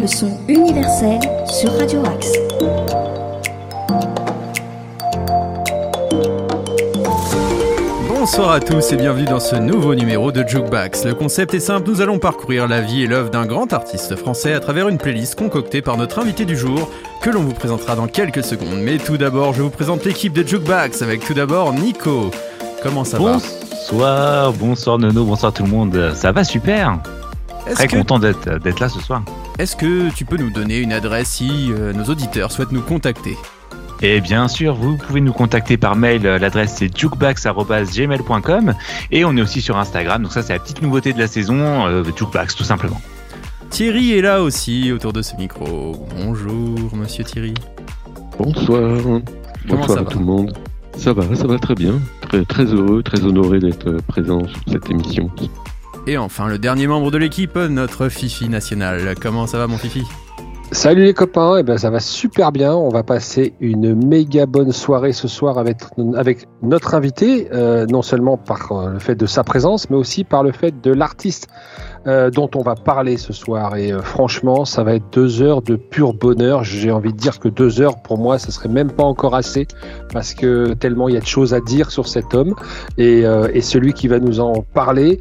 Le son universel sur Radio Axe. Bonsoir à tous et bienvenue dans ce nouveau numéro de Jukebox. Le concept est simple, nous allons parcourir la vie et l'œuvre d'un grand artiste français à travers une playlist concoctée par notre invité du jour que l'on vous présentera dans quelques secondes. Mais tout d'abord, je vous présente l'équipe de Jukebox avec tout d'abord Nico. Comment ça va? Bonsoir, bonsoir Nono, bonsoir tout le monde. Ça va super? Très content d'être là ce soir. Est-ce que tu peux nous donner une adresse si euh, nos auditeurs souhaitent nous contacter? Et bien sûr, vous pouvez nous contacter par mail. L'adresse c'est jukebox.gmail.com et on est aussi sur Instagram. Donc ça, c'est la petite nouveauté de la saison, euh, jukebox tout simplement. Thierry est là aussi autour de ce micro. Bonjour, monsieur Thierry. Bonsoir. Bonsoir à tout le monde. Ça va, ça va très bien. Très, très heureux, très honoré d'être présent sur cette émission. Et enfin, le dernier membre de l'équipe, notre Fifi national. Comment ça va, mon Fifi? Salut les copains, et eh ben ça va super bien. On va passer une méga bonne soirée ce soir avec, notre invité, euh, non seulement par euh, le fait de sa présence, mais aussi par le fait de l'artiste euh, dont on va parler ce soir. Et euh, franchement, ça va être deux heures de pur bonheur. J'ai envie de dire que deux heures, pour moi, ça serait même pas encore assez, parce que tellement il y a de choses à dire sur cet homme. Et, euh, et celui qui va nous en parler,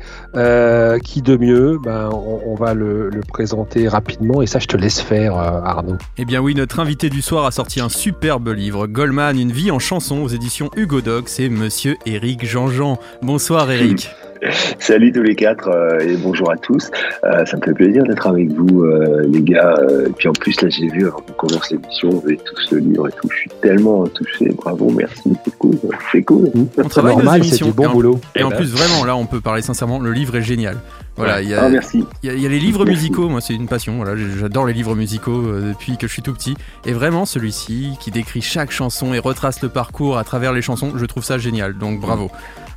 qui de mieux, ben, on, on va le, le, présenter rapidement. Et ça, je te laisse faire, Arnaud. Eh bien oui, notre invité du soir a sorti un superbe livre, Goldman, une vie en chanson aux éditions Hugo Doc. C'est Monsieur Éric Jean-Jean. Bonsoir Éric. Salut tous les quatre euh, et bonjour à tous. Euh, ça me fait plaisir d'être avec vous, euh, les gars. Et puis en plus, là, j'ai vu avant qu'on commence l'émission, vous avez tous le livre et tout. Je suis tellement touché. Bravo, merci. C'est cool. C'est cool. On travaille normal, c'est du bon boulot. Et en plus, vraiment, là, on peut parler sincèrement. Le livre est génial. Voilà, il y, a, ah, merci. Il, y a, les livres musicaux, moi c'est une passion, voilà, j'adore les livres musicaux depuis que je suis tout petit. Et vraiment celui-ci qui décrit chaque chanson et retrace le parcours à travers les chansons, je trouve ça génial, donc bravo.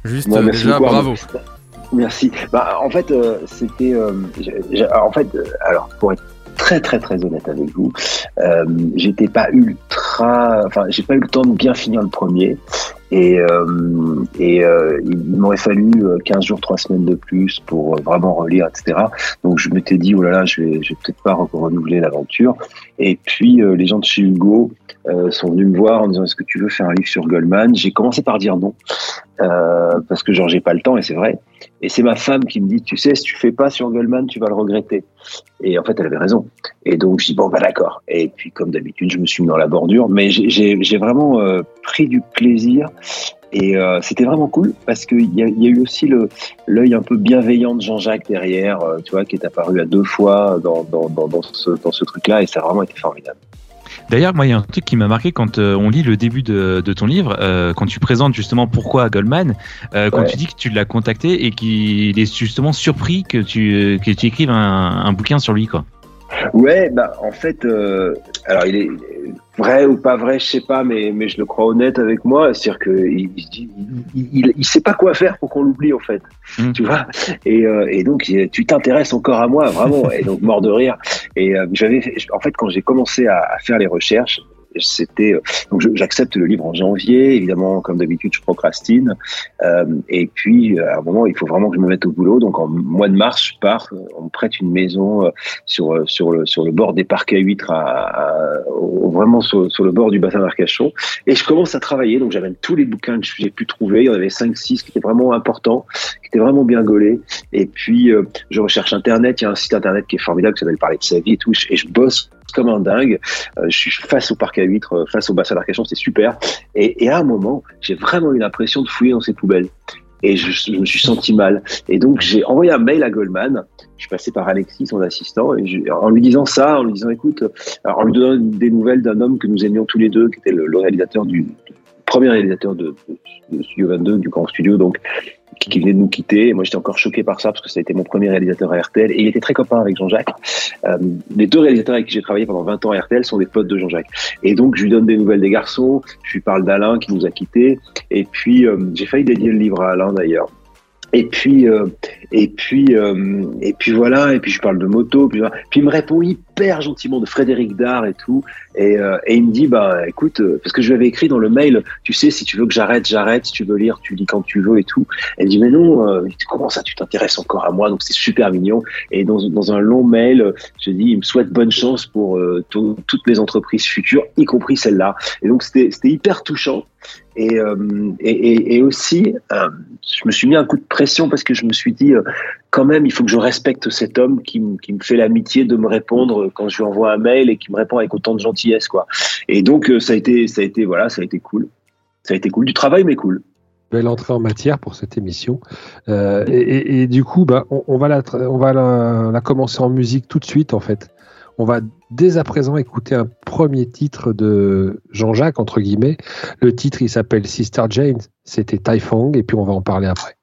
Juste déjà, bravo. Merci. Bah, en fait, euh, c'était. Euh, en fait, euh, alors, pour être très très très honnête avec vous, j'étais pas ultra. Enfin, j'ai pas eu le temps de bien finir le premier. Et, et il m'aurait fallu 15 jours, 3 semaines de plus pour vraiment relire, etc. Donc je m'étais dit, oh là là, je vais, je vais peut-être pas renouveler l'aventure. Et puis les gens de chez Hugo sont venus me voir en disant, est-ce que tu veux faire un livre sur Goldman? J'ai commencé par dire non. Euh, parce que genre j'ai pas le temps et c'est vrai. Et c'est ma femme qui me dit, tu sais, si tu fais pas sur Goldman, tu vas le regretter. Et en fait, elle avait raison. Et donc je dis bon bah d'accord. Et puis comme d'habitude, je me suis mis dans la bordure, mais j'ai vraiment euh, pris du plaisir. Et euh, c'était vraiment cool parce qu'il y, a, y a eu aussi l'œil un peu bienveillant de Jean-Jacques derrière, tu vois, qui est apparu à deux fois dans, dans, dans, dans ce, truc-là et ça a vraiment été formidable. D'ailleurs, moi, il y a un truc qui m'a marqué quand euh, on lit le début de, ton livre, euh, quand tu présentes justement pourquoi Goldman, euh, quand tu dis que tu l'as contacté et qu'il est justement surpris que tu, que tu écrives un, un bouquin sur lui, quoi. Ouais, bah en fait, euh, alors il est vrai ou pas vrai, je sais pas, mais mais je le crois honnête avec moi, c'est-à-dire que il, il, il, sait pas quoi faire pour qu'on l'oublie en fait, mmh. tu vois? Et, euh, et donc tu t'intéresses encore à moi vraiment, et donc mort de rire. Et euh, j'avais, en fait, quand j'ai commencé à, à faire les recherches, c'était euh, donc j'accepte le livre en janvier évidemment comme d'habitude je procrastine. Euh, et puis à un moment il faut vraiment que je me mette au boulot. Donc en mois de mars je pars on me prête une maison euh, sur sur le sur le bord des parcs à huîtres à, vraiment sur, sur, le bord du bassin d'Arcachon. Et je commence à travailler. Donc j'avais tous les bouquins que j'ai pu trouver. Il y en avait 5 6 qui étaient vraiment importants qui étaient vraiment bien gaulés. Et puis je recherche internet. Il y a un site internet qui est formidable qui s'appelle parler de sa vie et tout. Et je bosse comme un dingue. Euh, je suis face au parc à huîtres, euh, face au bassin d'Arcachon, c'est super. Et, à un moment, j'ai vraiment eu l'impression de fouiller dans ces poubelles. Et je, me suis senti mal. Et donc, j'ai envoyé un mail à Goldman. Je suis passé par Alexis, son assistant, en lui disant ça, en lui disant, écoute, en lui donnant des nouvelles d'un homme que nous aimions tous les deux, qui était le, réalisateur du, premier réalisateur de, de, Studio 22, du grand studio, donc qui venait de nous quitter. Moi, j'étais encore choqué par ça parce que ça a été mon premier réalisateur à RTL et il était très copain avec Jean-Jacques. Euh, les deux réalisateurs avec qui j'ai travaillé pendant 20 ans à RTL sont des potes de Jean-Jacques. Et donc, je lui donne des nouvelles des garçons. Je lui parle d'Alain qui nous a quittés. Et puis, euh, j'ai failli dédier le livre à Alain d'ailleurs. Et puis, euh, et puis, euh, et puis voilà. Et puis, je parle de moto. Puis, puis il me répond super gentiment de Frédéric Dard et tout. Et, euh, il me dit, bah écoute, euh, parce que je lui avais écrit dans le mail, tu sais, si tu veux que j'arrête, j'arrête. Si tu veux lire, tu lis quand tu veux et tout. Elle dit, mais non, euh, comment ça, tu t'intéresses encore à moi? Donc c'est super mignon. Et dans, dans un long mail, je dis, il me souhaite bonne chance pour toutes mes entreprises futures, y compris celle-là. Et donc c'était hyper touchant. Et, et, aussi, je me suis mis un coup de pression parce que je me suis dit, quand même, il faut que je respecte cet homme qui, qui me fait l'amitié de me répondre quand je lui envoie un mail et qui me répond avec autant de gentillesse, quoi. Et donc, ça a été, ça a été, voilà, ça a été cool. Ça a été cool. Du travail, mais cool. Belle entrée en matière pour cette émission. et, et, du coup, bah, on, va, la, on va la, commencer en musique tout de suite, en fait. On va dès à présent écouter un premier titre de Jean-Jacques, entre guillemets. Le titre, il s'appelle Sister Jane, c'était Taifong, et puis on va en parler après.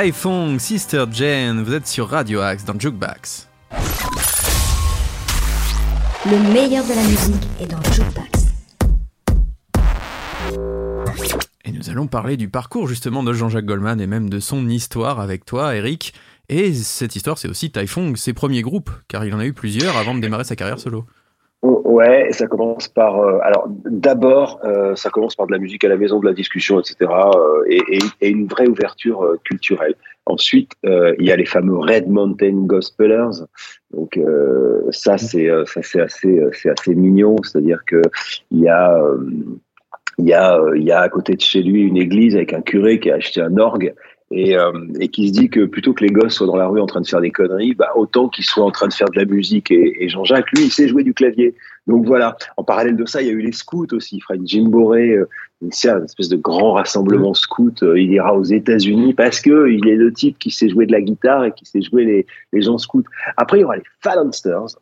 Typhon, Sister Jane, vous êtes sur Radio Axe dans Jukebox. Le meilleur de la musique est dans Jukebox. nous allons parler du parcours justement de Jean-Jacques Goldman et même de son histoire avec toi, Eric. Et cette histoire, c'est aussi Taifong, ses premiers groupes, car il en a eu plusieurs avant de démarrer sa carrière solo. Ouais, ça commence par. Euh, alors, d'abord, euh, ça commence par de la musique à la maison, de la discussion, etc., euh, et, et, une vraie ouverture culturelle. Ensuite, il y a les fameux Red Mountain Gospelers. Donc, ça, c'est ça, c'est assez, c'est assez mignon. C'est-à-dire que il y a il y a il y a à côté de chez lui une église avec un curé qui a acheté un orgue et, euh, et qui se dit que plutôt que les gosses soient dans la rue en train de faire des conneries, bah, autant qu'ils soient en train de faire de la musique. Et, et Jean-Jacques, lui, il sait jouer du clavier. Donc voilà. En parallèle de ça, il y a eu les scouts aussi. Il fera une Jimboree, euh, une, une espèce de grand rassemblement scout. Euh, il ira aux États-Unis parce que il est le type qui sait jouer de la guitare et qui sait jouer les, les gens scouts. Après, il y aura les Phalansters.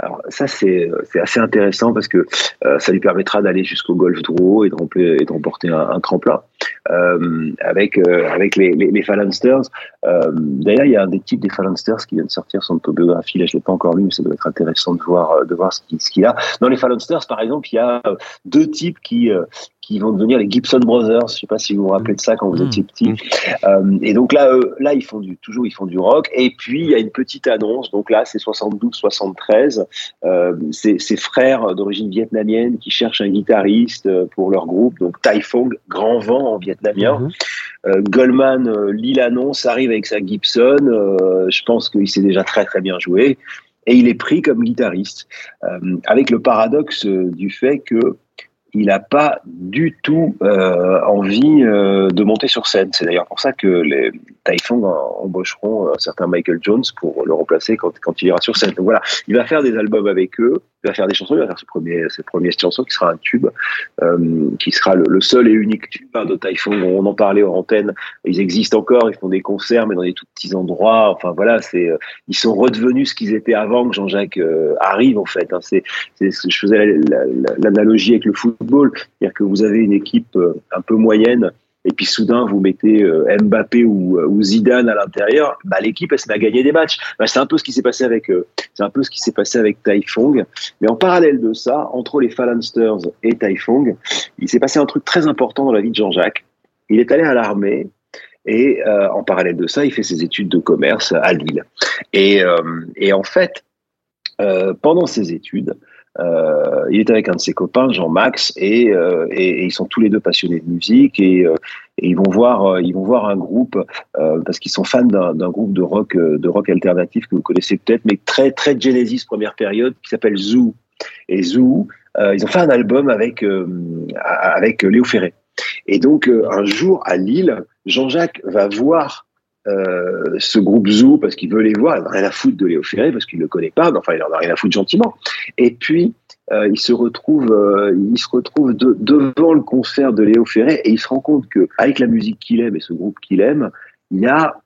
Alors ça c'est assez intéressant parce que euh, ça lui permettra d'aller jusqu'au golf Drouot et de, et remporter un, un tremplin euh, avec euh, avec les, les, les Phalansters. Euh, d'ailleurs il y a un des types des Phalansters qui vient de sortir son autobiographie. Là je l'ai pas encore lu mais ça doit être intéressant de voir de voir ce qu'il qu'il a. Dans les Phalansters par exemple il y a deux types qui qui vont devenir les Gibson Brothers. Je sais pas si vous vous rappelez de ça quand vous étiez petit. Euh, et donc là, là, ils font du, toujours, ils font du rock. Et puis il y a une petite annonce. Donc là, c'est 72-73. Euh, c'est ces frères d'origine vietnamienne qui cherchent un guitariste euh, pour leur groupe. Donc Tai Fong, grand vent en vietnamien. Mhm. Euh, Goldman euh, lit l'annonce, arrive avec sa Gibson. je pense qu'il sait déjà très très bien jouer. Et il est pris comme guitariste, avec le paradoxe du fait que il n'a pas du tout euh, envie euh, de monter sur scène. C'est d'ailleurs pour ça que les Taifong embaucheront un certain Michael Jones pour le remplacer quand, quand il ira sur scène. Donc voilà, il va faire des albums avec eux, il va faire des chansons, il va faire ses, premiers, ses premières chansons qui sera un tube, euh, qui sera le, seul et unique tube hein, de Taifong. On en parlait en antenne, ils existent encore, ils font des concerts, mais dans des tout petits endroits. Enfin voilà, c'est ils sont redevenus ce qu'ils étaient avant que Jean-Jacques arrive en fait. Hein. C'est, je faisais l'analogie avec le foot c'est-à-dire que vous avez une équipe euh, un peu moyenne et puis soudain vous mettez euh, Mbappé ou, euh, ou Zidane à l'intérieur, bah, l'équipe elle se met à gagner des matchs. Bah, c'est un peu ce qui s'est passé avec c'est un peu ce qui s'est passé avec Taifong. Mais en parallèle de ça, entre les Phalansters et Taifong, il s'est passé un truc très important dans la vie de Jean-Jacques. Il est allé à l'armée et en parallèle de ça, il fait ses études de commerce à Lille. Et en fait, pendant ses études, euh, il est avec un de ses copains, Jean-Max, et, euh, et, et, ils sont tous les deux passionnés de musique et, euh, et ils vont voir, euh, ils vont voir un groupe parce qu'ils sont fans d'un groupe de rock, de rock alternatif que vous connaissez peut-être, mais très très Genesis première période qui s'appelle Zoo. Et Zoo, ils ont fait un album avec avec Léo Ferré. Et donc un jour à Lille, Jean-Jacques va voir euh, ce groupe Zoo parce qu'il veut les voir, il n'a rien à foutre de Léo Ferré parce qu'il ne le connaît pas, enfin il en a rien à foutre gentiment. Et puis euh, il se retrouve, euh, il se retrouve devant le concert de Léo Ferré et il se rend compte que avec la musique qu'il aime et ce groupe qu'il aime, il y a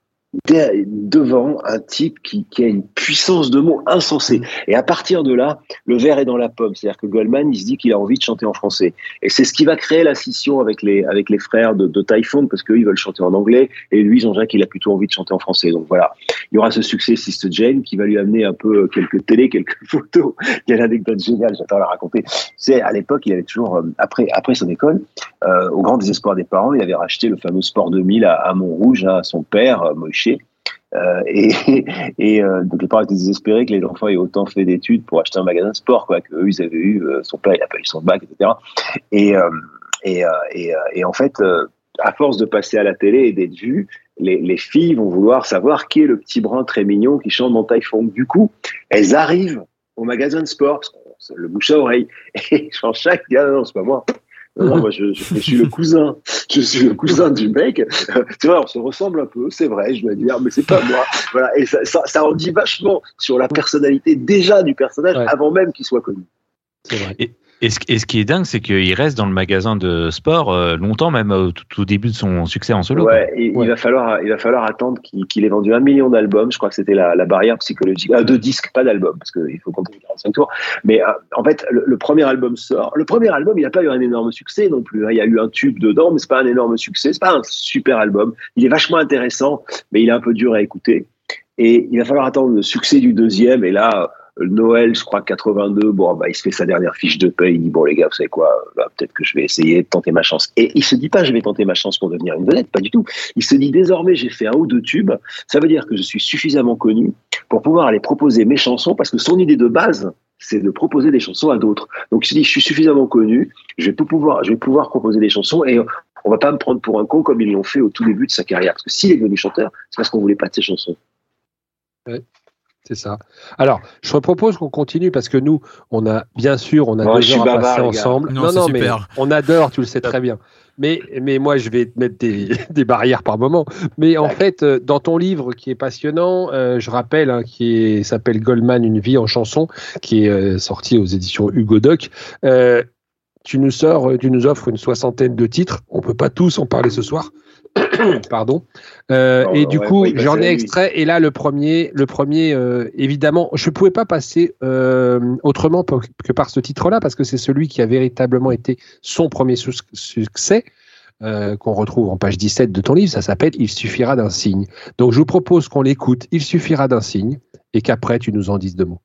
devant un type qui, qui, a une puissance de mots insensée. Mm. Et à partir de là, le verre est dans la pomme. C'est-à-dire que Goldman, il se dit qu'il a envie de chanter en français. Et c'est ce qui va créer la scission avec les, avec les frères de, de Typhoon, parce qu'eux, ils veulent chanter en anglais. Et lui, Jean-Jacques, il a plutôt envie de chanter en français. Donc voilà. Il y aura ce succès Sister Jane qui va lui amener un peu quelques télés, quelques photos. Il y a l'anecdote géniale, j'attends la raconter. C'est à l'époque, il avait toujours, euh, après, après son école, euh, au grand désespoir des parents, il avait racheté le fameux Sport 2000 à, à Montrouge à son père, euh, Euh, et, euh, donc les parents étaient désespérés que les enfants aient autant fait d'études pour acheter un magasin de sport, quoi, qu'eux ils avaient eu, euh, son père il a pas eu son bac, etc. Et, et, et, en fait, à force de passer à la télé et d'être vu, les, les, filles vont vouloir savoir qui est le petit brun très mignon qui chante dans Taille Du coup, elles arrivent au magasin de sport, le bouche à oreille, et chaque gars, non, c'est pas moi, non, moi, je, je, suis le cousin. Je suis le cousin du mec. tu vois, on se ressemble un peu, c'est vrai, je dois dire, mais c'est pas moi. Voilà. Et ça, ça, ça, en dit vachement sur la personnalité déjà du personnage avant même qu'il soit connu. C'est vrai. Et, et ce, et ce, qui est dingue, c'est qu'il reste dans le magasin de sport euh, longtemps, même au tout, début de son succès en solo. Ouais, il, ouais. il va falloir, il va falloir attendre qu'il qu ait vendu un million d'albums. Je crois que c'était la, la, barrière psychologique. Ah, de disques, pas d'albums, parce qu'il faut compter 45 tours. Mais euh, en fait, le, le, premier album sort. Le premier album, il n'a pas eu un énorme succès non plus. Hein. Il y a eu un tube dedans, mais c'est pas un énorme succès. C'est pas un super album. Il est vachement intéressant, mais il est un peu dur à écouter. Et il va falloir attendre le succès du deuxième. Et là, Noël, je crois 82, bon, bah, il se fait sa dernière fiche de paie, il dit bon les gars, vous savez quoi, bah, peut-être que je vais essayer de tenter ma chance. Et il se dit pas je vais tenter ma chance pour devenir une vedette, pas du tout. Il se dit désormais j'ai fait un ou deux tubes, ça veut dire que je suis suffisamment connu pour pouvoir aller proposer mes chansons, parce que son idée de base, c'est de proposer des chansons à d'autres. Donc il se dit je suis suffisamment connu, je vais pouvoir, je vais pouvoir proposer des chansons et on va pas me prendre pour un con comme ils l'ont fait au tout début de sa carrière. Parce que s'il est devenu chanteur, c'est parce qu'on voulait pas de ses chansons. C'est ça. Alors, je propose qu'on continue parce que nous, on a bien sûr, on a deux heures à passer ensemble. Non, non, mais on adore, tu le sais très bien. Mais, mais moi, je vais te mettre des, des barrières par moment. Mais en fait, euh, dans ton livre qui est passionnant, euh, je rappelle, hein, qui s'appelle Goldman, une vie en chanson, qui est euh, sorti aux éditions Hugo Doc. tu nous sors, tu nous offres une soixantaine de titres. On peut pas tous en parler ce soir. Pardon. Euh, et du coup, j'en ai extrait. Et là, le premier, le premier, euh, évidemment, je ne pouvais pas passer euh, autrement que par ce titre-là, parce que c'est celui qui a véritablement été son premier succès. qu'on retrouve en page 17 de ton livre, ça s'appelle Il suffira d'un signe. Donc je vous propose qu'on l'écoute, Il suffira d'un signe, et qu'après tu nous en dises deux mots.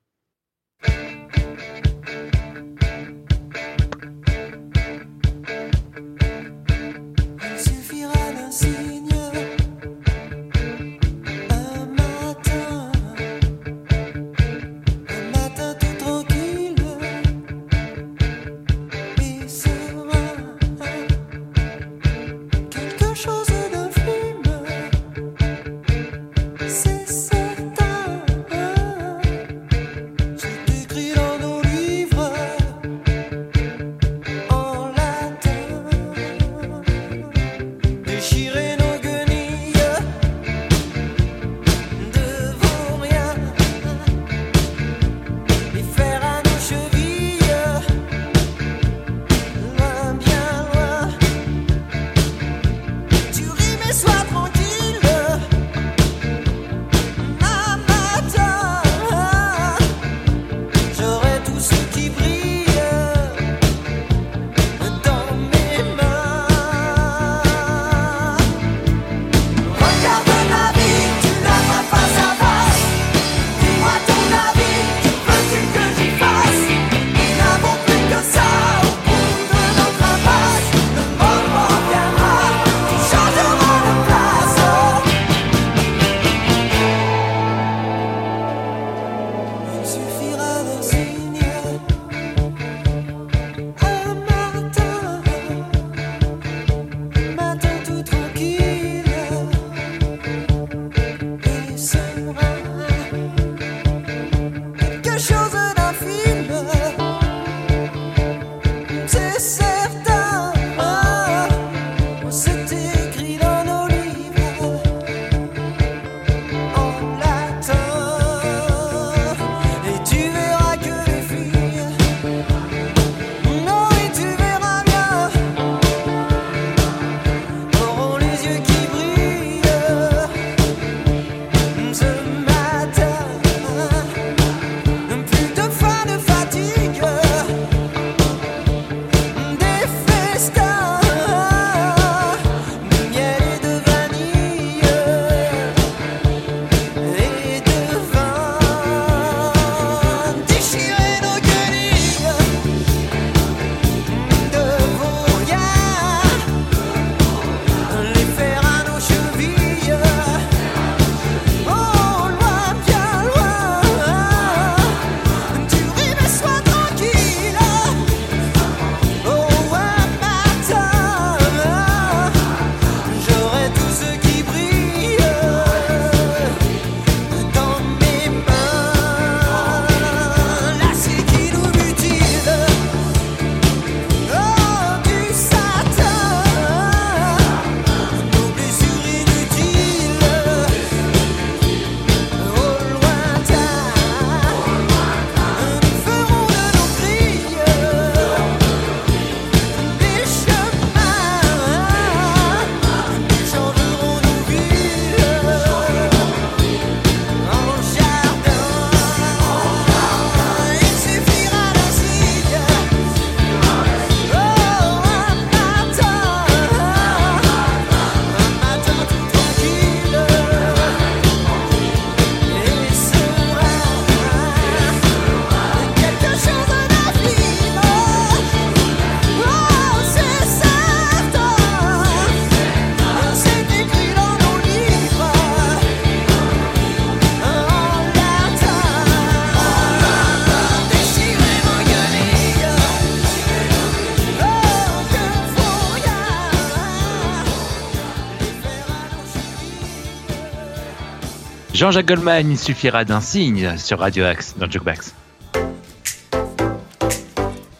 Jean-Jacques Goldman, il suffira d'un signe sur Radio Axe dans Jukebox.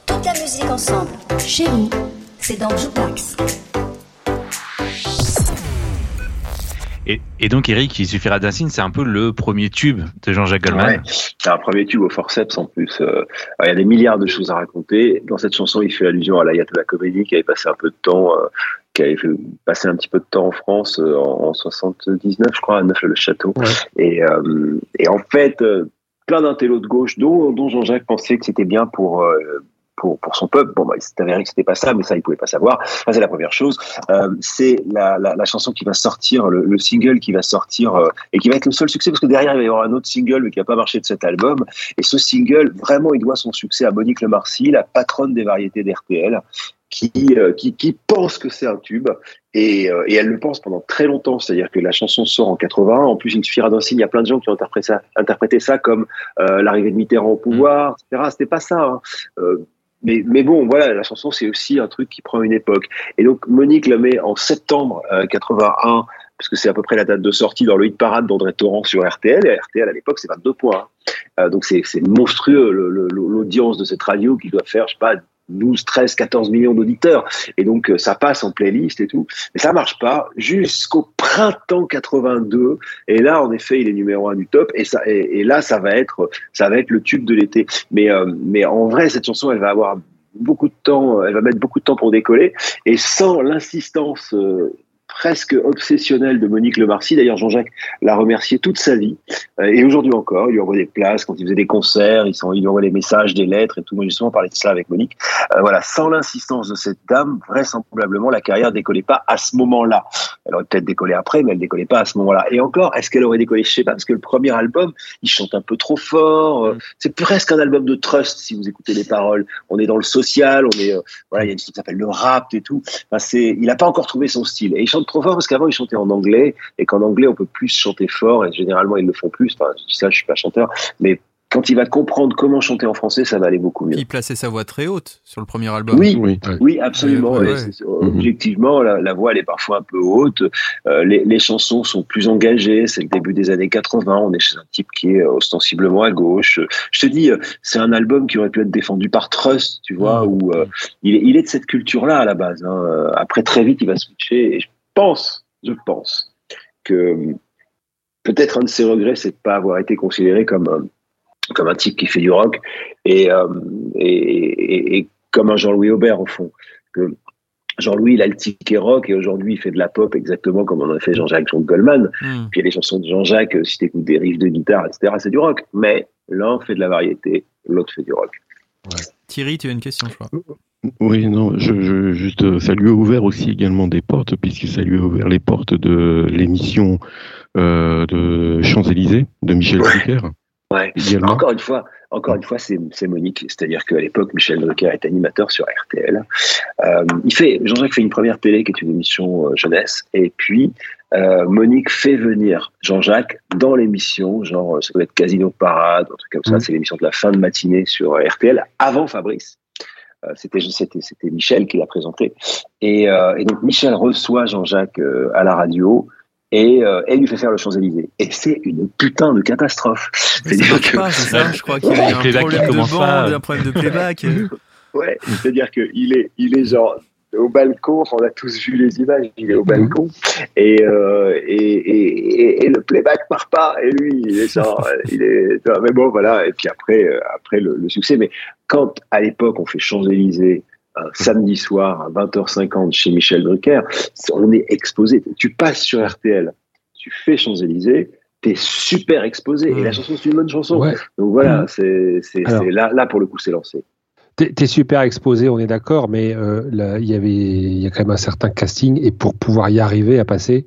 Toute la musique ensemble, chez vous, c'est dans Jukebox. Et, donc, Eric, il suffira d'un signe, c'est un peu le premier tube de Jean-Jacques Goldman. c'est un premier tube au forceps en plus. Euh, il y a des milliards de choses à raconter. Dans cette chanson, il fait allusion à l'Ayatollah Khomeini qui avait passé un peu de temps, euh, qui avait passé un petit peu de temps en France euh, en, 79, je crois, à Neuf-le-Château. Et, et, en fait, plein d'intellos de gauche, dont, dont Jean-Jacques pensait que c'était bien pour pour, pour son peuple. Bon, bah, il s'est avéré que c'était pas ça, mais ça, il pouvait pas savoir. Ça, c'est la première chose. Euh, c'est la, la, la, chanson qui va sortir, le, le single qui va sortir euh, et qui va être le seul succès parce que derrière, il va y avoir un autre single mais qui va pas marché de cet album. Et ce single, vraiment, il doit son succès à Monique Lemarcy, la patronne des variétés d'RTL. Qui, euh, qui, qui, pense que c'est un tube et, euh, et, elle le pense pendant très longtemps. C'est-à-dire que la chanson sort en 80. En plus, il suffira d'un signe. Il y a plein de gens qui ont interprété ça, interprété ça comme l'arrivée de Mitterrand au pouvoir, etc. C'était pas ça. Hein. Mais, mais bon, voilà, la chanson, c'est aussi un truc qui prend une époque. Et donc, Monique la met en septembre 81, euh, parce que c'est à peu près la date de sortie dans le hit parade d'André Torrent sur RTL. Et RTL, à l'époque, c'est 22 points. Euh, donc, c'est monstrueux, l'audience de cette radio qui doit faire, je sais pas, 12, 13, 14 millions d'auditeurs. Et donc, euh, ça passe en playlist et tout. Mais ça marche pas jusqu'au printemps 82. Et là, en effet, il est numéro un du top. Et, ça, et, là, ça va être, ça va être le tube de l'été. Mais, euh, mais en vrai, cette chanson, elle va avoir beaucoup de temps, elle va mettre beaucoup de temps pour décoller. Et sans l'insistance euh, presque obsessionnel de Monique Lemarcy. D'ailleurs, Jean-Jacques l'a remercié toute sa vie. Euh, et aujourd'hui encore, il lui envoie des places quand il faisait des concerts, il, il lui envoie des messages, des lettres et tout. Moi, j'ai souvent parlé de ça avec Monique. Euh, voilà, sans l'insistance de cette dame, vraisemblablement, la carrière décollait pas à ce moment-là. Elle aurait peut-être décollé après, mais elle décollait pas à ce moment-là. Et encore, est-ce qu'elle aurait décollé Je sais pas, parce que le premier album, il chante un peu trop fort. Euh, c'est presque un album de trust, si vous écoutez les paroles. On est dans le social, on est, voilà, il y a une chose qui s'appelle le rap et tout. Enfin, c'est, il n'a pas encore trouvé son style. Et il trop fort parce qu'avant il chantait en anglais et qu'en anglais on peut plus chanter fort et généralement ils le font plus. Enfin, je dis ça, je suis pas chanteur, mais quand il va comprendre comment chanter en français, ça va aller beaucoup mieux. Il plaçait sa voix très haute sur le premier album. Oui, oui, oui absolument. Objectivement, la, voix elle est parfois un peu haute. Euh, les, les, chansons sont plus engagées. C'est le début des années 80. On est chez un type qui est ostensiblement à gauche. Je te dis, euh, c'est un album qui aurait pu être défendu par Trust, tu vois, où euh, il, est, il, est, de cette culture-là à la base. Hein. Après, très vite, il va switcher. Et pense, je pense, que peut-être un de ses regrets, c'est de ne pas avoir été considéré comme un, comme un type qui fait du rock euh, et, et, comme un Jean-Louis Aubert, au fond. Que Jean-Louis, il a le ticket rock et aujourd'hui, il fait de la pop exactement comme on a fait Jean-Jacques Jean Goldman. Hmm. Puis les chansons de Jean-Jacques, si tu écoutes des riffs de guitare, etc., c'est du rock. Mais l'un fait de la variété, l'autre fait du rock. Thierry, tu as une question, je crois. Oui, non, je, juste, euh, ça lui a ouvert aussi également des portes, puisque ça lui a ouvert les portes de l'émission euh, de Champs-Élysées de Michel Drucker. Ouais. Encore une fois, encore une fois, c'est Monique. C'est-à-dire qu'à l'époque, Michel Drucker est animateur sur RTL. Euh, il fait, Jean-Jacques fait une première télé qui est une émission jeunesse, et puis Monique fait venir Jean-Jacques dans l'émission, genre ça doit être Casino Parade, un truc comme ça. Mmh. C'est l'émission de la fin de matinée sur RTL, avant Fabrice. Euh, c'était c'était Michel qui l'a présenté. Et, euh, et, donc Michel reçoit Jean-Jacques euh, à la radio et, et lui fait faire le Champs-Élysées. Et c'est une putain de catastrophe. C'est-à-dire que pas, ça, je crois qu'il y a un problème de bande un problème de playback. Ouais c'est-à-dire que il est il est genre au balcon, on a tous vu les images, il est au mhm. balcon, et, euh, et, et, et, le playback part pas, et lui, il est genre, il est, mais bon, voilà, et puis après, euh, après le, succès, mais quand à l'époque on fait Champs-Élysées, samedi soir à 20h50 chez Michel Drucker, on est exposé. Tu passes sur RTL, tu fais Champs-Élysées, t'es super exposé. Et la chanson, c'est une bonne chanson. Donc voilà, c'est là, là, pour le coup, c'est lancé. T'es super exposé, on est d'accord, mais euh, il y avait, il y a quand même un certain casting et pour pouvoir y arriver à passer,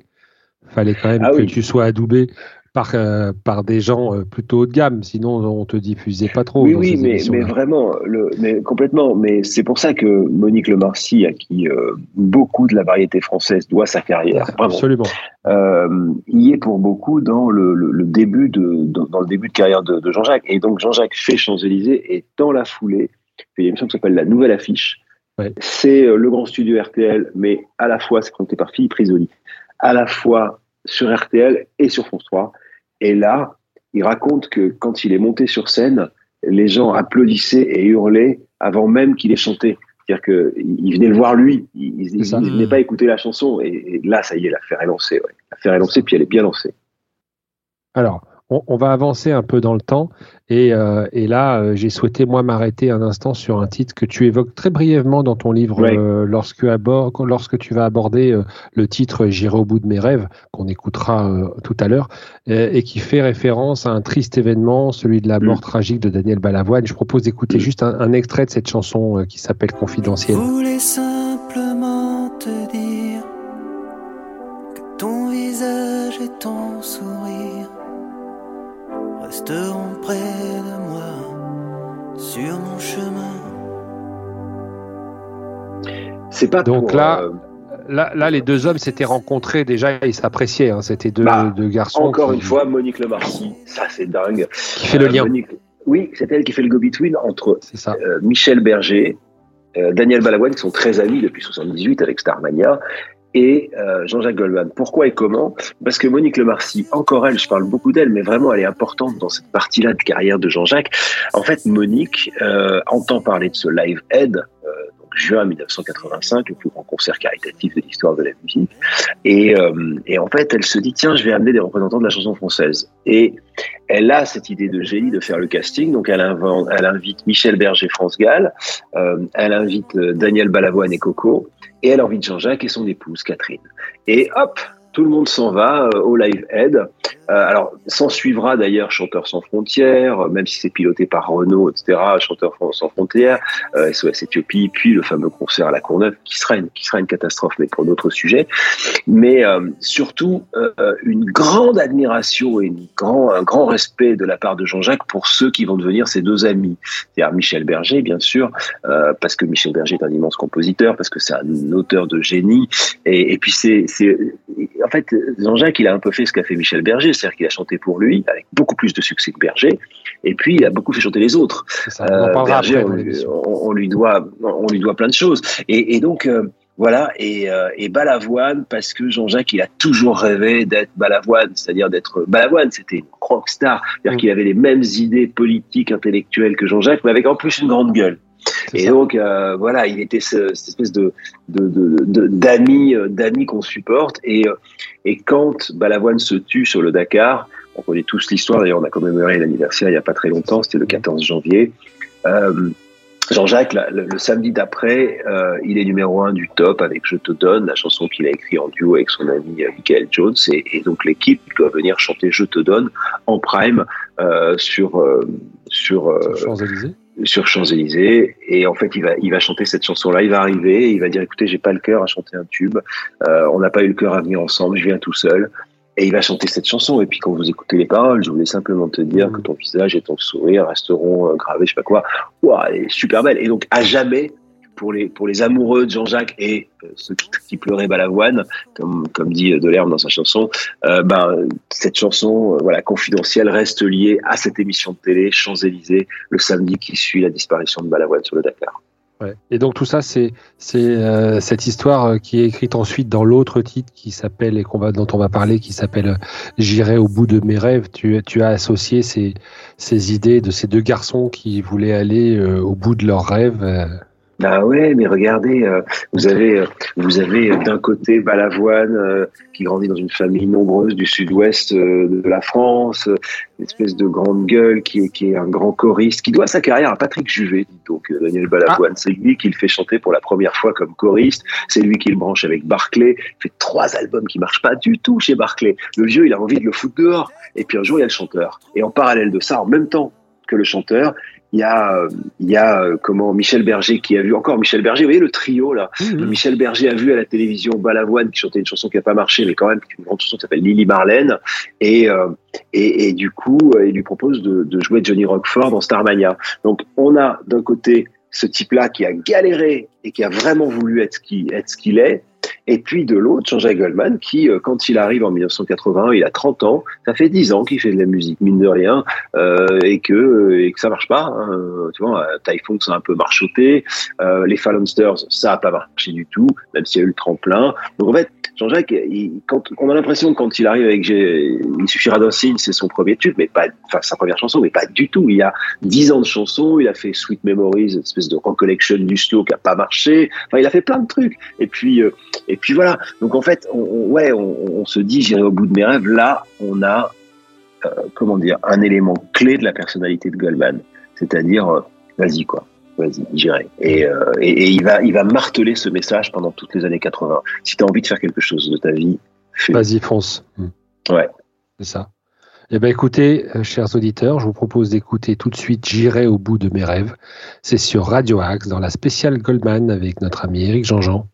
fallait quand même ah que tu sois adoubé par euh, par des gens euh, plutôt haut de gamme, sinon on te diffusait pas trop. Oui, oui, mais, mais vraiment, le, mais complètement. Mais c'est pour ça que Monique Lemarcy, à qui beaucoup de la variété française doit sa carrière, absolument, y est pour beaucoup dans le, le, début de dans, le début de carrière de, de Jean-Jacques. Et donc Jean-Jacques fait Champs Élysées et dans la foulée il y a une émission qui s'appelle La Nouvelle Affiche. C'est euh, le grand studio RTL, mais à la fois, c'est présenté par Philippe Risoli, à la fois sur RTL et sur France 3. Et là, il raconte que quand il est monté sur scène, les gens applaudissaient et hurlaient avant même qu'il ait chanté. C'est-à-dire qu'ils venaient le voir lui, ils ne venaient pas écouter la chanson. Et, là, ça y est, l'affaire est lancée. Ouais. L'affaire est lancée, puis elle est bien lancée. Alors, on, va avancer un peu dans le temps. Et, euh, là, euh, j'ai souhaité, moi, m'arrêter un instant sur un titre que tu évoques très brièvement dans ton livre euh, lorsque, lorsque tu vas aborder le titre J'irai au bout de mes rêves, qu'on écoutera tout à l'heure, et qui fait référence à un triste événement, celui de la mort mm. tragique de Daniel Balavoine. Je propose d'écouter mm. juste un, extrait de cette chanson qui s'appelle Confidentiel. Je voulais simplement resteront près de moi sur mon chemin. C'est pas donc là. Euh, là, là, les deux hommes s'étaient rencontrés déjà, ils s'appréciaient. Hein, C'était deux, bah, deux, garçons. Encore une fois, Monique Lemarcy, ça c'est dingue. Qui fait le lien. Euh, oui, c'est elle qui fait le go-between entre euh, Michel Berger, Daniel Balavoine, qui sont très amis depuis 78 avec Starmania, et euh, Jean-Jacques Goldman. Pourquoi et comment? Parce que Monique Lemarcy, encore elle, je parle beaucoup d'elle, mais vraiment elle est importante dans cette partie-là de carrière de Jean-Jacques. En fait, Monique euh, entend parler de ce Live Aid, euh, juin 1985, le plus grand concert caritatif de l'histoire de la musique. Et, euh, et, en fait, elle se dit, tiens, je vais amener des représentants de la chanson française. Et elle a cette idée de génie de faire le casting, donc elle, invite Michel Berger, France Gall, euh, elle invite Daniel Balavoine et Coco, et elle invite Jean-Jacques et son épouse Catherine. Et hop, tout le monde s'en va euh, au Live Aid. Euh, alors, s'en suivra d'ailleurs Chanteurs sans frontières, euh, même si c'est piloté par Renault, etc. Chanteurs sans frontières, SOS Éthiopie, puis le fameux concert à la Courneuve, qui sera une, qui sera une catastrophe, mais pour d'autres sujets. Mais surtout, une grande admiration et une grand, un grand respect de la part de Jean-Jacques pour ceux qui vont devenir ses deux amis. C'est-à-dire Michel Berger, bien sûr, parce que Michel Berger est un immense compositeur, parce que c'est un auteur de génie, et, et puis c'est en fait, Jean-Jacques, il a un peu fait ce qu'a fait Michel Berger, c'est-à-dire qu'il a chanté pour lui, avec beaucoup plus de succès que Berger, et puis il a beaucoup fait chanter les autres. Ça, on, Berger, on, lui doit, on lui doit plein de choses. Et, donc, euh, voilà, et, euh, et, Balavoine, parce que Jean-Jacques, il a toujours rêvé d'être Balavoine, c'est-à-dire d'être Balavoine, c'était une rockstar, c'est-à-dire mm. qu'il avait les mêmes idées politiques, intellectuelles que Jean-Jacques, mais avec en plus une grande gueule. Et donc euh, voilà, il était cette espèce de d'amis euh, d'amis qu'on supporte. Et euh, et quand Balavoine se tue sur le Dakar, on connaît tous l'histoire. D'ailleurs, on a commémoré l'anniversaire il y a pas très longtemps. C'était le 14 janvier. Jean-Jacques, le, samedi d'après, il est numéro un du top avec Je te donne, la chanson qu'il a écrite en duo avec son ami Michael Jones. Et, donc l'équipe doit venir chanter Je te donne en prime sur sur, Champs-Élysées sur Champs-Élysées. Et en fait il va il va chanter cette chanson là il va arriver il va dire écoutez j'ai pas le cœur à chanter un tube. Euh, on n'a pas eu le cœur à venir ensemble. Je viens tout seul. Et il va chanter cette chanson. Et puis quand vous écoutez les paroles je voulais simplement te dire que ton visage et ton sourire resteront euh, gravés je sais pas quoi. Waouh est super belle. Et donc à jamais pour les, pour les amoureux de Jean-Jacques et euh, ceux qui, pleuraient Balavoine, comme, comme dit Delerme dans sa chanson, euh, ben, cette chanson euh, voilà, confidentielle reste liée à cette émission de télé, Champs-Élysées, le samedi qui suit la disparition de Balavoine sur le Dakar. Et donc tout ça, c'est c'est cette histoire qui est écrite ensuite dans l'autre titre qui s'appelle et qu'on va dont on va parler, qui s'appelle J'irai au bout de mes rêves. Tu, tu as associé ces, ces idées de ces deux garçons qui voulaient aller au bout de leurs rêves. Bah ouais, mais regardez, euh, vous avez, euh, vous avez d'un côté Balavoine euh, qui grandit dans une famille nombreuse du sud-ouest de la France, une espèce de grande gueule qui est, qui est un grand choriste, qui doit sa carrière à Patrick Juvet, donc Daniel Balavoine. Ah. C'est lui qui le fait chanter pour la première fois comme choriste. C'est lui qui le branche avec Barclay. Il fait trois albums qui marchent pas du tout chez Barclay. Le vieux, il a envie de le foutre dehors. Et puis un jour, il y a le chanteur. Et en parallèle de ça, en même temps que le chanteur, il y a, il y a euh, comment Michel Berger qui a vu encore Michel Berger, vous voyez le trio là. Mmh. Michel Berger a vu à la télévision Balavoine qui chantait une chanson qui n'a pas marché, mais quand même une grande chanson qui s'appelle Lily Marlène, et, euh, et, et du coup euh, il lui propose de, de jouer Johnny Rockford dans Starmania. Donc on a d'un côté ce type-là qui a galéré et qui a vraiment voulu être ce qu'il est, Et puis de l'autre, Jean-Jacques Goldman, qui, euh, quand il arrive en 1980, il a 30 ans, ça fait 10 ans qu'il fait de la musique, mine de rien, euh, et que et que ça marche pas. Hein. Tu vois, Typhoon, ça a un peu marchoté. Euh, les Fallonsters, ça a pas marché du tout, même s'il y a eu le tremplin. Donc en fait, Jean-Jacques, quand on a l'impression quand il arrive avec Il suffira d'un signe, c'est son premier tube, mais pas, enfin sa première chanson, mais pas du tout. Il y a 10 ans de chansons, il a fait Sweet Memories, une espèce de recollection du slow qui a pas marché. Enfin, il a fait plein de trucs. Et puis, euh, et puis voilà. Donc en fait, on, ouais, on, se dit, j'irai au bout de mes rêves. Là, on a, euh, comment dire, un élément clé de la personnalité de Goldman. C'est-à-dire, euh, vas-y quoi vas-y, j'irai. Et, et, il, va, il va marteler ce message pendant toutes les années 80. Si tu as envie de faire quelque chose de ta vie, fais. Vas-y, fonce. Ouais. C'est ça. Eh bien, écoutez, chers auditeurs, je vous propose d'écouter tout de suite J'irai au bout de mes rêves. C'est sur Radio Axe dans la spéciale Goldman avec notre ami Eric Jean-Jean.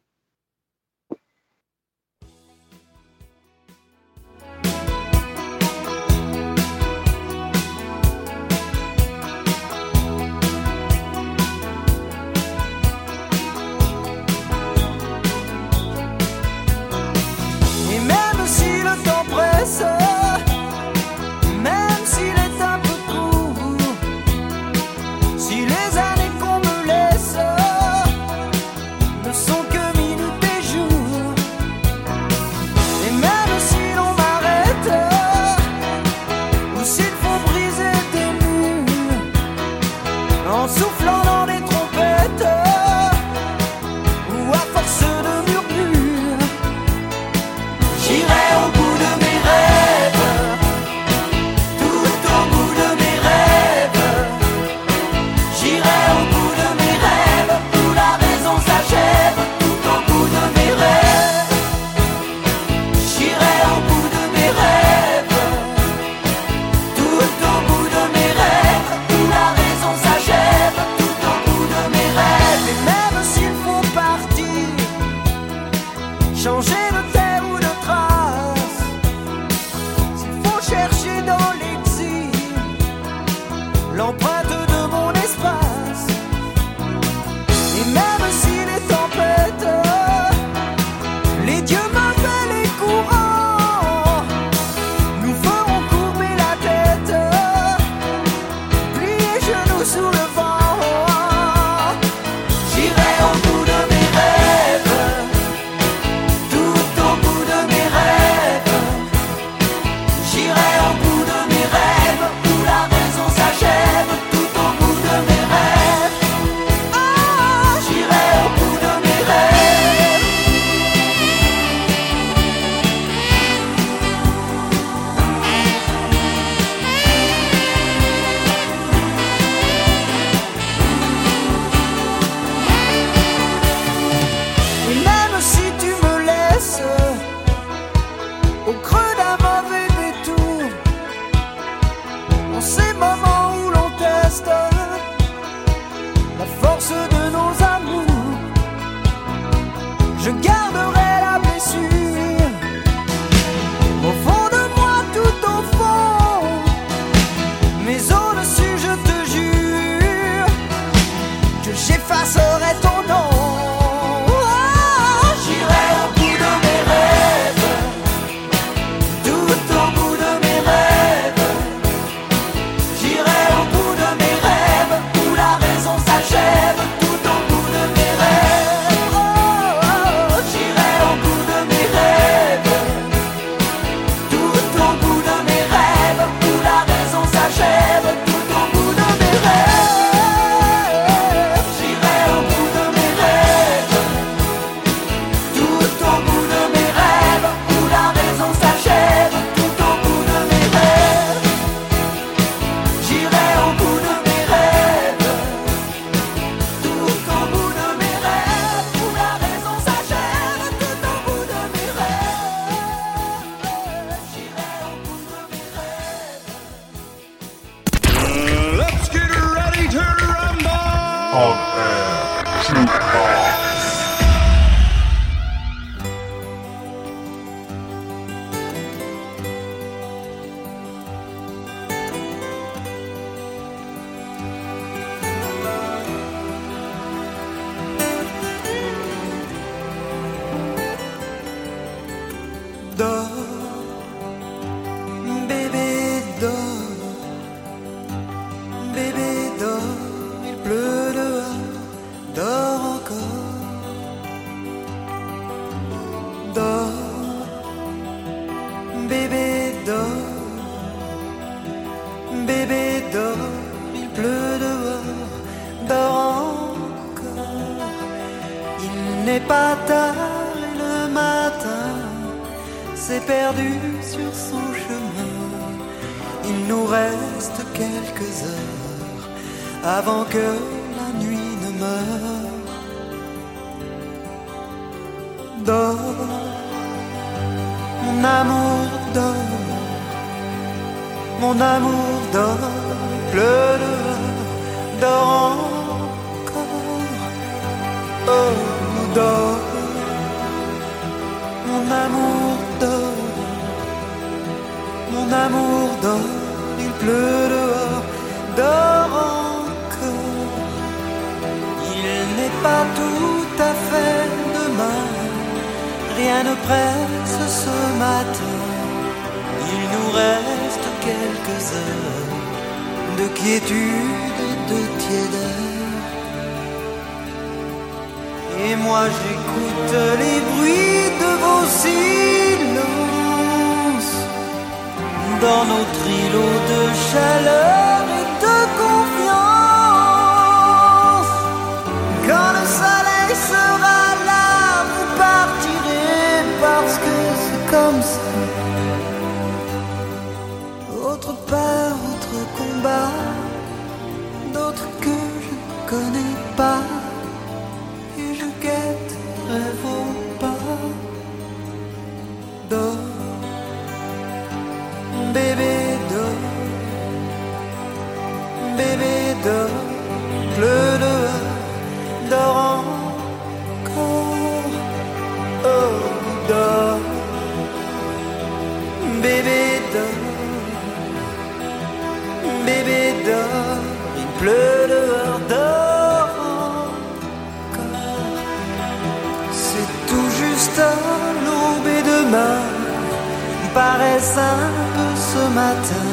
Matin.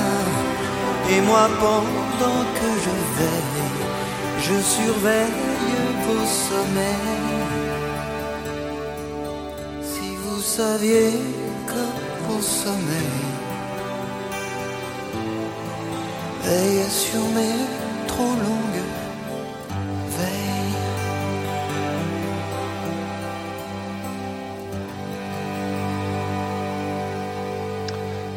Et moi, pendant que je veille, je surveille vos sommeils. Si vous saviez que vos sommeils veillent sur mes trop longues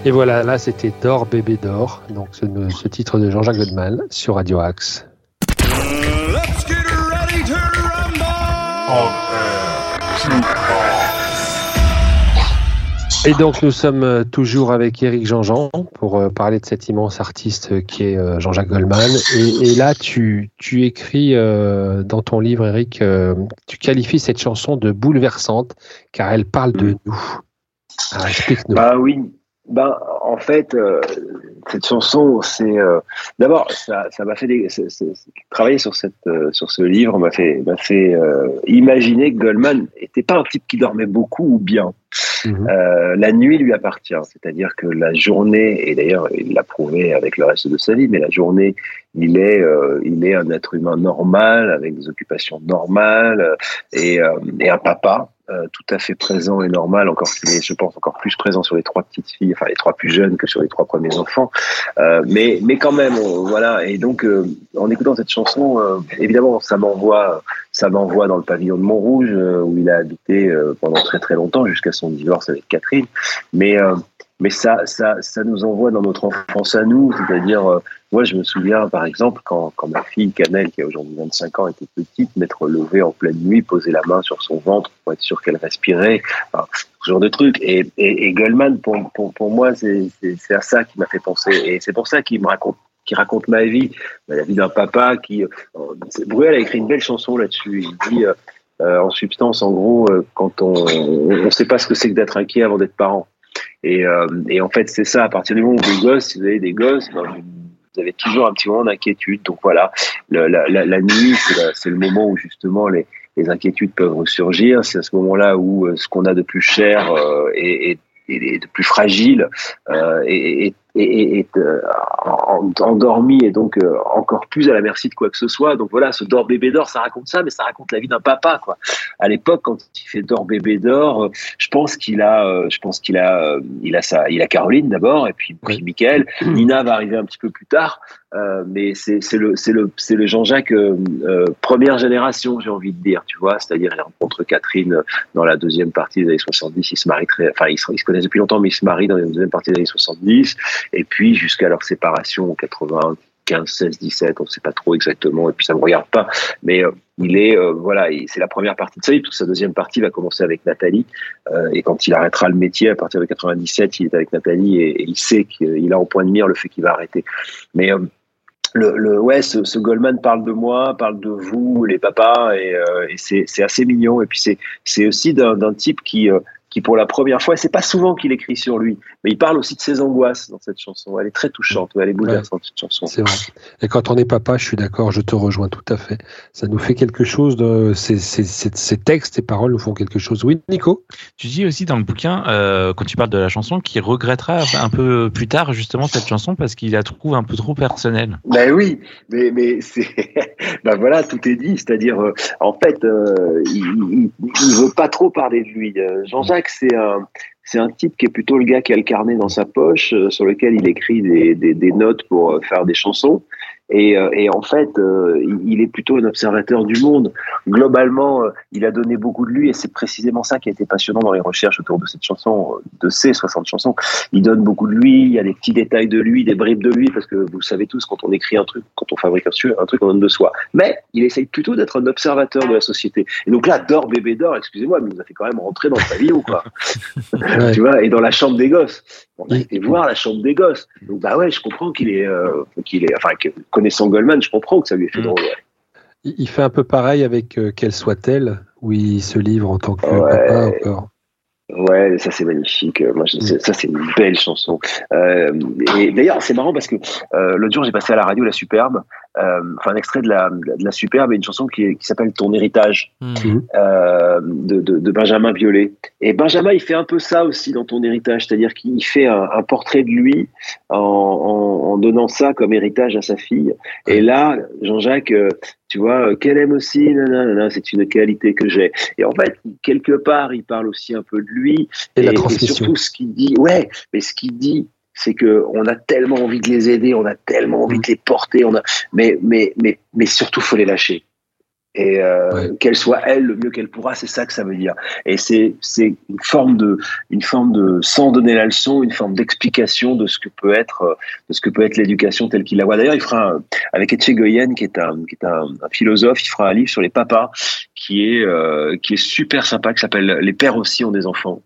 Et voilà, là c'était Dor bébé d'or, donc ce, ce, titre de Jean-Jacques Goldman sur Radio Axe. Et donc nous sommes euh, toujours avec Eric Jean-Jean pour euh, parler de cet immense artiste qui est euh, Jean-Jacques Goldman. Et, là, tu, tu écris dans ton livre, Eric, tu qualifies cette chanson de bouleversante car elle parle de nous. Alors explique-nous. Bah oui, ben, en fait, euh, cette chanson, c'est euh, d'abord ça, ça m'a fait des, travailler sur cette euh, sur ce livre m'a fait m'a fait imaginer que Goldman était pas un type qui dormait beaucoup ou bien. Mhm. la nuit lui appartient, c'est-à-dire que la journée et d'ailleurs il l'a prouvé avec le reste de sa vie, mais la journée il est il est un être humain normal avec des occupations normales et, et un papa euh, tout à fait présent et normal, encore qu'il est, je pense, encore plus présent sur les trois petites filles, enfin les trois plus jeunes que sur les trois premiers enfants. Euh, mais, mais quand même, voilà. Et donc, euh, en écoutant cette chanson, évidemment, ça m'envoie, ça m'envoie dans le pavillon de Montrouge où il a habité pendant très très longtemps jusqu'à son divorce avec Catherine. Mais mais ça, ça, ça nous envoie dans notre enfance à nous, c'est-à-dire moi, je me souviens, par exemple, quand, quand ma fille Canel, qui a aujourd'hui 25 ans, était petite, m'être levée en pleine nuit, poser la main sur son ventre pour être sûr qu'elle respirait, enfin, ce genre de trucs. Et, et, et Goldman, pour, pour, pour moi, c'est à ça qui m'a fait penser. Et c'est pour ça qu'il me raconte qui raconte ma vie, la vie d'un papa qui. Euh, Bruel a écrit une belle chanson là-dessus. Il dit, euh, euh, en substance, en gros, quand on ne sait pas ce que c'est que d'être inquiet avant d'être parent. Et, et en fait, c'est ça. À partir du moment où vous gosse, si vous avez des gosses, ben, vous avez toujours un petit moment d'inquiétude. Donc voilà, la, la, la, nuit, c'est le moment où justement les, les inquiétudes peuvent ressurgir. C'est à ce moment-là où euh, ce qu'on a de plus cher euh, est, est, est, de plus fragile euh, et, est, endormi et donc encore plus à la merci de quoi que ce soit. Donc voilà, ce Dor bébé d'or, ça raconte ça, mais ça raconte la vie d'un papa quoi. À l'époque, quand il fait Dor bébé d'or, je pense qu'il a, je pense qu'il a, il a ça, il a Caroline d'abord et puis, puis Michael. Nina va arriver un petit peu plus tard. Euh, mais c'est le c'est le le Jean-Jacques euh, euh, première génération j'ai envie de dire tu vois. C'est-à-dire il rencontre Catherine dans la deuxième partie des années 70 ils se marient très enfin ils se, connaissent depuis longtemps mais ils se marient dans la deuxième partie des années 70 et puis jusqu'à leur séparation en 95 16 17 on ne sait pas trop exactement et puis ça me regarde pas. Mais il est voilà c'est la première partie de sa vie parce que sa deuxième partie va commencer avec Nathalie et quand il arrêtera le métier à partir de 97 il est avec Nathalie et, il sait qu'il a en point de mire le fait qu'il va arrêter. Mais le, le, ouais, ce, Goldman parle de moi, parle de vous, les papas, et, euh, c'est assez mignon. Et puis c'est aussi d'un type qui, euh, qui pour la première fois, c'est pas souvent qu'il écrit sur lui, mais il parle aussi de ses angoisses dans cette chanson. Elle est très touchante, elle est bouleversante cette chanson. C'est vrai. Et quand on est papa, je suis d'accord, je te rejoins tout à fait. Ça nous fait quelque chose de ces, ces, ces, textes, ces paroles nous font quelque chose. Oui, Nico? Tu dis aussi dans le bouquin, euh, quand tu parles de la chanson, qu'il regrettera un peu plus tard justement cette chanson parce qu'il la trouve un peu trop personnelle. Ben oui, mais mais c'est, ben voilà, tout est dit. C'est-à-dire, euh, en fait, euh, il, il, veut pas trop parler de lui. Euh, C'est un, c'est un type qui est plutôt le gars qui a le carnet dans sa poche, euh, sur lequel il écrit des, des, des notes pour euh, faire des chansons. Et, euh, et, en fait, euh, il est plutôt un observateur du monde. Globalement, euh, il a donné beaucoup de lui, et c'est précisément ça qui a été passionnant dans les recherches autour de cette chanson, de ces 60 chansons. Il donne beaucoup de lui, il y a des petits détails de lui, des bribes de lui, parce que vous savez tous, quand on écrit un truc, quand on fabrique un, truc, on donne de soi. Mais il essaye plutôt d'être un observateur de la société. Et donc là, Dor bébé d'or, excusez-moi, mais il nous a fait quand même rentrer dans sa vie ou quoi? Tu vois, et dans la chambre des gosses. On a été voir la chambre des gosses. Donc bah ouais, je comprends qu'il est, qu'il est, enfin, connaissant Goldman, je comprends que ça lui ait fait mm. drôle. Il fait un peu pareil avec euh, Qu'elle soit-elle, où il se livre en tant que papa encore. Ouais, ça c'est magnifique. Moi, mm. ça c'est une belle chanson. Euh, et d'ailleurs, c'est marrant parce que euh, l'autre jour, j'ai passé à la radio La Superbe, euh, enfin un extrait de la, de la Superbe et une chanson qui, qui s'appelle Ton héritage mm. euh, de, de, de, Benjamin Biolay. Et Benjamin, il fait un peu ça aussi dans Ton héritage, c'est-à-dire qu'il fait un, un, portrait de lui en, en, en, donnant ça comme héritage à sa fille. Et là, Jean-Jacques, euh, tu vois, euh, qu'elle aime aussi, c'est une qualité que j'ai. Et en fait, quelque part, il parle aussi un peu de lui. Et, la transmission. surtout, ce qu'il dit, ouais, mais ce qu'il dit, c'est que on a tellement envie de les aider, on a tellement envie mm. de les porter, on a, mais, mais, mais, mais surtout, faut les lâcher et euh, qu'elle soit elle le mieux qu'elle pourra, c'est ça que ça veut dire. Et c'est c'est une forme de une forme de sans donner la leçon, une forme d'explication de ce que peut être de ce que peut être l'éducation telle qu'il la voit. D'ailleurs, il fera un, avec Etchegoyen qui est un qui est un, philosophe, il fera un livre sur les papas qui est euh, qui est super sympa, qui s'appelle Les pères aussi ont des enfants.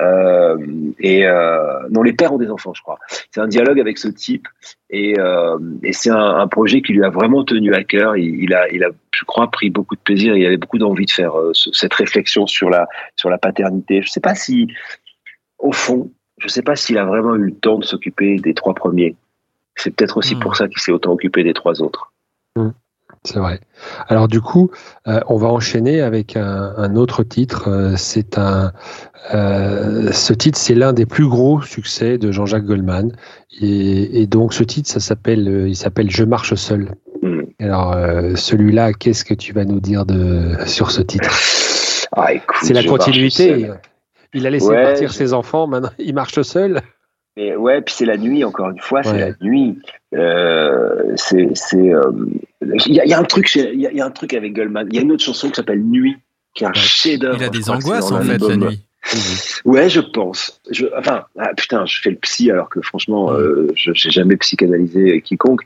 Euh, et euh, non, les pères ont des enfants, je crois. C'est un dialogue avec ce type, et, euh, et c'est un, un, projet qui lui a vraiment tenu à cœur. Il, il, a, il a, je crois, pris beaucoup de plaisir. Il avait beaucoup d'envie de faire euh, cette réflexion sur la sur la paternité. Je sais pas si, au fond, je sais pas s'il a vraiment eu le temps de s'occuper des trois premiers. C'est peut-être aussi mmh. pour ça qu'il s'est autant occupé des trois autres. Mmh. C'est vrai. Alors du coup, euh, on va enchaîner avec un, un autre titre. Euh, c'est un, euh, ce titre, c'est l'un des plus gros succès de Jean-Jacques Goldman. Et, et, donc ce titre, ça s'appelle, il s'appelle Je marche seul. Mm. Alors euh, celui-là, qu'est-ce que tu vas nous dire de sur ce titre? Ah, C'est la continuité. Il a laissé partir ses enfants. Maintenant, il marche seul. Et ouais, puis c'est la nuit, encore une fois, c'est la nuit. Euh, c'est, c'est, euh, il y, a, y, a un truc, il y, a un truc avec Goldman. Il y a une autre chanson qui s'appelle Nuit, qui est un chef-d'œuvre. Il a des angoisses en fait la nuit. Ouais, je pense. Je, enfin, ah, putain, je fais le psy alors que franchement, euh, je n'ai jamais psychanalysé quiconque.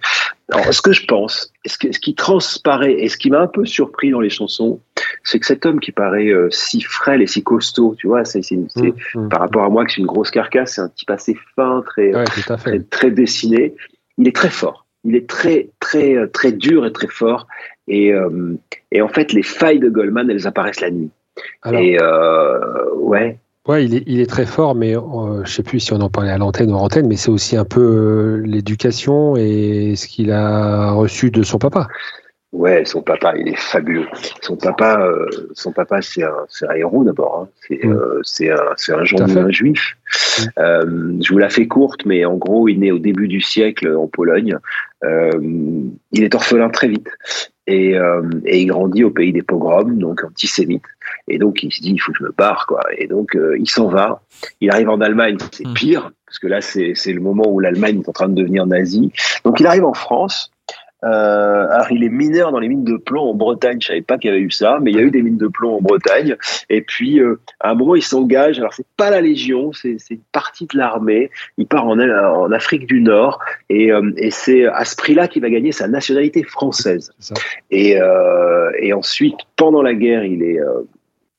Alors, ce que je pense, ce, que, ce qui transparaît et ce qui m'a un peu surpris dans les chansons, c'est que cet homme qui paraît euh, si frêle et si costaud, tu vois, c'est mmh, mmh. par rapport à moi que c'est une grosse carcasse, c'est un type assez fin, très, très, très dessiné. Il est très fort. Il est très, très, euh, très dur et très fort. Et, euh, et en fait, les failles de Goldman, elles apparaissent la nuit. Et euh, ouais. Ouais, il est, il est très fort, mais euh, je sais plus si on en parlait à l'antenne ou en antenne, mais c'est aussi un peu l'éducation et ce qu'il a reçu de son papa. Ouais, son papa, il est fabuleux. Son papa, euh, son papa, c'est un, un, héros d'abord. Hein. C'est mm. euh, un, un Jean juif. Mm. Euh, je vous la fais courte, mais en gros, il naît au début du siècle en Pologne. Euh, il est orphelin très vite et, euh, et, il grandit au pays des pogroms, donc antisémite. Et donc il se dit, il faut que je me barre, quoi. Et donc il s'en va. Il arrive en Allemagne, c'est mm. pire parce que là, c'est le moment où l'Allemagne est en train de devenir nazie. Donc il arrive en France. Euh, alors, il est mineur dans les mines de plomb en Bretagne. Je savais pas qu'il y avait eu ça, mais il y a eu des mines de plomb en Bretagne. Et puis, euh, à un moment, il s'engage. Alors, c'est pas la Légion, c'est une partie de l'armée. Il part en, en, Afrique du Nord, et, euh, et c'est à ce prix-là qu'il va gagner sa nationalité française. Et, euh, et ensuite, pendant la guerre, il est,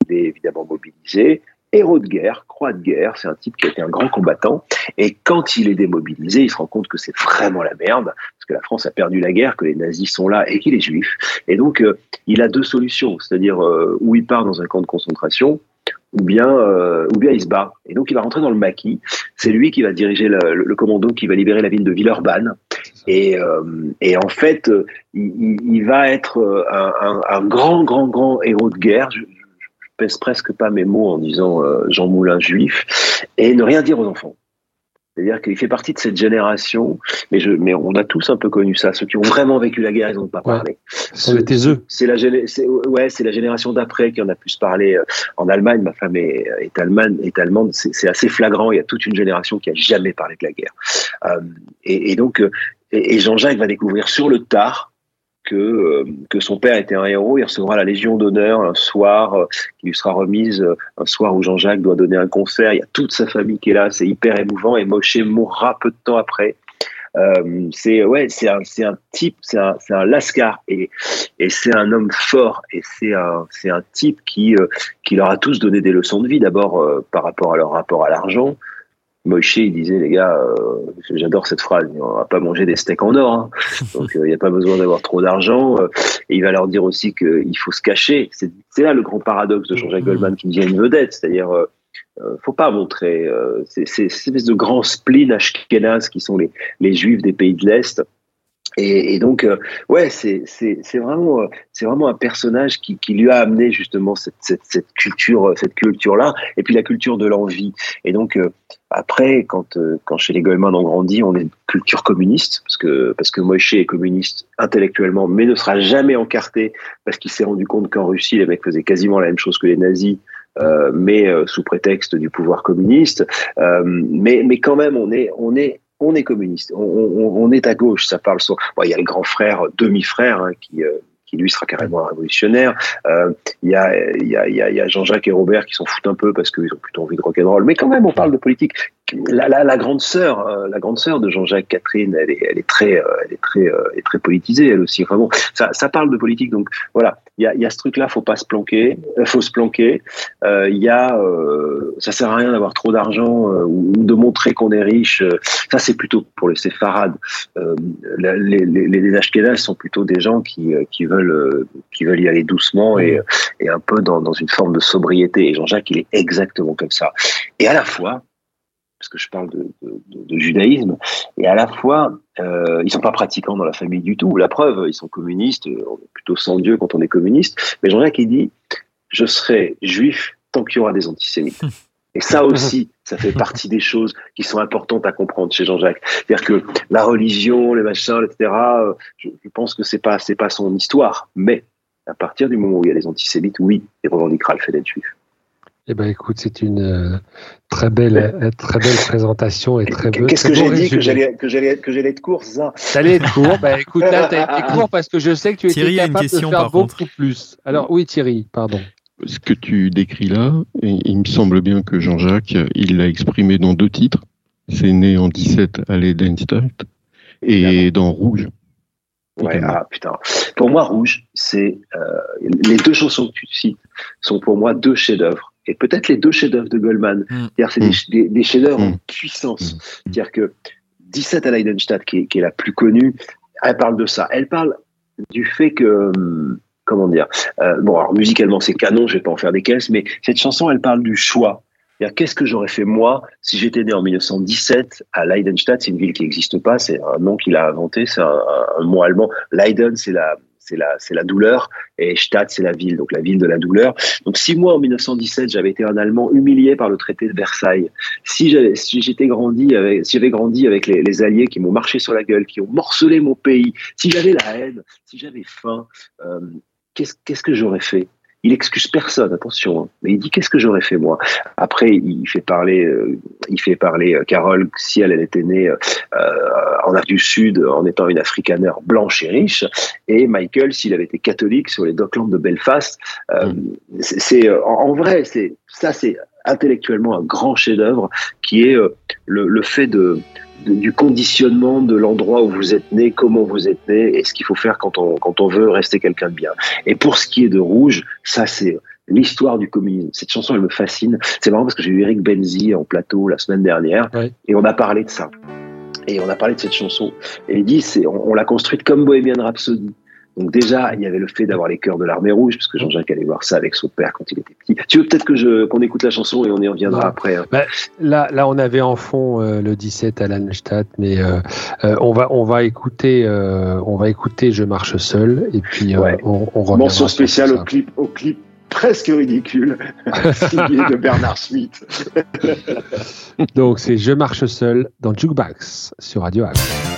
il est évidemment mobilisé héros de guerre, croix de guerre, c'est un type qui a été un grand combattant, et quand il est démobilisé, il se rend compte que c'est vraiment la merde, parce que la France a perdu la guerre, que les nazis sont là et qu'il est juif, et donc euh, il a deux solutions, c'est-à-dire euh, où il part dans un camp de concentration, ou bien, euh, ou bien il se bat. Et donc il va rentrer dans le maquis. C'est lui qui va diriger le, le, commando qui va libérer la ville de Villeurbanne. Et, et en fait, il, il va être un, un, un, grand, grand, grand héros de guerre. Je, pèse presque pas mes mots en disant euh, Jean Moulin juif, et ne rien dire aux enfants. C'est-à-dire qu'il fait partie de cette génération, mais, je, mais on a tous un peu connu ça. Ceux qui ont vraiment vécu la guerre, ils n'ont pas parlé. Tes œufs. C'est la, ouais, c'est la génération d'après qui en a plus parlé. Euh, en Allemagne, ma femme est, est allemande, est allemande c'est assez flagrant. Il y a toute une génération qui a jamais parlé de la guerre. Euh, et, et, donc, et Jean-Jacques va découvrir sur le tard que, euh, que son père était un héros. Il recevra la Légion d'honneur un soir euh, qui lui sera remise, euh, un soir où Jean-Jacques doit donner un concert. Il y a toute sa famille qui est là, c'est hyper émouvant. Et Moshe mourra peu de temps après. C'est ouais, c'est un, un type, c'est un, c'est un lascar et, et c'est un homme fort et c'est un, un type qui, qui leur a tous donné des leçons de vie. D'abord par rapport à leur rapport à l'argent, Moïse, il disait, les gars, euh, j'adore cette phrase, on va pas manger des steaks en or, hein. donc il n'y a pas besoin d'avoir trop d'argent. Euh, et il va leur dire aussi qu'il faut se cacher. C'est là le grand paradoxe de Jean-Jacques mm-hmm. Goldman qui devient une vedette, c'est-à-dire, euh, faut pas montrer ces, ces, ces espèces de grands spleen ashkénazes qui sont les, les juifs des pays de l'Est. Et, et, donc, ouais, c'est vraiment, c'est vraiment un personnage qui, qui, lui a amené justement cette, cette, cette culture, cette culture-là, et puis la culture de l'envie. Et donc, après, quand, euh, quand chez les Goldman on grandit, on est de culture communiste, parce que, parce que Moshe est communiste intellectuellement, mais ne sera jamais encarté, parce qu'il s'est rendu compte qu'en Russie, les mecs faisaient quasiment la même chose que les nazis, euh, mais euh, sous prétexte du pouvoir communiste. Euh, mais, mais quand même, on est, on est, on est communiste, on, on, on est à gauche. Ça parle sur. Bon, il y a le grand frère, demi-frère, hein, qui, qui lui sera carrément révolutionnaire. Euh, il y a, y a, y a Jean-Jacques et Robert qui s'en foutent un peu parce qu'ils ont plutôt envie de rock'n'roll. Mais quand même, on parle de politique. La, la, la grande sœur, euh, la grande sœur de Jean-Jacques, Catherine, elle est, elle est très, euh, elle est très, elle est très politisée elle aussi. Enfin bon, ça, ça parle de politique. Donc voilà, il y a, y a ce truc-là, faut pas se planquer, faut se planquer. Il y a, ça sert à rien d'avoir trop d'argent ou de montrer qu'on est riche. ça c'est plutôt pour les séfarades. les, les, les, sont plutôt des gens qui, qui veulent euh, qui veulent y aller doucement et, et un peu dans, dans, une forme de sobriété. Et Jean-Jacques, il est exactement comme ça. Et à la fois, parce que je parle de, de, de judaïsme, et à la fois, euh, ils sont pas pratiquants dans la famille du tout. La preuve, ils sont communistes, on est plutôt sans Dieu quand on est communiste. Mais Jean-Jacques, il dit, je serai juif tant qu'il y aura des antisémites. Et ça aussi, ça fait partie des choses qui sont importantes à comprendre chez Jean-Jacques. C'est-à-dire que la religion, les machins, etc., euh, je, je pense que c'est pas, c'est pas son histoire. Mais à partir du moment où il y a les antisémites, oui, il revendiquera le fait d'être juif. Eh ben, écoute, c'est une euh, très belle, euh, très belle présentation et très belle. Qu'est-ce que j'ai dit que j'allais que j'allais que j'allais être court, ça? T'allais être court. bah écoute, là, t'as été court parce que je sais que tu Thierry étais capable de faire beaucoup contre. plus. Alors oui, Thierry, pardon ce que tu décris là, il me semble bien que Jean-Jacques, il l'a exprimé dans deux titres. C'est né en 17 à l'Edenstadt et dans Rouge. Ouais, ah putain. Pour moi, Rouge, c'est euh, les deux chansons que tu cites sont pour moi deux chefs-d'œuvre et peut-être les deux chefs-d'œuvre de Goldman. Mm. C'est-à-dire, c'est mm. des, des chefs-d'œuvre en puissance. Mm. C'est-à-dire que 17 à l'Eidenstadt, qui, qui, est la plus connue, elle parle de ça. Elle parle du fait que hum, comment dire euh, Bon, alors musicalement c'est canon, je vais pas en faire des caisses, mais cette chanson, elle parle du choix. Qu'est-ce que j'aurais fait moi si j'étais né en 1917 à Leidenstadt? C'est une ville qui n'existe pas, c'est un nom qu'il a inventé, c'est un, un, mot allemand. Leiden, c'est la c'est la, douleur, et Stadt, c'est la ville, donc la ville de la douleur. Donc si moi, en 1917, j'avais été un Allemand humilié par le traité de Versailles, si j'avais, j'étais grandi avec, si j'avais grandi avec les, Alliés qui m'ont marché sur la gueule, qui ont morcelé mon pays, si j'avais la haine, si j'avais faim, euh, qu'est-ce que j'aurais fait? Il excuse personne, attention, hein. mais il dit qu'est-ce que j'aurais fait moi? Après, il fait parler, euh, il fait parler euh, Carole si elle, elle était née euh, en Afrique du Sud en étant une africaner blanche et riche, et Michael s'il avait été catholique sur les Docklands de Belfast. Mm. C'est en, en, vrai, c'est ça, c'est intellectuellement un grand chef-d'œuvre qui est le, le fait de du conditionnement de l'endroit où vous êtes né, comment vous êtes né et ce qu'il faut faire quand on, quand on veut rester quelqu'un de bien. Et pour ce qui est de Rouge, ça c'est l'histoire du communisme. Cette chanson, elle me fascine. C'est marrant parce que j'ai eu Eric Benzi en plateau la semaine dernière et on a parlé de ça. Et on a parlé de cette chanson. Et il dit, c'est, on l'a construite comme Bohemian Rhapsody. Donc déjà, il y avait le fait d'avoir les cœurs de l'armée rouge, parce que Jean-Jacques allait voir ça avec son père quand il était petit. Tu veux peut-être que je qu'on écoute la chanson et on y reviendra après. Hein. Bah, là, là, on avait en fond euh, le 17 à Landstadt, mais euh, euh, on va on va écouter on va écouter Je marche seul et puis on, on reviendra. Mention spéciale au clip au clip presque ridicule, signé de Bernard Smith. Donc c'est Je marche seul dans Jukebox sur Radio Axe.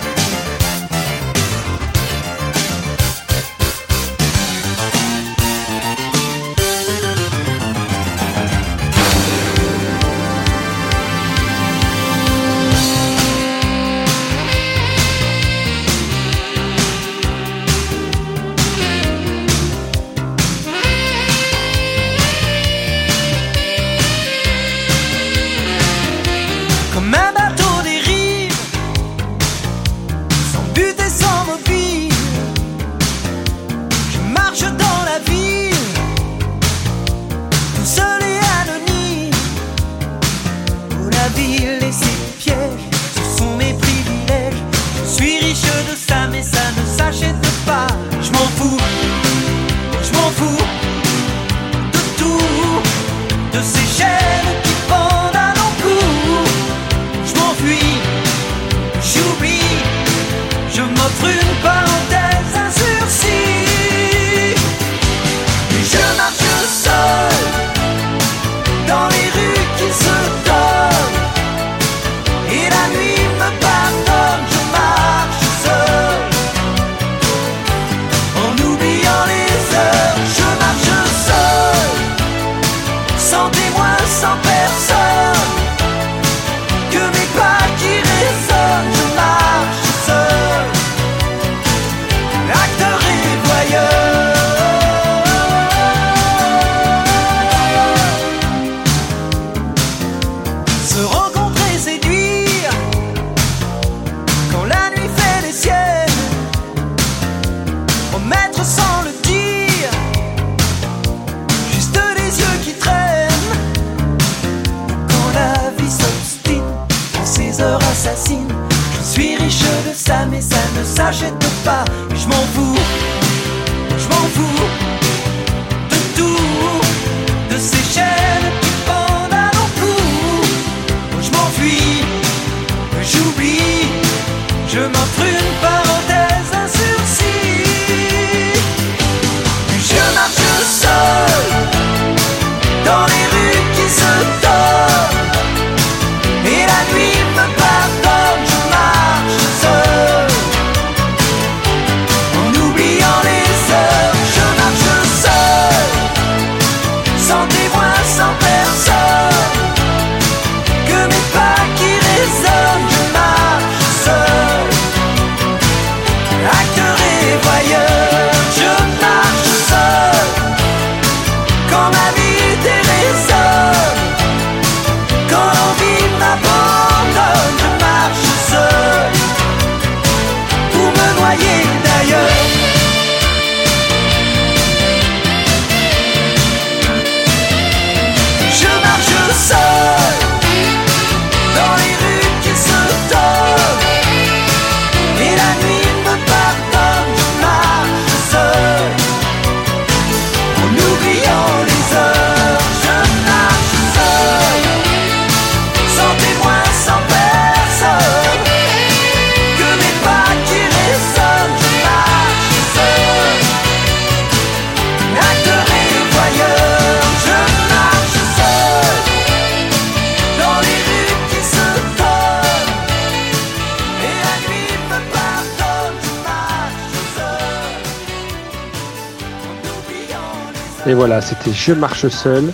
Je marche seul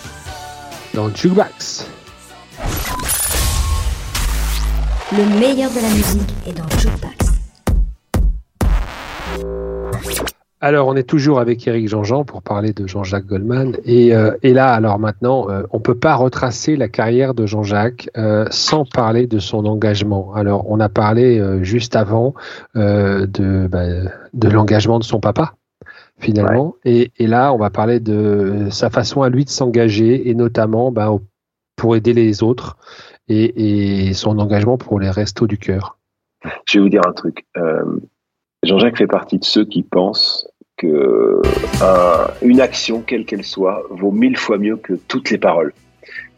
dans Jukebox. Le meilleur de la musique est dans Jukebox. Alors, on est toujours avec Eric Jean-Jean pour parler de Jean-Jacques Goldman. Et, euh, et, là, alors maintenant, euh, on peut pas retracer la carrière de Jean-Jacques euh, sans parler de son engagement. Alors, on a parlé juste avant de, bah, de l'engagement de son papa, finalement. Et, et, là, on va parler de sa façon à lui de s'engager, et notamment bah, pour aider les autres, et, et, son engagement pour les restos du cœur. Je vais vous dire un truc. Jean-Jacques fait partie de ceux qui pensent que un, une action, quelle qu'elle soit, vaut mille fois mieux que toutes les paroles.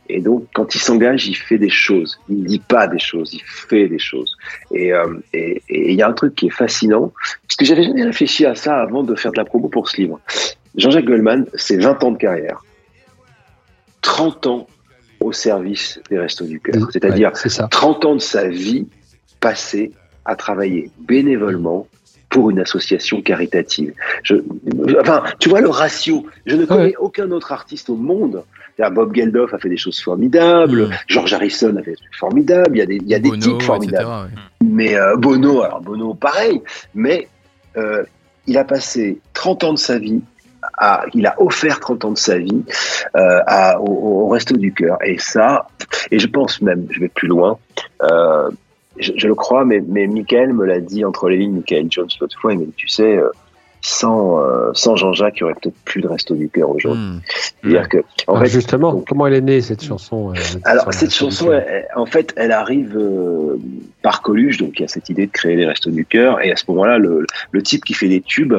Et donc, quand il s'engage, il fait des choses. Il dit pas des choses, il fait des choses. Et euh, et il y a un truc qui est fascinant, parce que j'avais jamais réfléchi à ça avant de faire de la promo pour ce livre. Jean-Jacques Goldman, c'est 20 ans de carrière, 30 ans au service des Restos du Cœur. C'est-à-dire ouais, 30 ans de sa vie passée à travailler bénévolement pour une association caritative. Je, enfin, tu vois le ratio. Je ne connais ouais. aucun autre artiste au monde. Bob Geldof a fait des choses formidables. Mmh. George Harrison a fait des trucs formidables. Il y a des, il y a des Bono, formidables. Etc., ouais. Mais euh, Bono, alors Bono, pareil. Mais euh, il a passé 30 ans de sa vie à, il a offert 30 ans de sa vie euh, à, au, au, Resto du Cœur. Et ça, et je pense même, je vais plus loin, euh, je, je, le crois, mais, mais Michael me l'a dit entre les lignes, Michael Jones l'autre fois, il m'a dit, tu sais, euh, sans, euh, sans Jean-Jacques, il n'y aurait peut-être plus de Resto du Cœur aujourd'hui. Mmh. C'est-à-dire que, en ah, fait, justement, donc, comment elle est née cette chanson euh, Alors, cette chanson, elle, en fait, elle arrive euh, par Coluche, donc il y a cette idée de créer les Restos du Cœur, et à ce moment-là, le, le type qui fait des tubes,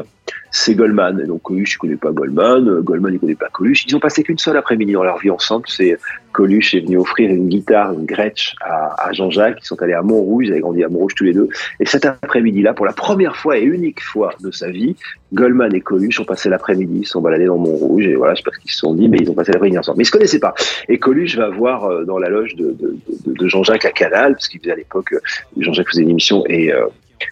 c'est Goldman. Et donc Coluche, il connaît pas Goldman, Goldman, il connaît pas Coluche. Ils ont passé qu'une seule après-midi dans leur vie ensemble. C'est Coluche est venu offrir une guitare, une Gretsch à, à Jean-Jacques. Ils sont allés à Montrouge, ils avaient grandi à Montrouge tous les deux. Et cet après-midi-là, pour la première fois et unique fois de sa vie, Goldman et Coluche ont passé l'après-midi, ils sont baladés dans Montrouge et voilà, je sais pas ce qu'ils se sont dit, mais ils ont passé l'après-midi ensemble. Mais ils se connaissaient pas. Et Coluche va voir euh, dans la loge de, de, de, de Jean-Jacques à Canal, parce qu'il faisait à l'époque, euh, Jean-Jacques faisait une émission et euh,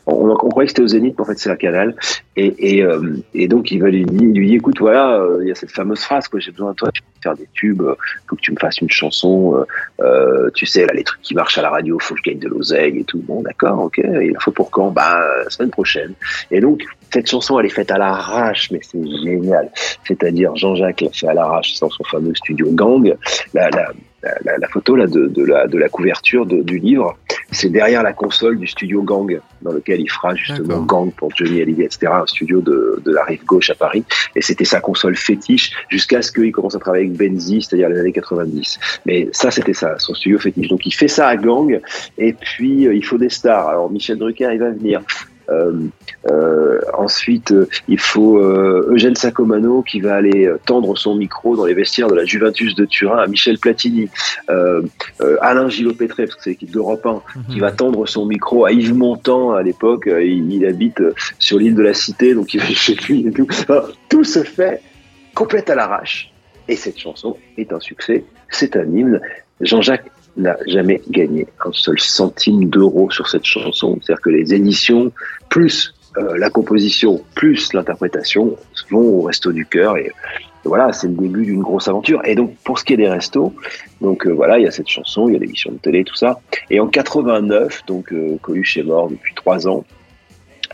on, on, croyait que c'était au Zénith, mais en fait c'est à Canal. Et, et, euh, donc il va lui dire, lui dit, écoute, voilà, euh, il y a cette fameuse phrase, quoi, j'ai besoin de toi, faire des tubes, euh, faut que tu me fasses une chanson, euh, tu sais, là, les trucs qui marchent à la radio, faut que je gagne de l'oseille et tout. Bon, d'accord, ok, il faut pour quand? Bah, la semaine prochaine. Et donc, cette chanson, elle est faite à l'arrache, mais c'est génial. C'est-à-dire, Jean-Jacques l'a fait à l'arrache dans son fameux studio Gang. La, la, la, la, photo là de, de, la, de la couverture de, du livre, c'est derrière la console du studio Gang, dans lequel il fera justement Gang pour Johnny Hallyday, etc. Un studio de, de la rive gauche à Paris. Et c'était sa console fétiche jusqu'à ce qu'il commence à travailler avec Benzi, c'est-à-dire les années 90. Mais ça, c'était ça, son studio fétiche. Donc il fait ça à Gang, et puis euh, il faut des stars. Alors Michel Drucker, il va venir. Euh, euh, ensuite, euh, il faut Eugène Sacomano qui va aller tendre son micro dans les vestiaires de la Juventus de Turin à Michel Platini, Alain Gillot-Pétré, parce que c'est l'équipe d'Europe 1, mm -hmm. qui va tendre son micro à Yves Montand à l'époque. Il, il, habite sur l'île de la Cité, donc il va chez lui et tout. Enfin, tout se fait complète à l'arrache. Et cette chanson est un succès, c'est un hymne. Jean-Jacques n'a jamais gagné un seul centime d'euro sur cette chanson. C'est-à-dire que les éditions, plus euh, la composition, plus l'interprétation, vont au resto du cœur. Et, voilà, c'est le début d'une grosse aventure. Et donc, pour ce qui est des restos, donc euh, voilà, il y a cette chanson, il y a l'émission de télé, tout ça. Et en 89, donc euh, Coluche est mort depuis trois ans.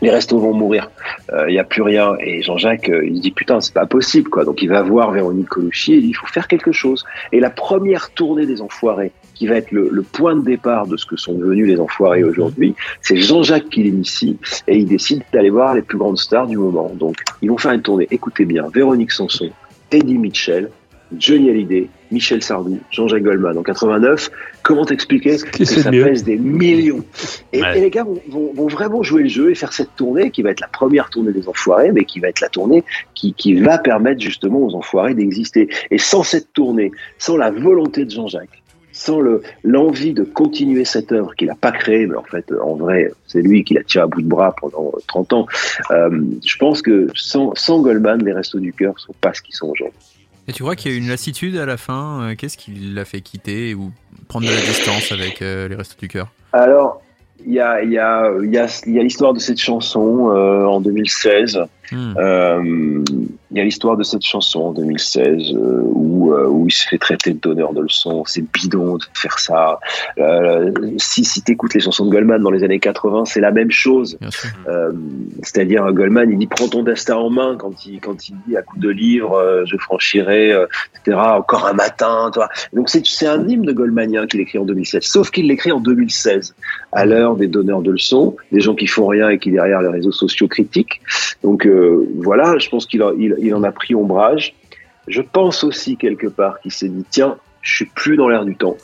Les restos vont mourir, il euh, n'y a plus rien. Et Jean-Jacques, euh, il se dit putain, c'est pas possible quoi. Donc il va voir Véronique Colucci et il faut faire quelque chose. Et la première tournée des Enfoirés, qui va être le, le, point de départ de ce que sont devenus les Enfoirés aujourd'hui, c'est Jean-Jacques qui l'initie et il décide d'aller voir les plus grandes stars du moment. Donc ils vont faire une tournée. Écoutez bien, Véronique Sanson, Eddie Mitchell, Johnny Hallyday, Michel Sardou, Jean-Jacques Goldman en 89. Comment t'expliquer que ça mieux. pèse des millions et, ouais. et, les gars vont, vont, vont, vraiment jouer le jeu et faire cette tournée qui va être la première tournée des Enfoirés, mais qui va être la tournée qui, qui va permettre justement aux Enfoirés d'exister. Et sans cette tournée, sans la volonté de Jean-Jacques, sans l'envie de continuer cette œuvre qu'il n'a pas créée, mais en fait, en vrai, c'est lui qui l'a tiré à bout de bras pendant 30 ans. Euh, je pense que sans, sans Goldman, les Restos du Cœur ne sont pas ce qu'ils sont aujourd'hui. Et tu crois qu'il y a une lassitude à la fin Qu'est-ce qui l'a fait quitter ou prendre de la distance avec euh, les Restos du Cœur? Alors, il y a, y a, y a, y a l'histoire de cette chanson euh, en 2016. Hmm. Euh, il y a l'histoire de cette chanson en 2016 euh, où, euh, où il se fait traiter de donneur de leçons. C'est bidon de faire ça. Euh, si si t'écoutes les chansons de Goldman dans les années 80, c'est la même chose. C'est-à-dire Goldman, il dit prends ton destin en main quand il quand il dit à coup de livre, je franchirai, etc. Encore un matin, toi. Donc c'est c'est un hymne de Goldmanien qu'il écrit en 2016. Sauf qu'il l'écrit en 2016 à l'heure des donneurs de leçons, des gens qui font rien et qui derrière les réseaux sociaux critiquent. Donc voilà, je pense qu'il il, il en a pris ombrage. Je pense aussi quelque part qu'il s'est dit tiens, je suis plus dans l'air du temps.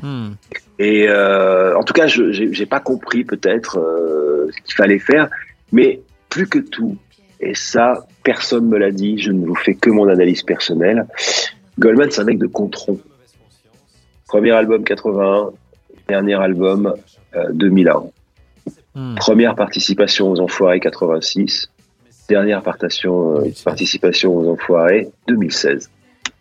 Hmm. Et euh, en tout cas, je j'ai pas compris peut-être euh, ce qu'il fallait faire, mais plus que tout, et ça, personne me l'a dit, je ne vous fais que mon analyse personnelle. Goldman, c'est un mec de contron. Premier album 81, dernier album 2001. Euh, hmm. Première participation aux Enfoirés 86, dernière participation, euh, participation aux Enfoirés, 2016.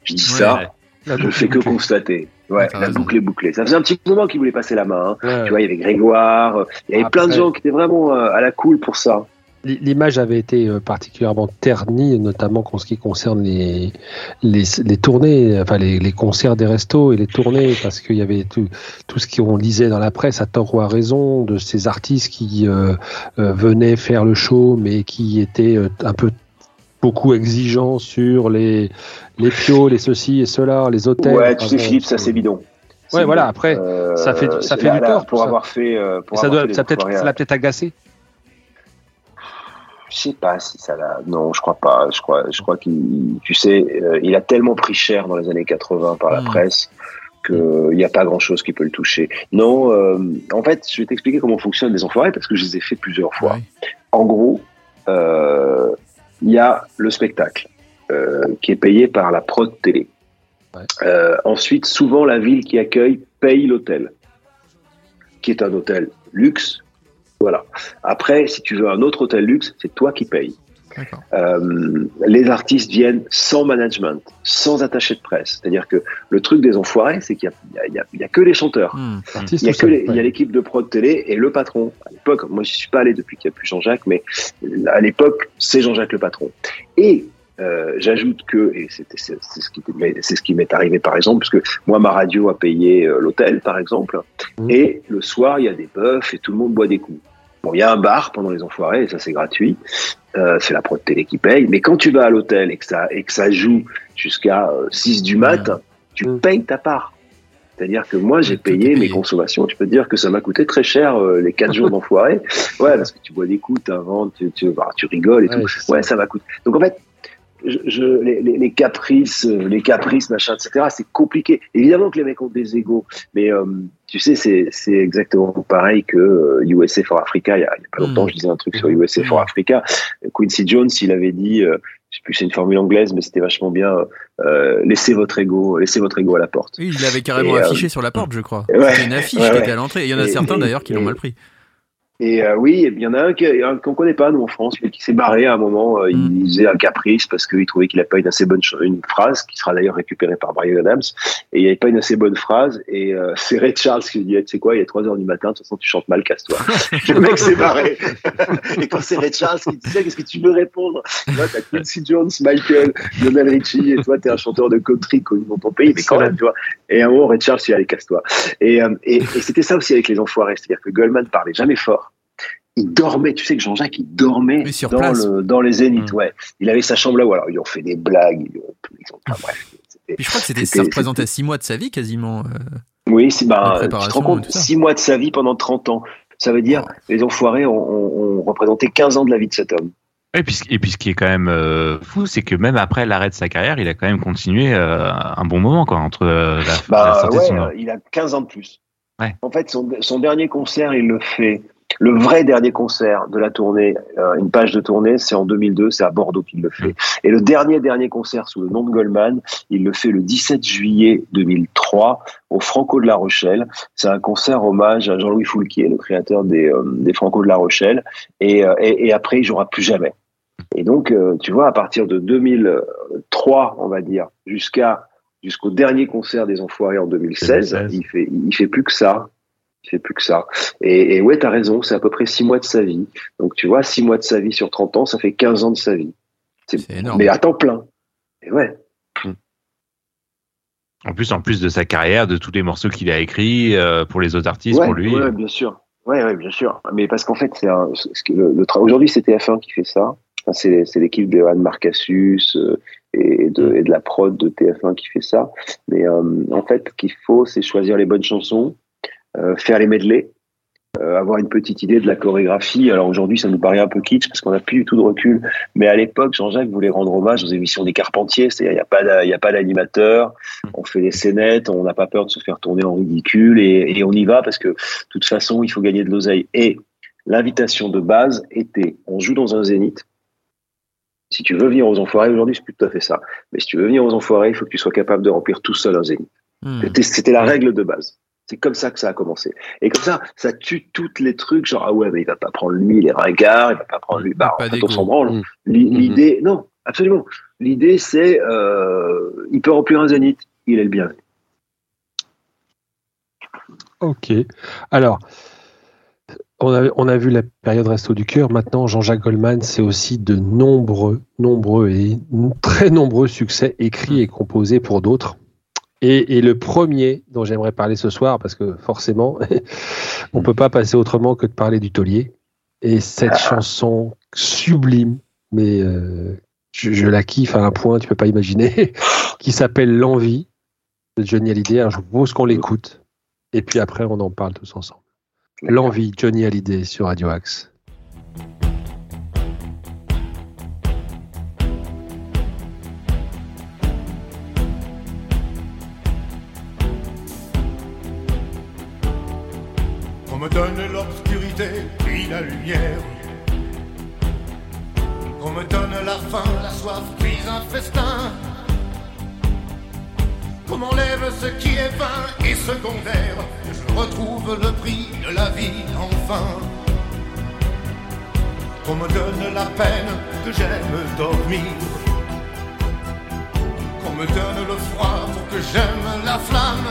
Je dis ça, je ne fais que constater. Ouais, la boucle est bouclée. Ça faisait un petit moment qu'il voulait passer la main. Hein. Tu vois, il y avait Grégoire, euh, il y avait plein de gens qui étaient vraiment euh, à la cool pour ça. L'image avait été euh, particulièrement ternie, notamment en ce qui concerne les, les, les tournées, enfin les, les, concerts des restos et les tournées, parce qu'il y avait tout, tout ce qu'on lisait dans la presse, à tort ou à raison, de ces artistes qui euh, euh, venaient faire le show, mais qui étaient un peu beaucoup exigeants sur les, les pios, les ceci et cela, les hôtels. Ouais, tu sais, Philippe, ça c'est bidon. Ouais, voilà. Après, ça fait ça fait du tort pour avoir fait. Pour ça doit, ça peut-être, ça l'a peut-être agacé. Je sais pas si ça l'a. Non, je crois pas. Je crois, je crois qu'il, tu sais, euh, il a tellement pris cher dans les années 80 par la hmm. presse qu'il n'y a pas grand chose qui peut le toucher. Non, euh, en fait, je vais t'expliquer comment fonctionnent les enfoirés parce que je les ai fait plusieurs fois. En gros, euh, il y a le spectacle qui est payé par la prod télé. ensuite, souvent, la ville qui accueille paye l'hôtel, qui est un hôtel luxe, voilà. Après, si tu veux un autre hôtel luxe, c'est toi qui payes. Euh, les artistes viennent sans management, sans attaché de presse. C'est-à-dire que le truc des enfoirés, c'est qu'il n'y a, que les chanteurs. Hmm. Il y a l'équipe de prod télé et le patron. À l'époque, moi je suis pas allé depuis qu'il n'y a plus Jean-Jacques, mais à l'époque, c'est Jean-Jacques le patron. Et euh, j'ajoute que, et c'est ce qui m'est arrivé par exemple, parce que moi ma radio a payé euh, l'hôtel par exemple, hmm. et le soir il y a des bœufs et tout le monde boit des coups. Bon, il y a un bar pendant les enfoirés, et ça c'est gratuit. Euh, c'est la prod télé qui paye. Mais quand tu vas à l'hôtel et que ça, et que ça joue jusqu'à 6 euh, du mat, tu payes ta part. C'est-à-dire que moi, j'ai payé, mes consommations. Tu peux te dire que ça m'a coûté très cher euh, les 4 jours d'enfoirés. Ouais, parce que tu bois des coups, tu, tu, bah, tu rigoles et tout. Ouais, ça va coûter. Donc en fait, je, les, les, caprices, les caprices, machin, etc. C'est compliqué. Évidemment que les mecs ont des égaux, mais euh, tu sais, c'est exactement pareil que USA euh, for Africa. Il y a, il y a pas longtemps, mm. je disais un truc sur USA for mm. Africa. Quincy Jones, il avait dit, euh, je sais plus, c'est une formule anglaise, mais c'était vachement bien. Euh, laissez votre ego, laissez votre ego à la porte. Oui, il l'avait carrément affiché sur la porte, je crois. C'était une affiche qui était à l'entrée. Il y en a certains d'ailleurs qui l'ont mal pris. Et euh, oui, il y en a un qu'on connaît pas nous en France, mais qui s'est barré à un moment. Euh, il mm. faisait un caprice parce qu'il trouvait qu'il n'avait pas une assez bonne une phrase qui sera d'ailleurs récupérée par Brian Adams. Et il n'y avait pas une assez bonne phrase. Et euh, c'est Ray Charles qui lui dit, tu sais quoi, il est 3 heures du matin, de toute façon tu chantes mal, casse-toi. le mec s'est barré. et quand c'est Ray Charles qui dit, qu'est-ce que tu veux répondre? Là, t'as Quincy Jones, Michael, Lionel Richie, et toi t'es un chanteur de country connu dans ton pays, mais quand même, tu vois. Et à un moment, Ray Charles, il allait casse-toi. Et, et, et c'était ça aussi avec les enfoirés, c'est-à-dire que Goldman parlait jamais fort il dormait. Tu sais que Jean-Jacques, il dormait dans, le, dans, les zéniths. Mmh. Ouais. Il avait sa chambre là où alors ils ont fait des blagues. Ils ont, bref. je crois que c'était, ça représentait six mois de sa vie quasiment. Euh, oui, c'est, bah, tu te rends compte, six mois de sa vie pendant 30 ans. Ça veut dire, les enfoirés ont, ont, représenté 15 ans de la vie de cet homme. Et puis, et puis ce qui est quand même euh, fou, c'est que même après l'arrêt de sa carrière, il a quand même continué euh, un bon moment quoi, entre la, bah, sortie de son... Il a 15 ans de plus. Ouais. En fait, son, son dernier concert, il le fait le vrai dernier concert de la tournée, euh, une page de tournée, c'est en 2002, c'est à Bordeaux qu'il le fait. Et le dernier dernier concert sous le nom de Goldman, il le fait le 17 juillet 2003 au Franco de La Rochelle. C'est un concert hommage à Jean-Louis Foulquier, le créateur des, euh, des Franco de La Rochelle. Et, euh, et, et, après, il jouera plus jamais. Et donc, tu vois, à partir de 2003, on va dire, jusqu'à jusqu'au dernier concert des Enfoirés en 2016, 2016. il fait il fait plus que ça Il fait plus que ça. Et, et ouais, t'as raison, c'est à peu près six mois de sa vie. Donc tu vois, six mois de sa vie sur 30 ans, ça fait 15 ans de sa vie. C'est énorme. Mais à temps plein. Et ouais. En plus, en plus de sa carrière, de tous les morceaux qu'il a écrits euh, pour les autres artistes, ouais, pour lui. ouais, bien sûr. Ouais, ouais, bien sûr. Mais parce qu'en fait, c'est le, aujourd'hui, c'est TF1 qui fait ça. Enfin, c'est, c'est l'équipe de Anne Marcassus euh, et, de, et de la prod de TF1 qui fait ça. Mais euh, en fait, ce qu'il faut, c'est choisir les bonnes chansons, faire les medley, euh, avoir une petite idée de la chorégraphie. Alors aujourd'hui, ça nous paraît un peu kitsch parce qu'on n'a plus du tout de recul. Mais à l'époque, Jean-Jacques voulait rendre hommage aux émissions des Carpentiers. C'est-à-dire, il n'y a pas, d'animateur. On fait des scénettes, on n'a pas peur de se faire tourner en ridicule et, et on y va parce que de toute façon, il faut gagner de l'oseille. Et l'invitation de base était, on joue dans un zénith. Si tu veux venir aux enfoirés, aujourd'hui, c'est plus tout à fait ça. Mais si tu veux venir aux enfoirés, il faut que tu sois capable de remplir tout seul un zénith. Hmm. C'était la règle de base. C'est comme ça que ça a commencé. Et comme ça, ça tue toutes les trucs, genre, ah ouais, mais il va pas prendre lui, les ringards, il va pas prendre lui. Bah, Pas en fait, on s'en branle. Mm. L'i- Mhm. L'idée, non, absolument. L'idée, c'est, euh, il peut remplir un zénith, il est le bienvenu. Ok. Alors, on a, on a vu la période Resto du Cœur. Maintenant, Jean-Jacques Goldman, c'est aussi de nombreux, nombreux et très nombreux succès écrits et composés pour d'autres. Et, et le premier dont j'aimerais parler ce soir, parce que forcément, on peut pas passer autrement que de parler du taulier. Et cette chanson sublime, mais euh, je, je la kiffe à un point, tu peux pas imaginer, qui s'appelle L'envie de Johnny Hallyday. Alors, je vous propose qu'on l'écoute. Et puis après, on en parle tous ensemble. L'envie, Johnny Hallyday sur Radio Axe. Me donne l'obscurité puis la lumière. On me donne la faim, la soif, puis un festin. Qu'on m'enlève ce qui est vain et secondaire. Je retrouve le prix de la vie enfin. Qu'on me donne la peine que j'aime dormir. Qu'on me donne le froid pour que j'aime la flamme.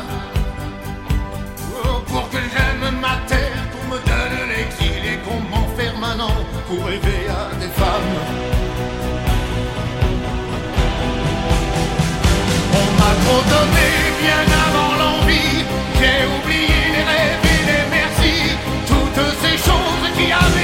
Oh, pour que j'aime ma terre, qu'on me donne l'exil et qu'on m'enferme un an pour rêver à des femmes. On m'a trop donné bien avant l'envie, j'ai oublié les rêves et les merci, toutes ces choses qui avaient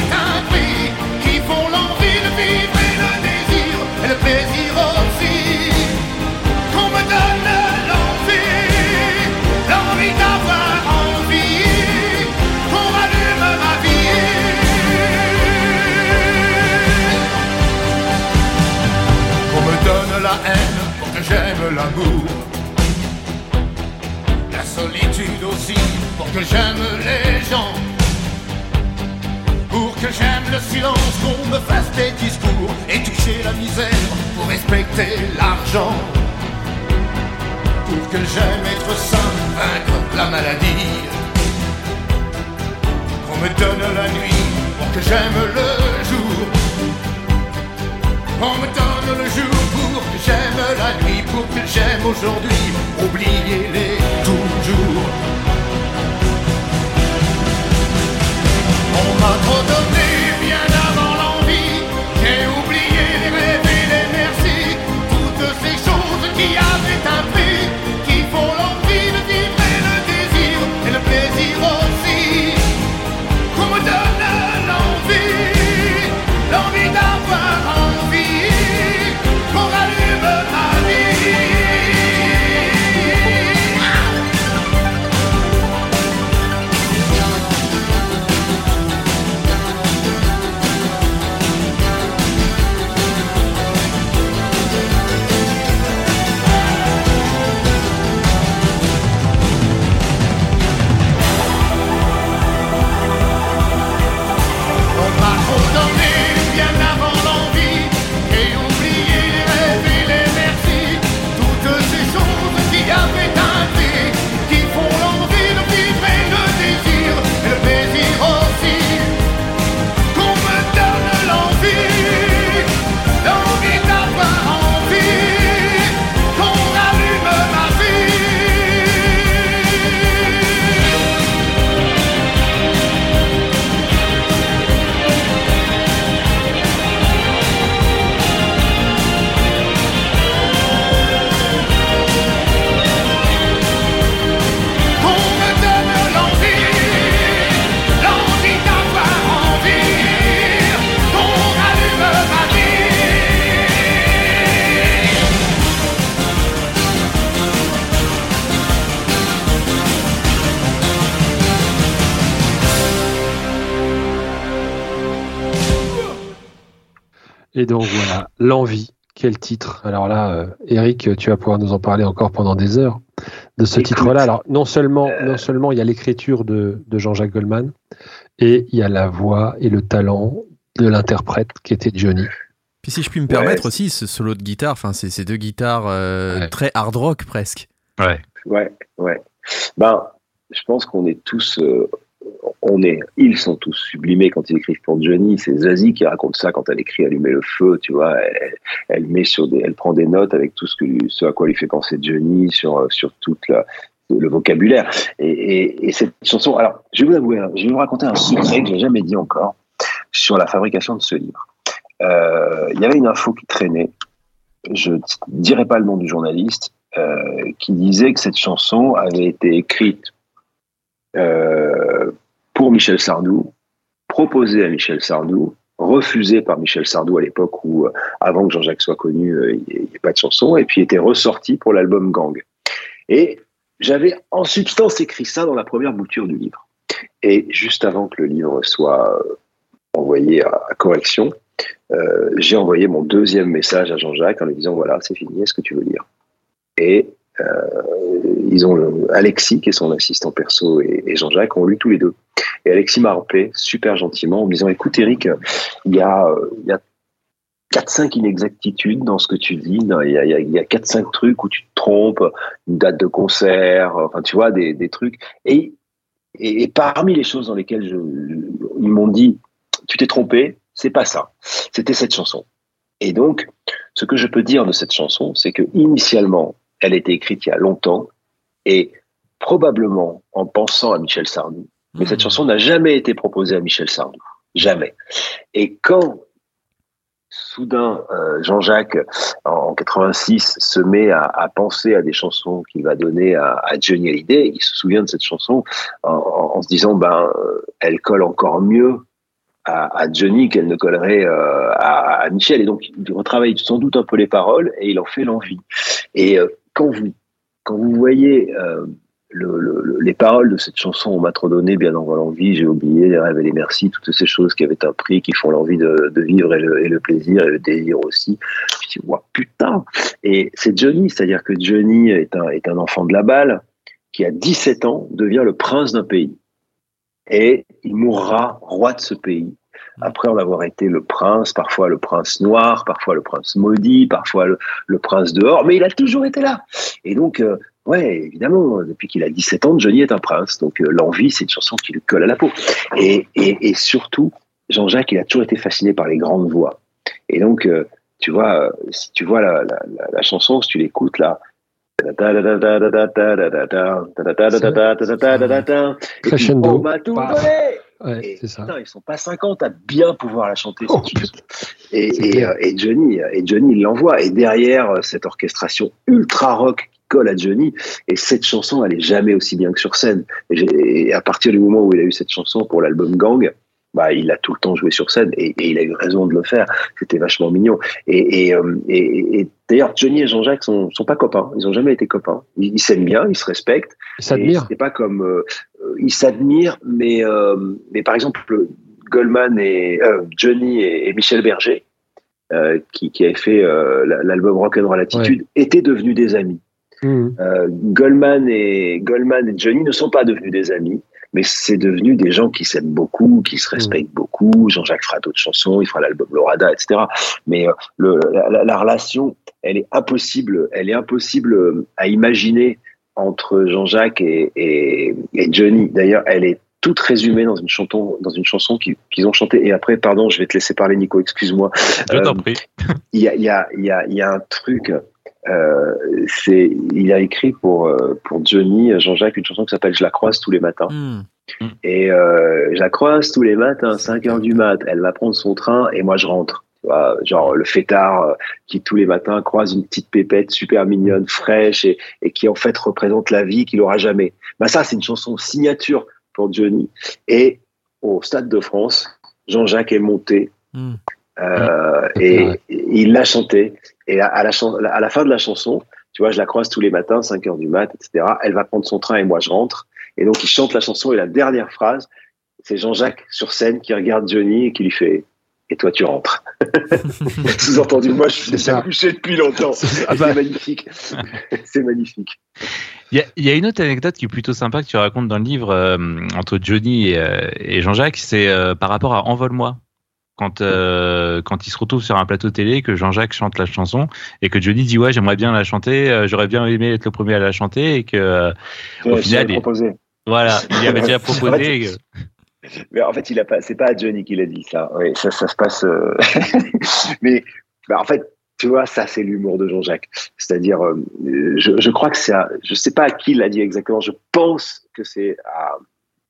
haine pour que j'aime l'amour. La solitude aussi pour que j'aime les gens. Pour que j'aime le silence, qu'on me fasse des discours et toucher la misère pour respecter l'argent. Pour que j'aime être sain, vaincre la maladie. Qu'on me donne la nuit pour que j'aime le jour. On me donne le jour pour que j'aime la nuit, pour que j'aime aujourd'hui, oubliez-les toujours. On m'a trop Et donc voilà, l'envie. Quel titre Alors là, euh, Eric, tu vas pouvoir nous en parler encore pendant des heures de ce titre-là. Alors non seulement, euh, non seulement il y a l'écriture de, de Jean-Jacques Goldman, et il y a la voix et le talent de l'interprète qui était Johnny. Puis si je puis me permettre aussi, ce solo de guitare, enfin c'est ces deux guitares euh, Ouais. très hard rock presque. Ouais. Ouais, ouais. Ben, je pense qu'on est tous, euh, on est, ils sont tous sublimés quand ils écrivent pour Johnny. C'est Zazie qui raconte ça quand elle écrit Allumer le feu, tu vois. Elle, met sur elle prend des notes avec tout ce à quoi lui fait penser Johnny sur, euh, sur toute le vocabulaire. Et, et, et cette chanson, alors, je vais vous avouer, hein, je vais vous raconter un secret que j'ai jamais dit encore sur la fabrication de ce livre. Euh, Il y avait une info qui traînait. Je dirai pas le nom du journaliste, euh, qui disait que cette chanson avait été écrite euh, pour Michel Sardou, proposée à Michel Sardou, refusée par Michel Sardou à l'époque où, euh, avant que Jean-Jacques soit connu, euh, il n'y ait pas de chanson, et puis était ressortie pour l'album Gang. Et j'avais en substance écrit ça dans la première bouture du livre. Et juste avant que le livre soit envoyé à, correction, j'ai envoyé mon deuxième message à Jean-Jacques en lui disant voilà, c'est fini, est-ce que tu veux lire? Ils ont le- Alexis, qui est son assistant perso, et, Jean-Jacques ont lu tous les deux. Et Alexis m'a rappelé super gentiment en me disant écoute, Eric, il y a, euh, y a 4-5 inexactitudes dans ce que tu dis. Il y a, il y a- il y a 4-5 trucs où tu te trompes, une date de concert, enfin, tu vois, des, trucs. Et, parmi les choses dans lesquelles ils m'ont dit tu t'es trompé, c'est pas ça. C'était cette chanson. Et donc, ce que je peux dire de cette chanson, c'est que initialement, elle a été écrite il y a longtemps et probablement en pensant à Michel Sardou. Mais cette chanson n'a jamais été proposée à Michel Sardou. Jamais. Et quand soudain euh, Jean-Jacques en 86 se met à, à penser à des chansons qu'il va donner à, à Johnny Hallyday, il se souvient de cette chanson en, en- en se disant ben euh, elle colle encore mieux à, à Johnny qu'elle ne collerait euh, à, à Michel et donc il retravaille sans doute un peu les paroles et il en fait l'envie et euh, quand vous voyez euh, le, le- le- les paroles de cette chanson on m'a trop donné bien dans l'envie j'ai oublié les rêves et les merci toutes ces choses qui avaient un prix qui font l'envie de, vivre et le, plaisir et le désir aussi je dis Ouah, putain. Et c'est Johnny c'est à dire que Johnny est un, est un enfant de la balle qui à 17 ans devient le prince d'un pays. Et il mourra roi de ce pays après en avoir été le prince, parfois le prince noir, parfois le prince maudit, parfois le, prince dehors, mais il a toujours été là. Et donc, euh, ouais, évidemment, depuis qu'il a 17 ans, Johnny est un prince. Donc, euh, l'envie, c'est une chanson qui lui colle à la peau. Et, surtout, Jean-Jacques, il a toujours été fasciné par les grandes voix. Et donc, euh, tu vois, euh, si tu vois la, chanson, si tu l'écoutes là, et puis, on m'a tout Paf. Ouais, Et c'est ça. putain, ils sont pas 50 à bien pouvoir la chanter. Oh, et, et, euh, et Johnny, et Johnny, il l'envoie. Et derrière euh, cette orchestration ultra rock qui colle à Johnny, et cette chanson, elle est jamais aussi bien que sur scène. Et, et à partir du moment où il a eu cette chanson pour l'album Gang, bah, il a tout le temps joué sur scène et, et il a eu raison de le faire. C'était vachement mignon. Et, et, euh, et- d'ailleurs, Johnny et Jean-Jacques sont, sont pas copains. Ils ont jamais été copains. Ils ils s'aiment bien, ils se respectent. Il s'admire. C'est pas comme euh, euh, ils s'admirent, mais euh, mais par exemple Goldman et euh, Johnny et, Michel Berger, qui qui avaient fait la- l'album Rock'n'Roll Attitude, étaient devenus des amis. Euh, Goldman et Goldman et Johnny ne sont pas devenus des amis, mais c'est devenu des gens qui s'aiment beaucoup, qui se respectent beaucoup. Jean-Jacques fera d'autres chansons, il fera l'album Lorada, etc. Mais euh, le, la, la- la relation, elle est impossible, elle est impossible euh, à imaginer entre Jean-Jacques et, et, et Johnny. D'ailleurs, elle est toute résumée dans une chanson, dans une chanson qu'ils ont chantée. Et après, pardon, je vais te laisser parler, Nico. Excuse-moi. Je Euh, t'en prie. il y a, y a, y a, y a un truc. Euh, c'est, il a écrit pour euh, pour Johnny, Jean-Jacques, une chanson qui s'appelle Je la croise tous les matins. Hmm. Et euh, je la croise tous les matins, 5 heures du mat. Elle va prendre son train et moi je rentre. Tu vois, genre le fêtard euh, qui tous les matins croise une petite pépette super mignonne, fraîche et, et qui en fait représente la vie qu'il aura jamais. Bah ça, c'est une chanson signature pour Johnny. Et au Stade de France, Jean-Jacques est monté Hmm. Euh, et, il l'a chanté. Et à, à la à la fin de la chanson, tu vois, je la croise tous les matins, 5 heures du mat, etc. Elle va prendre son train et moi je rentre. Et donc il chante la chanson et la dernière phrase, c'est Jean-Jacques sur scène qui regarde Johnny et qui lui fait Et toi tu rentres. Sous-entendu, moi, je suis ça. couché depuis longtemps. Ah C'est magnifique. C'est magnifique. Il y, a, il y a une autre anecdote qui est plutôt sympa que tu racontes dans le livre euh, entre Johnny et, euh, et Jean-Jacques, c'est euh, par rapport à Envole-moi. Quand, euh, quand il se retrouve sur un plateau télé, que Jean-Jacques chante la chanson et que Johnny dit ouais j'aimerais bien la chanter, euh, j'aurais bien aimé être le premier à la chanter et que euh, Au final, il- proposé. voilà il avait déjà proposé. Mais en fait, il a pas. C'est pas à Johnny qui l'a dit ça. Oui, ça, ça se passe. euh, Mais bah, en fait, tu vois, ça c'est l'humour de Jean-Jacques. C'est-à-dire, euh, je, je crois que c'est. à- Je sais pas à qui il l'a dit exactement. Je pense que c'est à,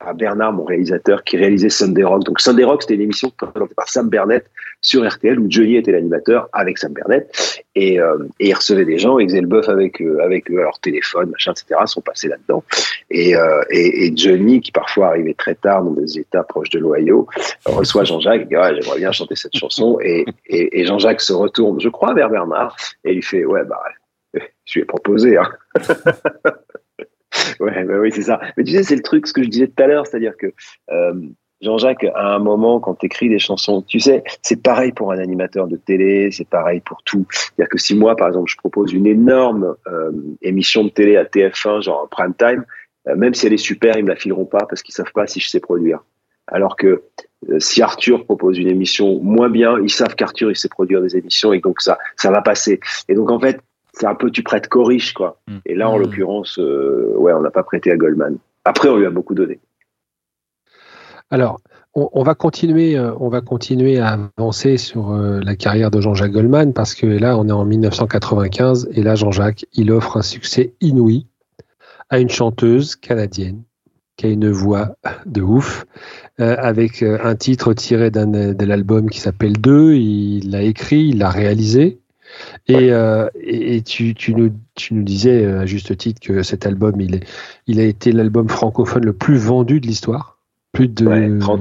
à Bernard, mon réalisateur, qui réalisait Sunday Rock. Donc Sunday Rock, c'était une émission présentée par Sam Bernett sur RTL où Johnny était l'animateur avec Sam Bernett et, euh, et il recevait des gens, il faisait le bœuf avec eux, avec leur téléphone, machin, etc. sont passés là-dedans. Et, euh, et, et Johnny, qui parfois arrivait très tard dans des états proches de l'Ohio, reçoit Jean-Jacques, il dit ouais, j'aimerais bien chanter cette chanson. Et, et, et Jean-Jacques se retourne, je crois, vers Bernard et il fait ouais bah je lui ai proposé. Hein. ouais, bah oui, c'est ça. Mais tu sais, c'est le truc, ce que je disais tout à l'heure, c'est-à-dire que euh, Jean-Jacques, à un moment, quand tu écris des chansons, tu sais, c'est pareil pour un animateur de télé, c'est pareil pour tout. C'est-à-dire que si moi, par exemple, je propose une énorme euh, émission de télé à TF1, genre en prime time, euh, même si elle est super, ils me la fileront pas parce qu'ils savent pas si je sais produire. Alors que euh, si Arthur propose une émission moins bien, ils savent qu'Arthur il sait produire des émissions et donc ça ça va passer. Et donc en fait, c'est un peu tu prêtes qu'aux riches quoi. Mm. Et là en Mm. l'occurrence, euh, ouais, on n'a pas prêté à Goldman. Après, on lui a beaucoup donné. Alors, on, on va continuer, euh, on va continuer à avancer sur euh, la carrière de Jean-Jacques Goldman parce que là, on est en 1995 et là, Jean-Jacques, il offre un succès inouï à une chanteuse canadienne qui a une voix de ouf, euh, avec euh, un titre tiré d'un de l'album qui s'appelle Deux. Il l'a écrit, il l'a réalisé. Et, euh, et, et tu, tu, nous, tu nous disais euh, à juste titre que cet album, il, est, il a été l'album francophone le plus vendu de l'histoire. Plus de Ouais, 30,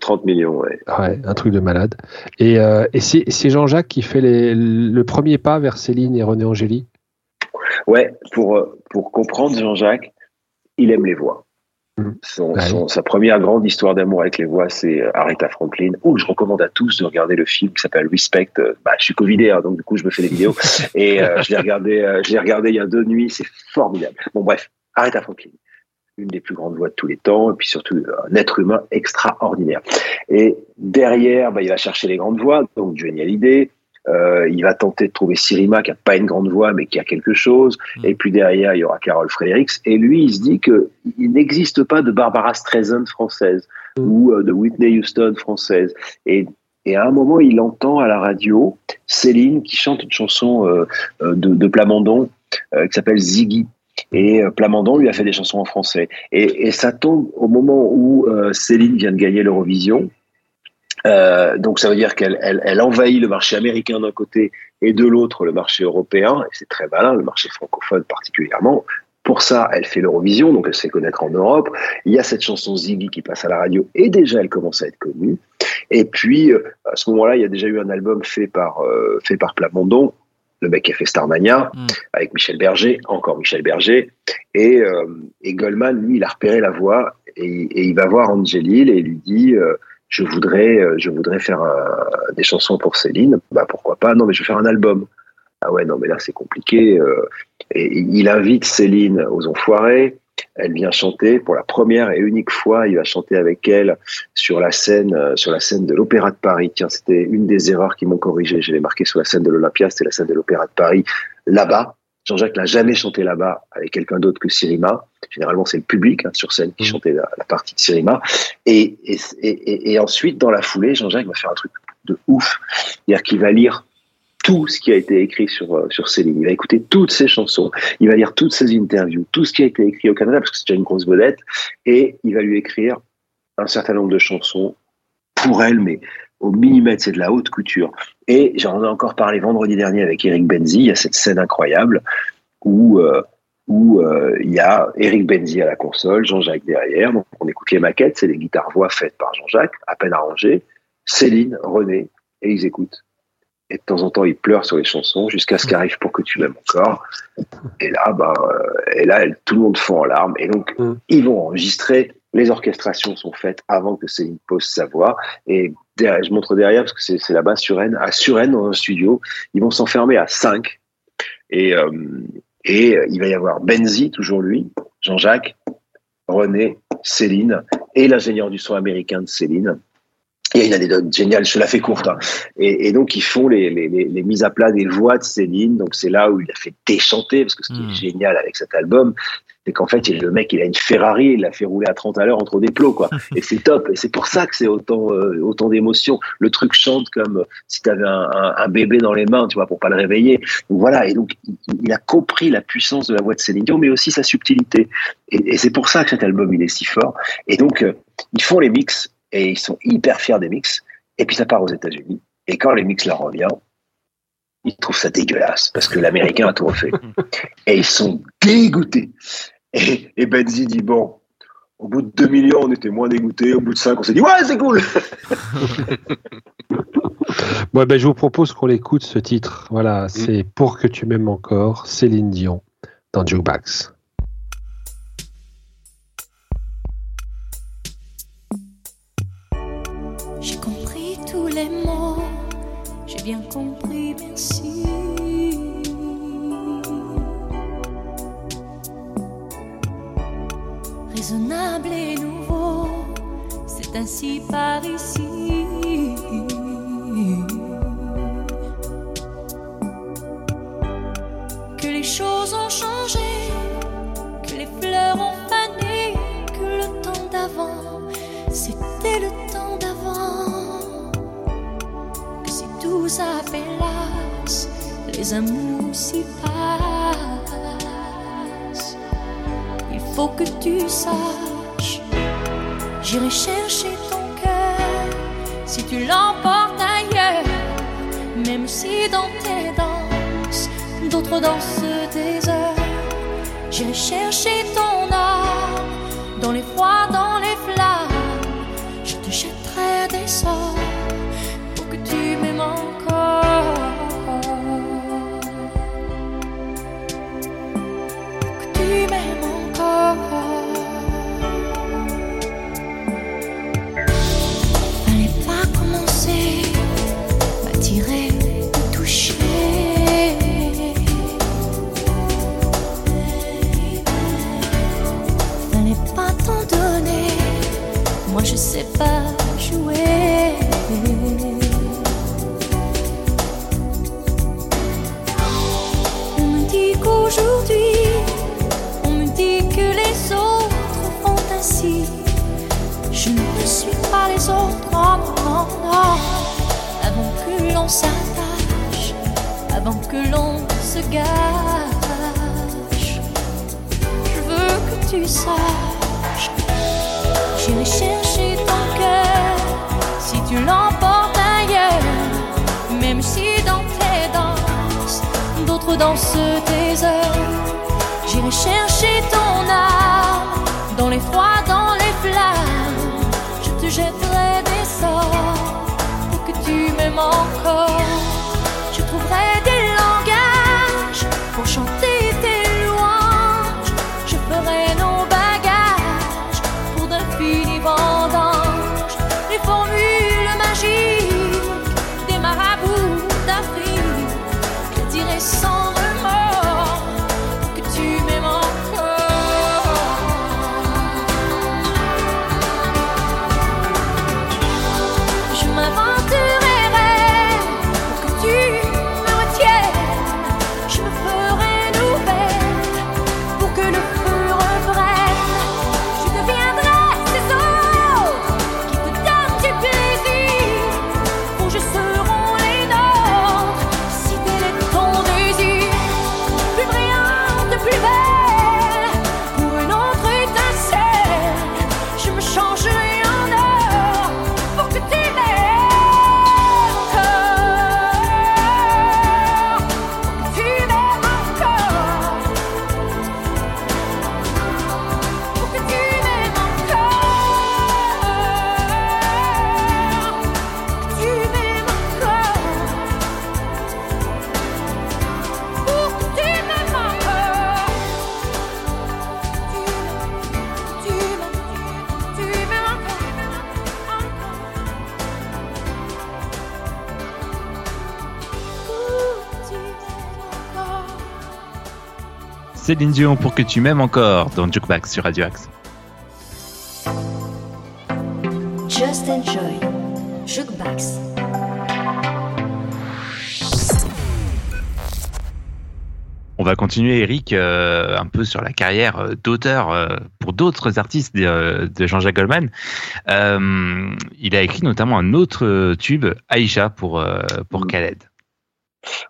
30 millions, ouais. Ouais, un truc de malade. Et, euh, et c'est Jean-Jacques qui fait les- le premier pas vers Céline et René Angéli. Ouais, pour, pour comprendre Jean-Jacques, il aime les voix. Mhm. Son, Ouais. son- sa première grande histoire d'amour avec les voix, c'est euh, Aretha Franklin. Oh, je recommande à tous de regarder le film qui s'appelle Respect. Euh, Bah, je suis covidé, hein, donc du coup, je me fais des vidéos. Et euh, je l'ai regardé, euh, je l'ai regardé il y a deux nuits. C'est formidable. Bon, bref, Aretha Franklin, une des plus grandes voix de tous les temps, et puis surtout un être humain extraordinaire. Et derrière, bah, il va chercher les grandes voix, donc Johnny Hallyday. Euh, il va tenter de trouver Sirima, qui a pas une grande voix, mais qui a quelque chose. Et puis derrière, il y aura Carol Fredericks. Et lui, il se dit que il n'existe pas de Barbara Streisand française Mm. ou euh, de Whitney Houston française. Et, et à un moment, il entend à la radio Céline qui chante une chanson euh, euh, de, de Plamondon euh, qui s'appelle Ziggy. Et Plamondon lui a fait des chansons en français. Et, et ça tombe au moment où Céline vient de gagner l'Eurovision. Euh, donc ça veut dire qu'elle elle, elle envahit le marché américain d'un côté et de l'autre le marché européen. Et c'est très malin, le marché francophone particulièrement. Pour ça, elle fait l'Eurovision, donc elle se fait connaître en Europe. Il y a cette chanson Ziggy qui passe à la radio et déjà elle commence à être connue. Et puis euh, à ce moment-là, il y a déjà eu un album fait par euh, fait par Plamondon, le mec qui a fait Starmania Mm. avec Michel Berger, encore Michel Berger. Et, euh, et Goldman, lui, il a repéré la voix et, et il va voir Angelil et il lui dit euh, je voudrais euh, je voudrais faire un- des chansons pour Céline. Bah pourquoi pas? Non, mais je vais faire un album. Ah ouais, non, mais là c'est compliqué. euh. et il invite Céline aux Enfoirés. Elle vient chanter pour la première et unique fois. Il va chanter avec elle sur la scène, euh, sur la scène de l'Opéra de Paris. Tiens, c'était une des erreurs qui m'ont corrigé. Je l'ai marqué sur la scène de l'Olympia. C'était la scène de l'Opéra de Paris. Là-bas, Jean-Jacques n'a jamais chanté là-bas avec quelqu'un d'autre que Sirima. Généralement, c'est le public hein, sur scène qui Mhm. chantait la, la partie de Sirima. Et, et, et, et- et ensuite, dans la foulée, Jean-Jacques va faire un truc de ouf. C'est-à-dire qu'il va lire tout ce qui a été écrit sur, euh, sur Céline. Il va écouter toutes ses chansons. Il va lire toutes ses interviews, tout ce qui a été écrit au Canada, parce que c'est déjà une grosse vedette. Et il va lui écrire un certain nombre de chansons pour elle, mais au millimètre, c'est de la haute couture. Et j'en ai encore parlé vendredi dernier avec Eric Benzi. Il y a cette scène incroyable où, euh, où euh, il y a Eric Benzi à la console, Jean-Jacques derrière. Donc on écoute les maquettes, c'est des guitares-voix faites par Jean-Jacques, à peine arrangées. Céline, René, et ils écoutent. Et de temps en temps, ils pleurent sur les chansons jusqu'à ce qu'arrive pour que tu m'aimes encore. Et là, ben, et là, tout le monde fond en larmes. Et donc, Mm. ils vont enregistrer. Les orchestrations sont faites avant que Céline pose sa voix. Et je montre derrière parce que c'est là-bas sur Rennes, à Suresnes dans un studio, ils vont s'enfermer à 5 et euh, et euh, il va y avoir Benzi toujours lui, Jean-Jacques, René, Céline et l'ingénieur du son américain de Céline. Il y a une anecdote géniale, je la fais courte. hein. Et, et donc, ils font les, les, les, les mises à plat des voix de Céline. Donc, c'est là où il a fait déchanter, parce que ce qui est génial avec cet album, c'est qu'en fait, le mec, il a une Ferrari, il l'a fait rouler à 30 à l'heure entre des plots, quoi. Et c'est top. Et c'est pour ça que c'est autant, euh, autant d'émotions. Le truc chante comme euh, si tu avais un, un, un bébé dans les mains, tu vois, pour pas le réveiller. Donc voilà. Et donc, il, il a compris la puissance de la voix de Céline Dion, mais aussi sa subtilité. Et, et c'est pour ça que cet album, il est si fort. Et donc, euh, ils font les mix et ils sont hyper fiers des mix. Et puis ça part aux États-Unis. Et quand les mix leur revient, ils trouvent ça dégueulasse parce que l'américain a tout refait. Et ils sont dégoûtés. Et, et Benzi dit bon, au bout de 2 millions, on était moins dégoûtés. Au bout de 5, on s'est dit ouais, c'est cool. Bon, ben, je vous propose qu'on l'écoute ce titre. Voilà, c'est Pour que tu m'aimes encore, Céline Dion, dans Jukebox. Par ici. Que les choses ont changé, que les fleurs ont fané, que le temps d'avant c'était le temps d'avant. Que si tout s'appelasse, les amours s'y passent. Il faut que tu saches, j'irai chercher si tu l'emportes ailleurs. Même si dans tes danses, d'autres dansent des heures. J'irai chercher ton âme dans les froids, sais pas jouer. On me dit qu'aujourd'hui, on me dit que les autres font ainsi. Je ne suis pas les autres, non, non. Avant que l'on s'attache, avant que l'on se gâche, je veux que tu saches. J'irai chercher tu l'emportes ailleurs, même si dans tes danses, d'autres dansent tes heures. J'irai chercher ton âme dans les froids, dans les flammes. Je te jetterai des sorts pour que tu m'aimes encore. Céline Dion pour que tu m'aimes encore dans Jukebox sur Radio Axe. Just enjoy. Jukebox. On va continuer, Eric, euh, un peu sur la carrière euh, d'auteur euh, pour d'autres artistes de, de Jean-Jacques Goldman. Euh, il a écrit notamment un autre tube, Aïcha, pour, euh, pour Khaled.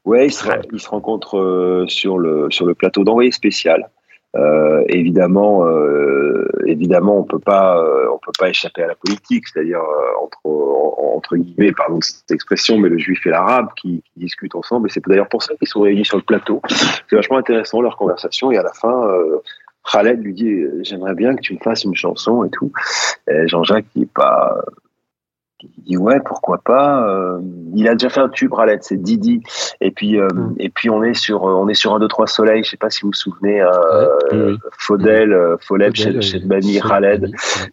Ouais, ils se, ils se rencontrent euh, sur le sur le plateau d'envoyé spécial. Euh, évidemment, euh, évidemment, on peut pas, euh, on peut pas échapper à la politique, c'est-à-dire entre en- entre guillemets, pardon de cette expression, mais le juif et l'arabe qui, qui discutent ensemble. Et c'est d'ailleurs pour ça qu'ils sont réunis sur le plateau. C'est vachement intéressant leur conversation. Et à la fin, Khaled lui dit "J'aimerais bien que tu me fasses une chanson et tout." Et Jean-Jacques dit pas. Il dit ouais pourquoi pas euh, il a déjà fait un tube Khaled c'est Didi et puis euh, Mm. et puis on est sur euh, on est sur un 2 3 soleil je sais pas si vous vous souvenez euh. Faudel euh, Foleb chez, chez ouais.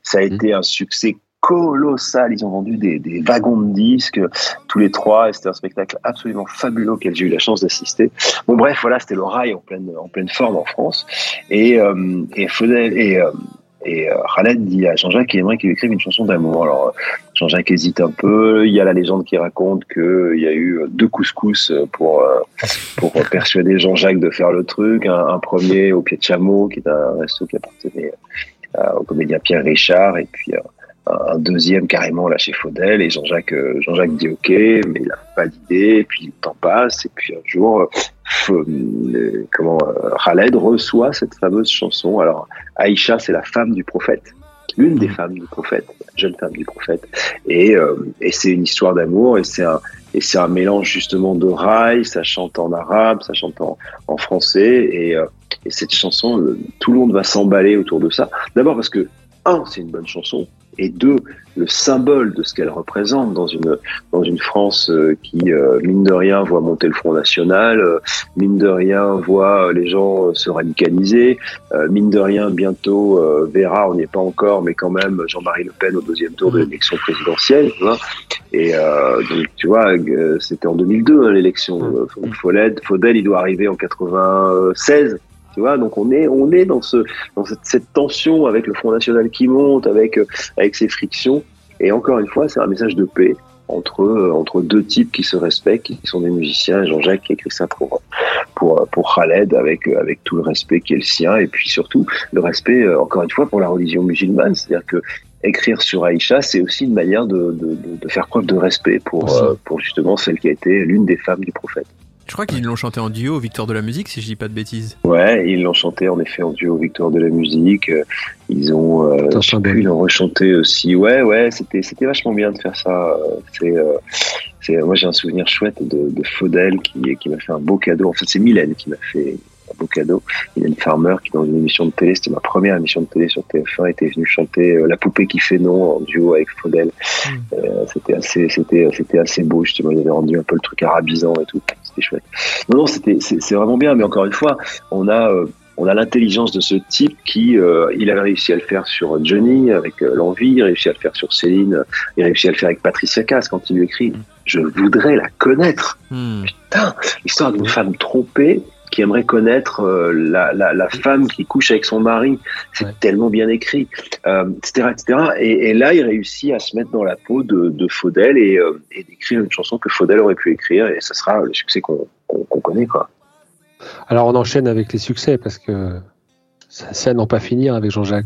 ça a été un succès colossal. Ils ont vendu des, des wagons de disques, tous les trois, et c'était un spectacle absolument fabuleux auquel j'ai eu la chance d'assister. Bon, bref, voilà, c'était le rail en pleine, en pleine forme en France. Et, euh, et Faudel, et, euh, et euh, Khaled dit à Jean-Jacques qu'il aimerait qu'il écrive une chanson d'amour. Alors, euh, Jean-Jacques hésite un peu. Il y a la légende qui raconte qu'il y a eu deux couscous pour, euh, persuader Jean-Jacques de faire le truc. Un, premier au pied de chameau, qui est un resto qui appartenait euh, au comédien Pierre Richard, et puis euh, un deuxième carrément là chez Faudel. Et Jean-Jacques euh, Jean-Jacques dit OK, mais il n'a pas d'idée. Puis le temps passe, et puis un jour, euh, euh, comment euh, Khaled reçoit cette fameuse chanson. Alors Aïcha, c'est la femme du prophète, l'une des femmes du prophète, la jeune femme du prophète, et, euh, et c'est une histoire d'amour, et c'est un et c'est un mélange justement de rail, ça chante en arabe, ça chante en, en français, et, euh, et cette chanson, tout le monde va s'emballer autour de ça. D'abord parce que, un, c'est une bonne chanson, et deux, le symbole de ce qu'elle représente dans une dans une France euh, qui, euh, mine de rien, voit monter le Front National, euh, mine de rien, voit les gens se radicaliser, euh, mine de rien, bientôt verra, on n'y est pas encore, mais quand même, Jean-Marie Le Pen au deuxième tour de l'élection présidentielle. vois. Et euh, donc, tu vois, c'était en 2002 hein, l'élection. Euh, Faudel, Faudel, il doit arriver en 96. Tu vois, donc on est on est dans ce dans cette, cette tension avec le Front National qui monte, avec euh, avec ces frictions. Et encore une fois, c'est un message de paix entre euh, entre deux types qui se respectent, qui sont des musiciens. Jean-Jacques qui a écrit ça pour pour pour Khaled avec euh, avec tout le respect qui est le sien et puis surtout le respect euh, encore une fois pour la religion musulmane, c'est-à-dire que écrire sur Aïcha, c'est aussi une manière de, de, de, faire preuve de respect pour, euh, pour justement celle qui a été l'une des femmes du prophète. Je crois qu'ils l'ont chanté en duo, Victor de la musique, si je dis pas de bêtises. Ouais, ils l'ont chanté en effet en duo Victoire de la musique. Euh, Ils ont, euh, ils l'ont rechanté aussi. Ouais, ouais, c'était c'était vachement bien de faire ça. C'est, euh, c'est, moi j'ai un souvenir chouette de, de Faudel qui qui m'a fait un beau cadeau. En fait, c'est Mylène qui m'a fait un beau cadeau. Mylène Farmer qui dans une émission de télé, c'était ma première émission de télé sur TF1, était venue chanter euh, La poupée qui fait non en duo avec Faudel. Euh, c'était assez, c'était, c'était assez beau justement. Il avait rendu un peu le truc arabisant et tout. C'était chouette. Non, non, c'était, c'est, vraiment bien. Mais encore une fois, on a, euh, on a l'intelligence de ce type qui, euh, il a réussi à le faire sur Johnny avec euh, l'envie, il a réussi à le faire sur Céline, il a réussi à le faire avec Patricia Cass quand il lui écrit Je voudrais la connaître. Hmm. Putain, l'histoire d'une femme trompée qui aimerait connaître euh, la, la, la femme qui couche avec son mari. C'est Ouais. tellement bien écrit, euh, etc., etc. Et, et là, il réussit à se mettre dans la peau de, de Faudel et, euh, et d'écrire une chanson que Faudel aurait pu écrire. Et ça sera le succès qu'on connaît, quoi. Alors on enchaîne avec les succès parce que ça, ça n'en pas finir avec Jean-Jacques.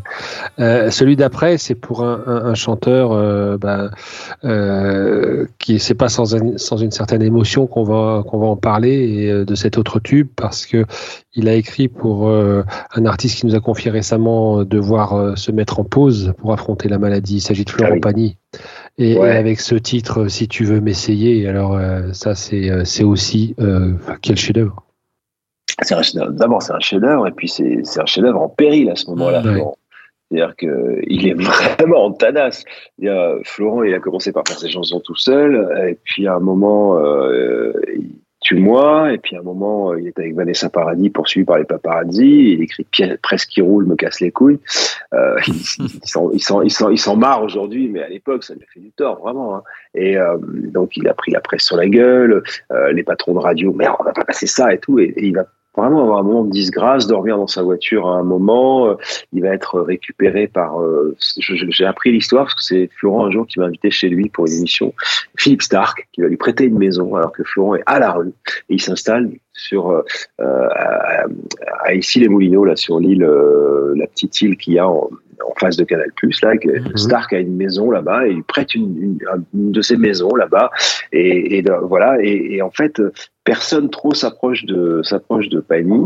Euh, celui d'après, c'est pour un, un, un chanteur euh, bah, euh, qui c'est pas sans, un- sans une certaine émotion qu'on va qu'on va en parler et euh, de cet autre tube parce que il a écrit pour euh, un artiste qui nous a confié récemment euh, devoir se mettre en pause pour affronter la maladie. Il s'agit de Florent Ah oui. Pagny. Et, Ouais. et avec ce titre, si tu veux m'essayer, alors euh, ça c'est c'est aussi euh, quel chef-d'œuvre. C'est un chef-d'œuvre. D'abord, c'est un chef-d'œuvre, et puis c'est c'est un chef-d'œuvre en péril à ce moment-là. Ouais. Florent. C'est-à-dire que il est vraiment en tanasse. Florent, il a commencé par faire ses chansons tout seul, et puis à un moment, euh, il tue moi, et puis à un moment, il est avec Vanessa Paradis, poursuivi par les paparazzi. Il écrit presse qui roule, me casse les couilles. Euh, il s'en- marre aujourd'hui, mais à l'époque, ça lui a fait du tort, vraiment. hein. Et euh, donc, il a pris la presse sur la gueule, euh, les patrons de radio, mais on va pas passer ça et tout, et, et il va vraiment avoir un moment de disgrâce, dormir dans sa voiture à un moment. euh, il va être récupéré par. euh, J'ai appris l'histoire parce que c'est Florent un jour qui m'a invité chez lui pour une émission. Philippe Stark qui va lui prêter une maison alors que Florent est à la rue et il s'installe sur euh, euh, à, à ici les Moulineaux là sur l'île, euh, la petite île qu'il y a en, en face de Canal Plus là. que Stark a une maison là-bas et il prête une, une, une de ses maisons là-bas. Et, voilà. Et, et en fait personne trop s'approche de s'approche de Pani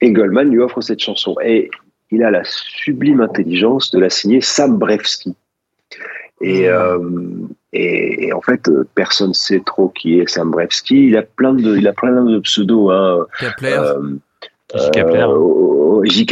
et Goldman lui offre cette chanson. Et il a la sublime intelligence de la signer Sam Brevsky et, euh, et, et en fait euh, personne sait trop qui est Sam Brevsky il a plein de il a plein de pseudos hein, Kepler. euh, J. Kepler. euh, J.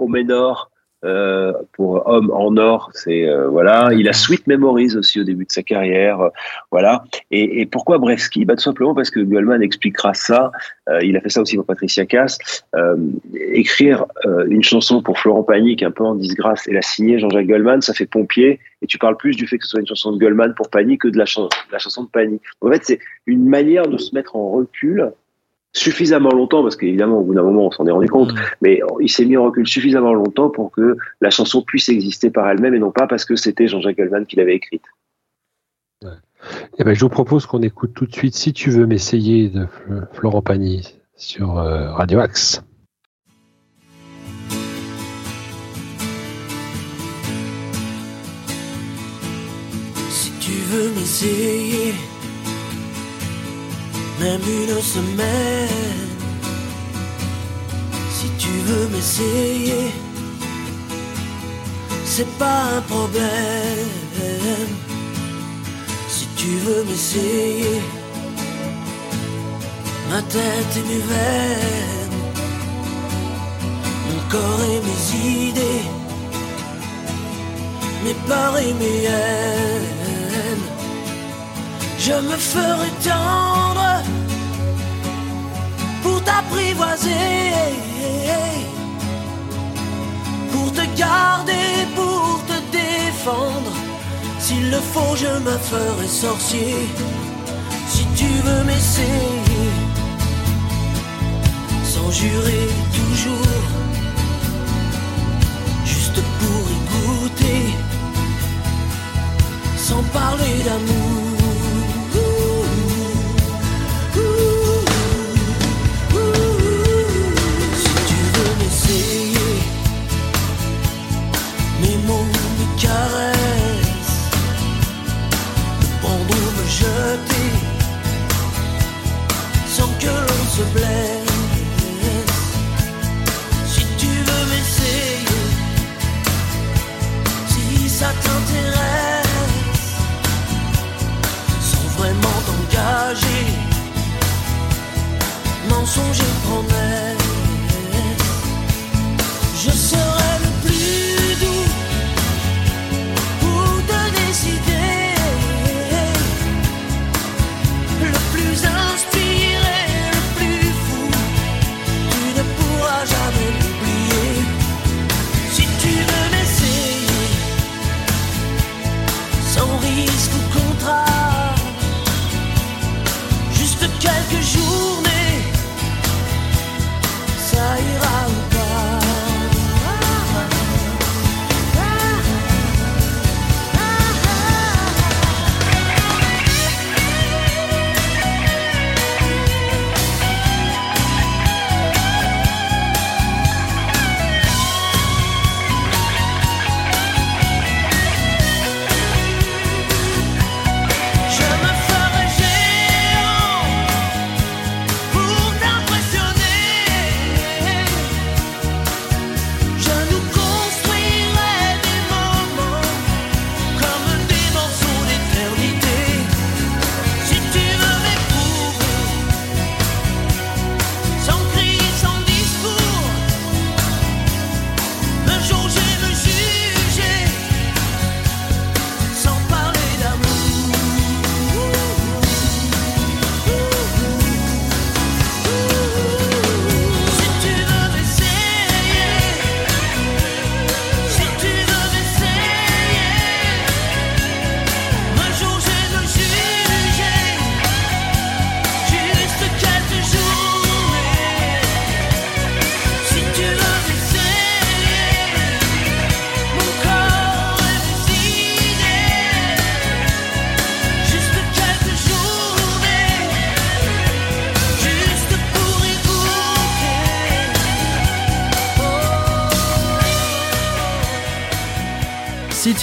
Oménor, euh, pour homme en or, c'est euh, voilà. Il a Sweet Memories aussi au début de sa carrière, euh, voilà. Et, et pourquoi Brevsky bah, Tout simplement parce que Goldman expliquera ça. euh, il a fait ça aussi pour Patricia Cass. Euh, écrire une chanson pour Florent Pagny qui est un peu en disgrâce et la signer Jean-Jacques Goldman, ça fait pompier. Et tu parles plus du fait que ce soit une chanson de Goldman pour Pagny que de la, de la chanson de Pagny. En fait, c'est une manière de se mettre en recul suffisamment longtemps, parce qu'évidemment, au bout d'un moment, on s'en est rendu compte, mais il s'est mis en recul suffisamment longtemps pour que la chanson puisse exister par elle-même et non pas parce que c'était Jean-Jacques Goldman qui l'avait écrite. Eh ben, je vous propose qu'on écoute tout de suite Si tu veux m'essayer de Fl- Florent Pagny sur euh, Radio Axe. Si tu veux m'essayer, même une semaine. Si tu veux m'essayer, c'est pas un problème. Si tu veux m'essayer, ma tête et mes veines, mon corps et mes idées mes peurs et mes haines. Je me ferai tendre pour t'apprivoiser, pour te garder, pour te défendre. S'il le faut, je me ferai sorcier. Si tu veux m'essayer, sans jurer toujours, juste pour y goûter sans parler d'amour. Caresses, me prendre me jeter, sans que l'on se blesse. Si tu veux m'essayer, si ça t'intéresse, sans vraiment t'engager, mensonge et promesse, je serai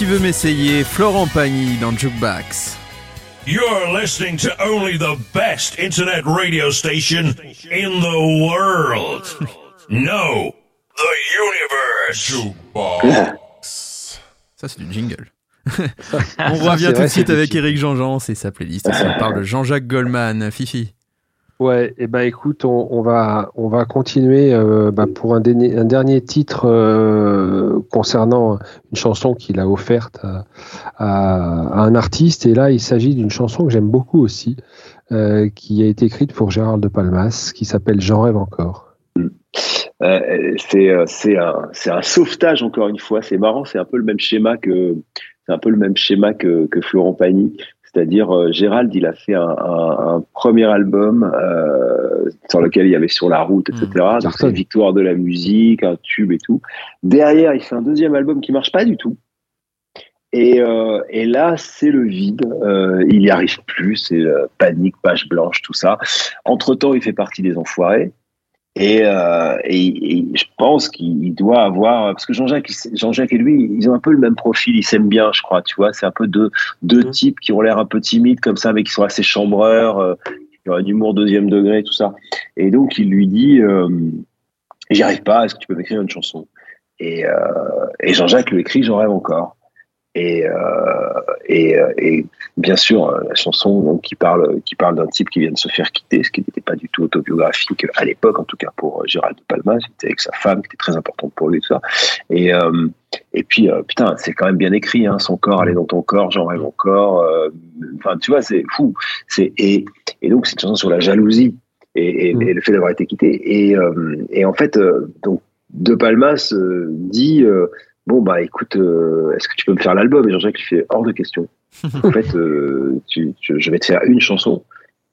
tu veux m'essayer, Florent Pagny dans Jukebox. You're listening to only the best internet radio station in the world. No, the universe. Ça, c'est du jingle. On revient tout de suite avec Eric Jean-Jean, c'est sa playlist. On parle de Jean-Jacques Goldman. Fifi. Ouais, et ben écoute, on, on va on va continuer euh, bah, pour un, dernier- un dernier titre euh, concernant une chanson qu'il a offerte à, à- un artiste. Et là, il s'agit d'une chanson que j'aime beaucoup aussi, euh, qui a été écrite pour Gérald de Palmas, qui s'appelle J'en rêve encore. Euh, c'est euh, c'est un un sauvetage encore une fois. C'est marrant, c'est un peu le même schéma que c'est un peu le même schéma que, que Florent Pagny. C'est-à-dire euh, Gérald, il a fait un, un- un premier album euh, sur lequel il y avait sur la route, etc. Donc c'est une victoire de la musique, un tube et tout. Derrière, il fait un deuxième album qui marche pas du tout. Et, euh, et là, c'est le vide. Euh, il y arrive plus. C'est panique, page blanche, tout ça. Entre temps, il fait partie des enfoirés. Et, euh, et, et je pense qu'il doit avoir parce que Jean-Jacques, Jean-Jacques et lui, ils ont un peu le même profil, ils s'aiment bien, je crois. Tu vois, c'est un peu deux deux types qui ont l'air un peu timides comme ça, mais qui sont assez chambreurs, euh, qui ont un humour deuxième degré, tout ça. Et donc il lui dit, euh, j'y arrive pas. Est-ce que tu peux m'écrire une chanson? Et, euh, et Jean-Jacques lui écrit, j'en rêve encore. Et, euh, et, euh, et bien sûr, euh, la chanson donc, qui parle, qui parle d'un type qui vient de se faire quitter, ce qui n'était pas du tout autobiographique à l'époque, en tout cas pour Gérald de Palma, c'était avec sa femme qui était très importante pour lui, tout ça. Et, et puis, putain, c'est quand même bien écrit, hein, son corps, est dans ton corps, j'en rêve encore. Enfin, tu vois, c'est fou. C'est et, et donc c'est une chanson sur la jalousie et, et- et le fait d'avoir été quitté. Et, euh, et en fait, euh, donc De Palmas euh, dit bon bah écoute, euh, est-ce que tu peux me faire l'album? Et Jean-Jacques fait hors de question. en fait, euh, tu, tu- je vais te faire une chanson.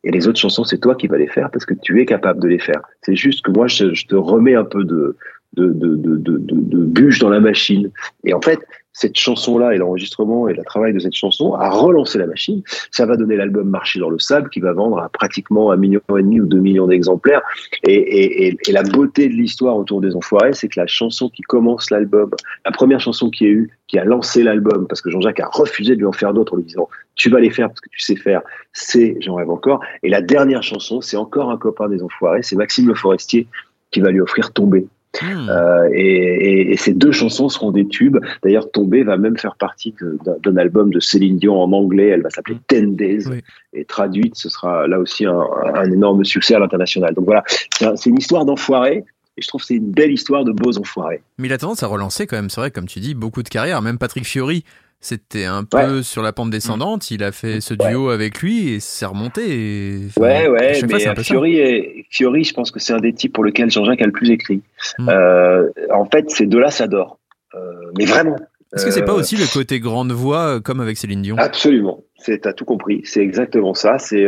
Et les autres chansons, c'est toi qui vas les faire parce que tu es capable de les faire. C'est juste que moi, je, je te remets un peu de, de, de, de, de, de, de bûche dans la machine. Et en fait, cette chanson-là et l'enregistrement et le travail de cette chanson a relancé la machine. Ça va donner l'album Marcher dans le sable qui va vendre à pratiquement un million et demi ou deux millions d'exemplaires. Et, la beauté de l'histoire autour des Enfoirés, c'est que la chanson qui commence l'album, la première chanson qui a eu, qui a lancé l'album, parce que Jean-Jacques a refusé de lui en faire d'autres en lui disant tu vas les faire parce que tu sais faire, c'est J'en rêve encore. Et la dernière chanson, c'est encore un copain des Enfoirés, c'est Maxime Le Forestier qui va lui offrir Tomber. Euh, et, et- et ces deux chansons seront des tubes. D'ailleurs, Tomber va même faire partie d'un album de Céline Dion en anglais. Elle va s'appeler Ten Days. Et traduite, ce sera là aussi un, un énorme succès à l'international. Donc voilà, c'est un- c'est une histoire d'enfoirés. Et je trouve que c'est une belle histoire de beaux enfoirés. Mais il a tendance à relancer quand même, c'est vrai, comme tu dis, beaucoup de carrières. Même Patrick Fiori, c'était un peu sur la pente descendante. Il a fait ce duo avec lui et c'est remonté. et- enfin, Ouais, ouais, fois, mais un euh. Fiori, Fiori, je pense que c'est un des types pour lequel Jean-Jacques a le plus écrit. Hmm. Euh, en fait, ces deux-là s'adorent. Euh, mais vraiment. Est-ce que c'est pas aussi le côté grande voix comme avec Céline Dion? Absolument. C'est, t'as tout compris. C'est exactement ça. C'est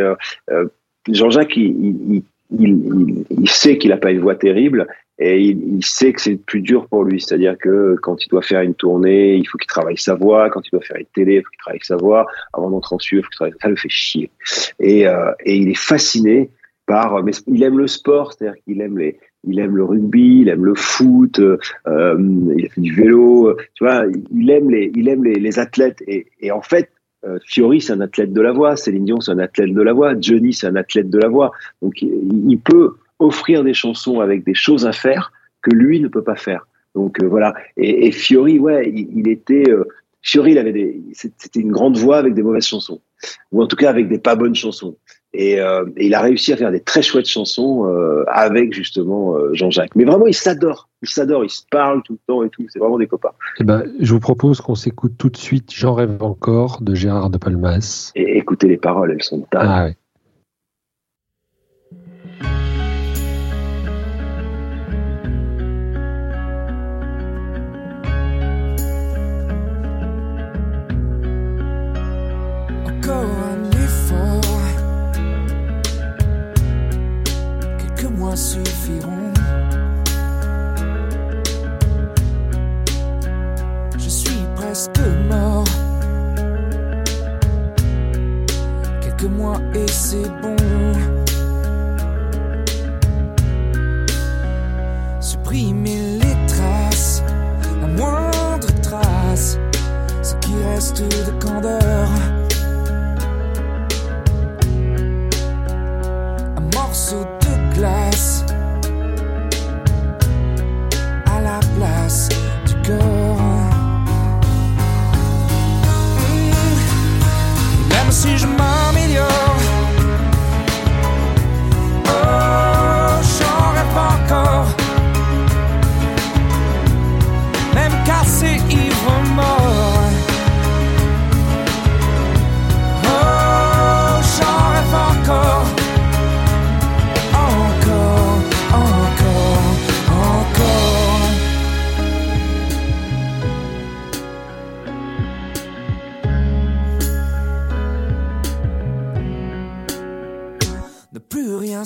Jean-Jacques, il, il- il sait qu'il n'a pas une voix terrible et il, sait que c'est plus dur pour lui. C'est-à-dire que quand il doit faire une tournée, il faut qu'il travaille sa voix. Quand il doit faire une télé, il faut qu'il travaille sa voix. Avant d'entrer en studio, il faut qu'il travaille. Ça le fait chier. Et, euh, et il est fasciné par. Mais il aime le sport, c'est-à-dire qu'il aime les. Il aime le rugby, il aime le foot, euh, il a fait du vélo, euh, tu vois, il aime les, il aime les, les athlètes et, et en fait, euh, Fiori, c'est un athlète de la voix. Céline Dion, c'est un athlète de la voix. Johnny, c'est un athlète de la voix. Donc, il peut offrir des chansons avec des choses à faire que lui ne peut pas faire. Donc, euh, voilà. Et, et Fiori, ouais, il, il était. euh, Fiori, il avait des. C'était une grande voix avec des mauvaises chansons. Ou en tout cas avec des pas bonnes chansons. Et, euh, et il a réussi à faire des très chouettes chansons euh, avec justement euh, Jean-Jacques. Mais vraiment, ils s'adorent. Ils s'adorent. Ils se parlent tout le temps et tout. C'est vraiment des copains. Eh ben, je vous propose qu'on s'écoute tout de suite J'en rêve encore de Gérard de Palmas. Et écoutez les paroles, elles sont dingues. Ah ouais. et c'est bon. Supprimer les traces, la moindre trace, ce qui reste de candeur.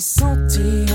santé.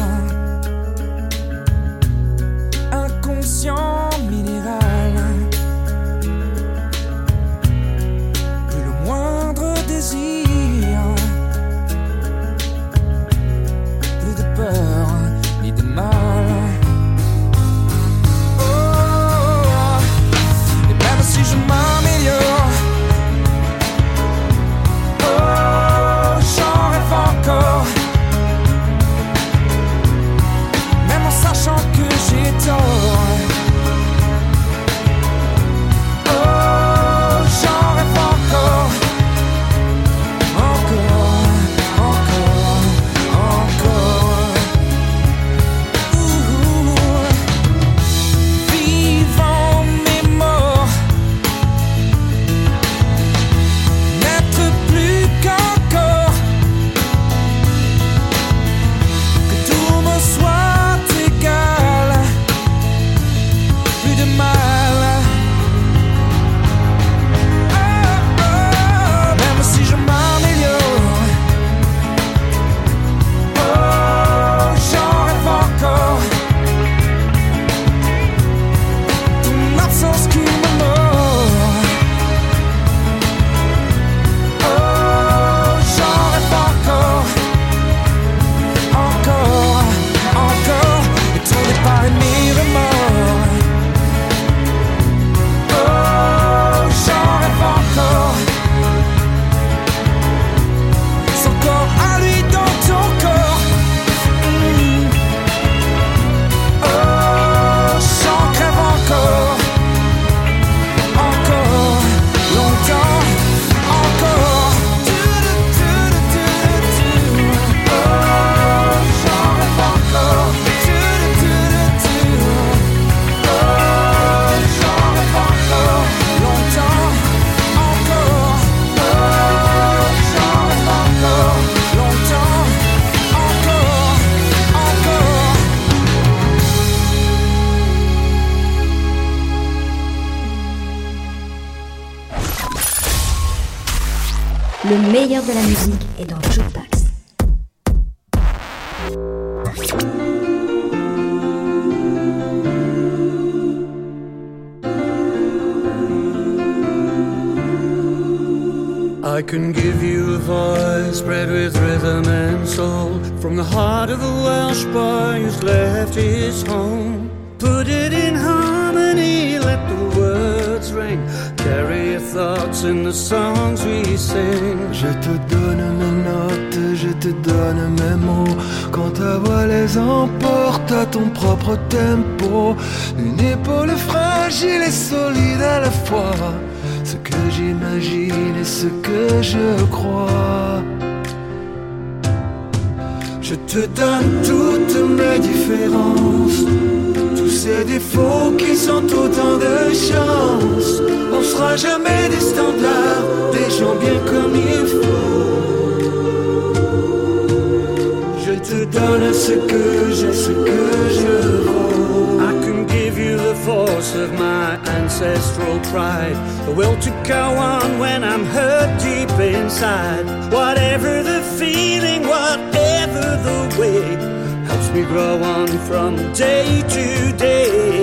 la musique. te donne toutes mes différences, tous ces défauts qui sont autant de chances. On sera jamais des standards, des gens bien comme il faut. Je te donne ce que j'ai, ce que je vaux. I can give you the force of my ancestral pride, the will to go on when I'm hurt deep inside. Whatever the feeling.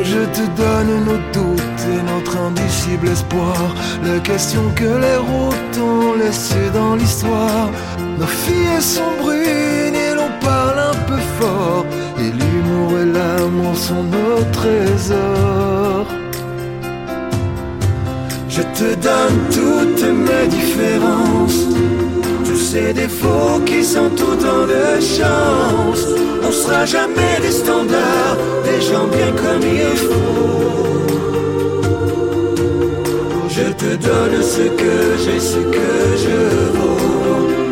Je te donne nos doutes et notre indicible espoir, la question que les routes ont laissée dans l'histoire. Nos filles sont brunes et l'on parle un peu fort, et l'humour et l'amour sont nos trésors. Je te donne toutes mes différences ces défauts qui sont autant de chance. On sera jamais des standards, des gens bien comme il faut. Je te donne ce que j'ai, ce que je vaux.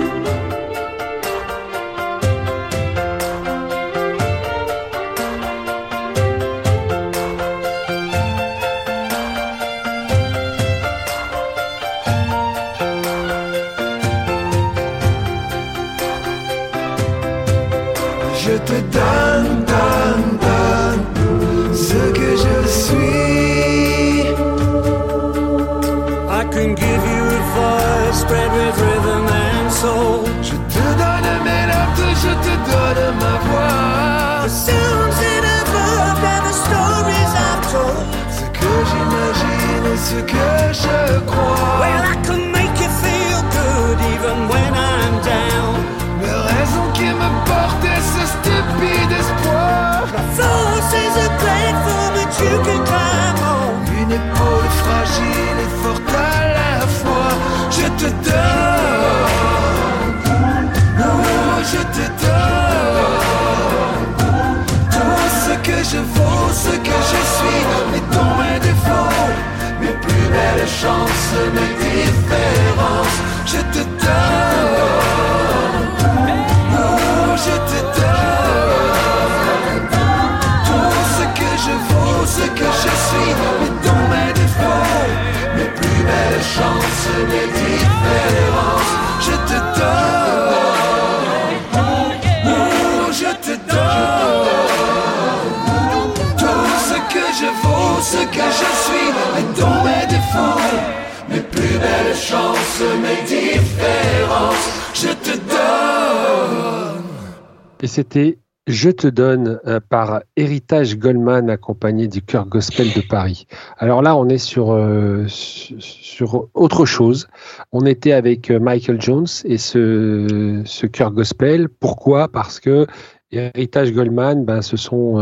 Je te donne euh, par Héritage Goldman accompagné du chœur gospel de Paris. Alors là, on est sur, euh, su- sur autre chose. On était avec euh, Michael Jones et ce, ce gospel. Pourquoi? Parce que Héritage Goldman, ben, ce, sont,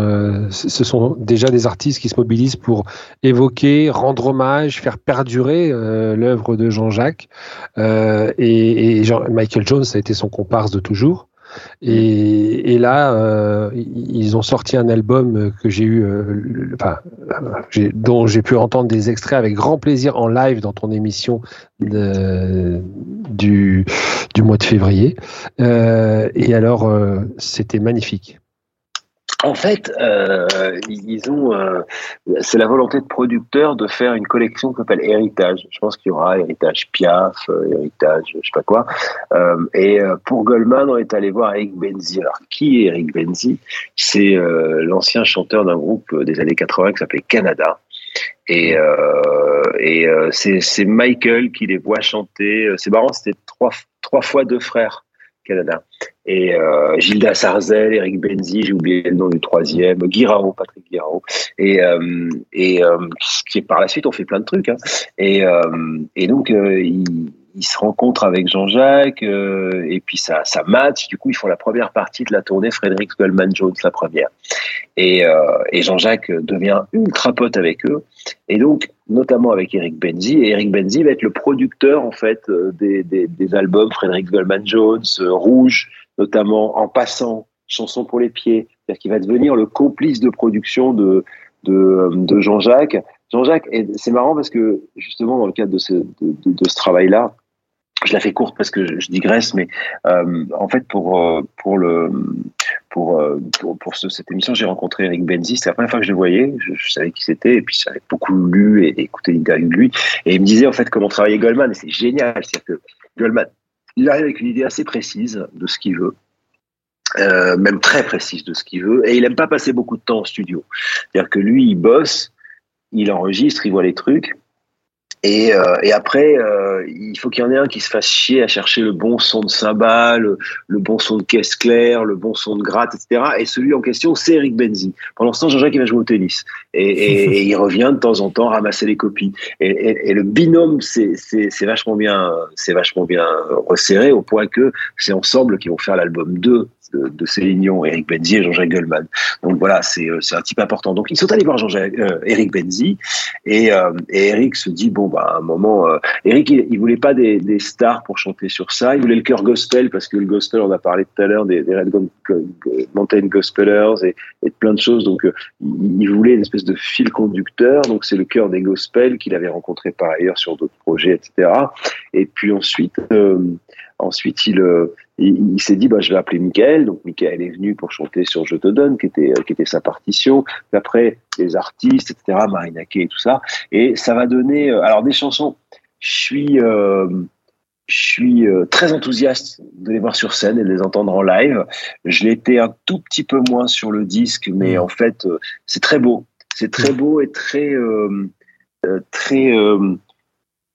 ce sont déjà des artistes qui se mobilisent pour évoquer, rendre hommage, faire perdurer l'œuvre de Jean-Jacques. Et Michael Jones a été son comparse de toujours. Et, et là, euh, ils ont sorti un album que j'ai eu, euh, le- enfin, j'ai- dont j'ai pu entendre des extraits avec grand plaisir en live dans ton émission de- du, du mois de février. Euh, et alors, c'était magnifique. En fait, euh, ils ont, euh, c'est la volonté de producteur de faire une collection qui s'appelle Héritage. Je pense qu'il y aura Héritage Piaf, euh, Héritage, je sais pas quoi. Euh, et euh, pour Goldman, on est allé voir Eric Benzi. Alors, qui est Eric Benzi? C'est euh, l'ancien chanteur d'un groupe des années 80 qui s'appelait Canada. Et, et c'est Michael qui les voit chanter. C'est marrant, c'était trois, trois fois deux frères Canada. Et euh, Gilda Sarzel, Eric Benzi, j'ai oublié le nom du troisième, Guirao, Patrick Guirao, et, euh, euh, qui par la suite ont fait plein de trucs. Hein. Et, donc euh, ils se rencontrent avec Jean-Jacques, euh, et puis ça, ça match. Du coup, ils font la première partie de la tournée Frédéric Goldman Jones, la première. Et, euh, et Jean-Jacques devient ultra pote avec eux, et donc notamment avec Eric Benzi. Et Eric Benzi va être le producteur en fait euh, des, des, des albums Frédéric Goldman Jones, euh, Rouge, notamment en passant, chanson pour les pieds. C'est-à-dire qu'il va devenir le complice de production de, de, de Jean-Jacques. Jean-Jacques, c'est marrant parce que justement dans le cadre de ce, travail-là, je la fais courte parce que je, digresse, mais euh, en fait pour euh, pour le pour euh, pour, pour ce, cette émission, j'ai rencontré Eric Benzi. C'était la première fois que je le voyais. Je, savais qui c'était et puis j'avais beaucoup lu et, et écouté l'interview de lui. Et il me disait en fait comment travailler Goldman. Et c'est génial, c'est-à-dire que Goldman, il arrive avec une idée assez précise de ce qu'il veut. Même très précise de ce qu'il veut, et il aime pas passer beaucoup de temps en studio. C'est-à-dire que lui, il bosse, il enregistre, il voit les trucs, et, euh, et après, euh, il faut qu'il y en ait un qui se fasse chier à chercher le bon son de cymbale, le, le bon son de caisse claire, le bon son de gratte, etc. Et celui en question, c'est Eric Benzi. Pendant ce temps, Jean-Jacques, il va jouer au tennis. Et, et, et il revient de temps en temps ramasser les copies. Et, le binôme, c'est vachement bien, c'est vachement bien resserré au point que c'est ensemble qu'ils vont faire l'album 2 de, de Céline Dion, Eric Benzi et Jean-Jacques Goldman. Donc voilà, c'est euh, c'est un type important. Donc ils sont allés voir Jean-Jacques, euh, Eric Benzi et, euh, et Eric se dit bon bah à un moment, euh, Eric il, il voulait pas des, des stars pour chanter sur ça, il voulait le cœur gospel parce que le gospel, on a parlé tout à l'heure des, des Red Mountain Gospelers et, et plein de choses. Donc euh, il, il voulait une espèce de fil conducteur. Donc c'est le cœur des gospels qu'il avait rencontré par ailleurs sur d'autres projets, etc. Et puis ensuite, euh, ensuite il, euh, il, il s'est dit bah je vais appeler Michael. Donc Michael est venu pour chanter sur Je te donne, qui était qui était sa partition. Puis après les artistes, etc. Marina Kaye et tout ça. Et ça va donner euh, alors des chansons. Je suis euh, je suis euh, très enthousiaste de les voir sur scène et de les entendre en live. Je l'étais un tout petit peu moins sur le disque, mais en fait, euh, c'est très beau. C'est très beau et très, euh, euh, très, euh,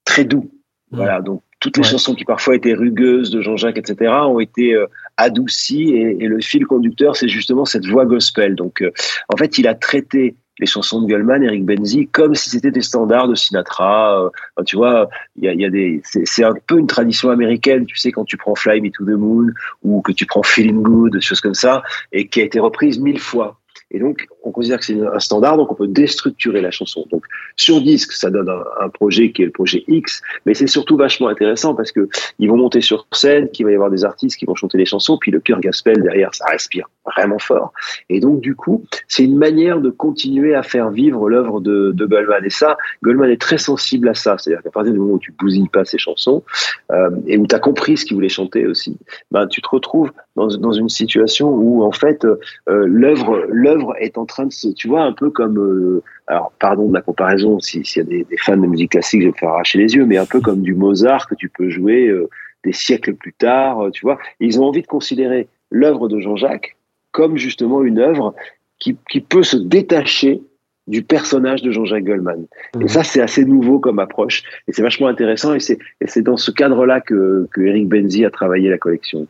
très doux. Voilà. Donc toutes les Ouais. chansons qui parfois étaient rugueuses de Jean-Jacques, etc., ont été euh, adoucies et, et le fil conducteur, c'est justement cette voix gospel. Donc, euh, en fait, il a traité les chansons de Goldman, Eric Benzi, comme si c'était des standards de Sinatra. euh, enfin, tu vois, il y a, il y a des, c'est c'est un peu une tradition américaine. Tu sais, quand tu prends Fly Me to the Moon ou que tu prends Feeling Good, des choses comme ça, et qui a été reprise mille fois. Et donc, on considère que c'est un standard, donc on peut déstructurer la chanson. Donc, sur disque, ça donne un, projet qui est le projet X, mais c'est surtout vachement intéressant parce que ils vont monter sur scène, qu'il va y avoir des artistes qui vont chanter les chansons, puis le cœur gospel derrière, ça respire vraiment fort. Et donc, du coup, c'est une manière de continuer à faire vivre l'œuvre de, de Goldman. Et ça, Goldman est très sensible à ça. C'est-à-dire qu'à partir du moment où tu bousilles pas ses chansons euh, et où tu as compris ce qu'il voulait chanter aussi, ben, tu te retrouves dans, dans une situation où, en fait, euh, l'œuvre l'œuvre est en train de se... Tu vois, un peu comme... euh, alors, pardon de la comparaison, si- s'il y a des, des fans de musique classique, je vais me faire arracher les yeux, mais un peu comme du Mozart que tu peux jouer euh, des siècles plus tard, euh, tu vois. Ils ont envie de considérer l'œuvre de Jean-Jacques comme justement une œuvre qui, qui peut se détacher du personnage de Jean-Jacques Goldman. Et ça, c'est assez nouveau comme approche, et c'est vachement intéressant, et c'est et c'est dans ce cadre-là que, que Eric Benzi a travaillé la collection.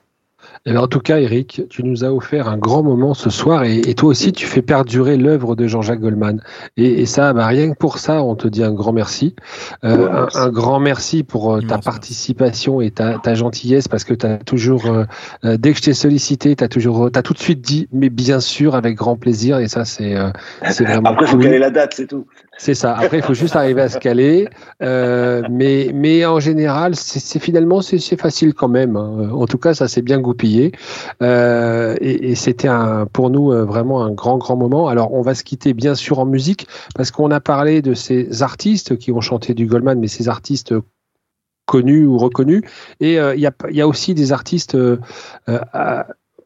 Eh bien, en tout cas, Eric, tu nous as offert un grand moment ce soir et, et toi aussi, tu fais perdurer l'œuvre de Jean-Jacques Goldman. Et, et ça, bah, rien que pour ça, on te dit un grand merci. Euh, un, grand merci pour euh, ta participation et ta, ta gentillesse parce que tu as toujours, euh, euh, dès que je t'ai sollicité, tu as toujours, t'as tout de suite dit, mais bien sûr, avec grand plaisir. Et ça, c'est euh, c'est vraiment Après, il faut cool. caler la date, c'est tout. C'est ça. Après, il faut juste arriver à se caler. Euh, mais, mais en général, c'est finalement c'est facile quand même. hein. En tout cas, ça s'est bien goupillé. Euh, et et c'était pour nous euh, vraiment un grand grand moment. Alors, on va se quitter bien sûr en musique parce qu'on a parlé de ces artistes qui ont chanté du Goldman, mais ces artistes connus ou reconnus. Et il y, a, y a aussi des artistes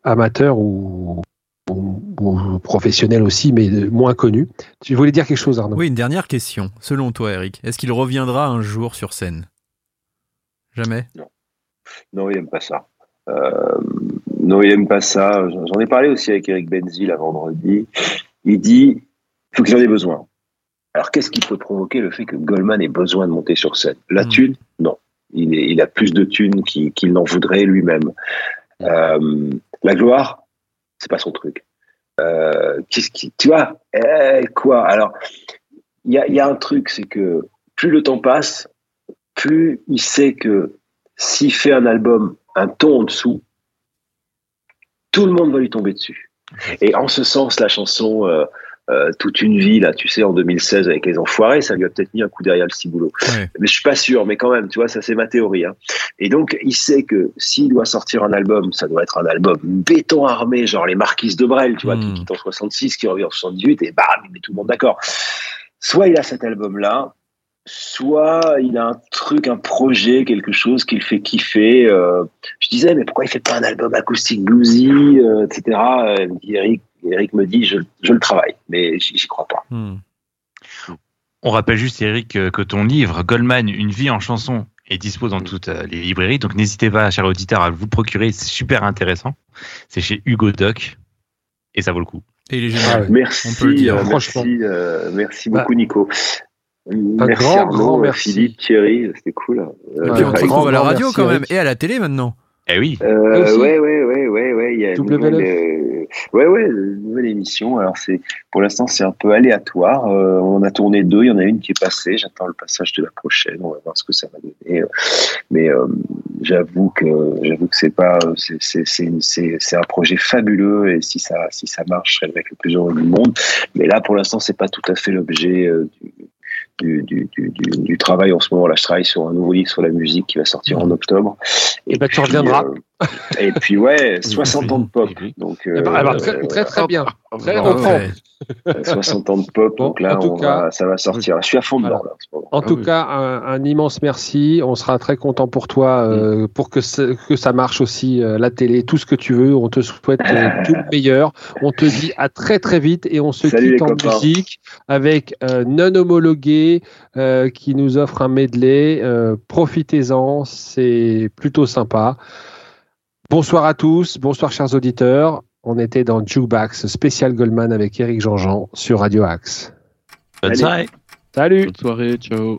amateurs ou, ou- ou professionnels aussi, mais moins connus. Tu voulais dire quelque chose, Arnaud Oui, une dernière question. Selon toi, Eric, est-ce qu'il reviendra un jour sur scène? Jamais? Non, il aime pas ça. Euh, non, il aime pas ça. J'en ai parlé aussi avec Eric Benzi la vendredi. Il dit, il faut qu'il en ait besoin. Alors, qu'est-ce qui peut provoquer le fait que Goldman ait besoin de monter sur scène? La thune? Non. Il, est- il a plus de thunes qu'il qu'il n'en voudrait lui-même. Euh, la gloire, c'est pas son truc. Euh, qu'est-ce qui, tu vois, eh, quoi? Alors, il y a, un truc, c'est que plus le temps passe, plus il sait que s'il fait un album un ton en dessous, tout le monde va lui tomber dessus. Et en ce sens, la chanson euh, euh, Toute une vie, là, tu sais, en 2016 avec les Enfoirés, ça lui a peut-être mis un coup derrière le ciboulot. Mais je suis pas sûr, mais quand même, tu vois, ça c'est ma théorie. hein. Et donc, il sait que s'il doit sortir un album, ça doit être un album béton armé, genre les Marquises de Brel, tu vois, qui quitte en 66, qui revient en 78, et bam, il met tout le monde d'accord. Soit il a cet album-là, soit il a un truc, un projet, quelque chose qui le fait kiffer. euh, je disais, mais pourquoi il fait pas un album acoustique bluesy, euh, etc. Euh, il me dit, Eric, Eric me dit, je, je le travaille, mais j'y crois pas. On rappelle juste, Eric, que, que ton livre, Goldman, Une vie en chanson, est dispo dans toutes euh, les librairies. Donc n'hésitez pas, cher auditeur, à vous le procurer. C'est super intéressant. C'est chez Hugo Doc. Et ça vaut le coup. Et il est génial. Merci, On peut le dire. euh, Franchement. merci, euh, merci Bah, beaucoup, Merci grand, Arnaud, grand euh, merci. Philippe, Thierry, c'était cool. Euh, Et puis on te Eric. retrouve à la radio quand même, et à la télé maintenant. Eh oui. Euh, ouais, ouais, ouais, ouais, ouais, il y a une Double nouvelle, euh, ouais, ouais, une nouvelle émission. Alors c'est, pour l'instant, c'est un peu aléatoire. Euh, on en a tourné deux. Il y en a une qui est passée. J'attends le passage de la prochaine. On va voir ce que ça va donner. Mais, euh, j'avoue que j'avoue que c'est pas c'est c'est c'est c'est c'est un projet fabuleux et si ça si ça marche, je serais le mec le plus heureux du monde. Mais là, pour l'instant, c'est pas tout à fait l'objet euh, du, du, du, du, du travail en ce moment. Là, je travaille sur un nouveau livre sur la musique qui va sortir en octobre. Et ben, tu reviendras. euh, et puis ouais, 60 ans de pop. Donc Eh ben, euh, très, très très bien. Très Ah content. ouais. 60 ans de pop. Bon, donc là, en tout on cas- va- ça va sortir. Je suis à fond dedans Voilà. là, en. En tout cas, un, un immense merci. On sera très content pour toi, euh, pour que, ça- que ça marche aussi, euh, la télé, tout ce que tu veux. On te souhaite euh, tout le meilleur. On te dit à très très vite et on se Salut, quitte en copains. musique avec euh, Non Homologué euh, qui nous offre un medley. Euh, Profitez-en, c'est plutôt sympa. Bonsoir à tous, bonsoir chers auditeurs. On était dans Jukebox spécial Goldman avec Eric Jean-Jean sur Radio Axe. Bonne soirée. Salut Bonne soirée, ciao.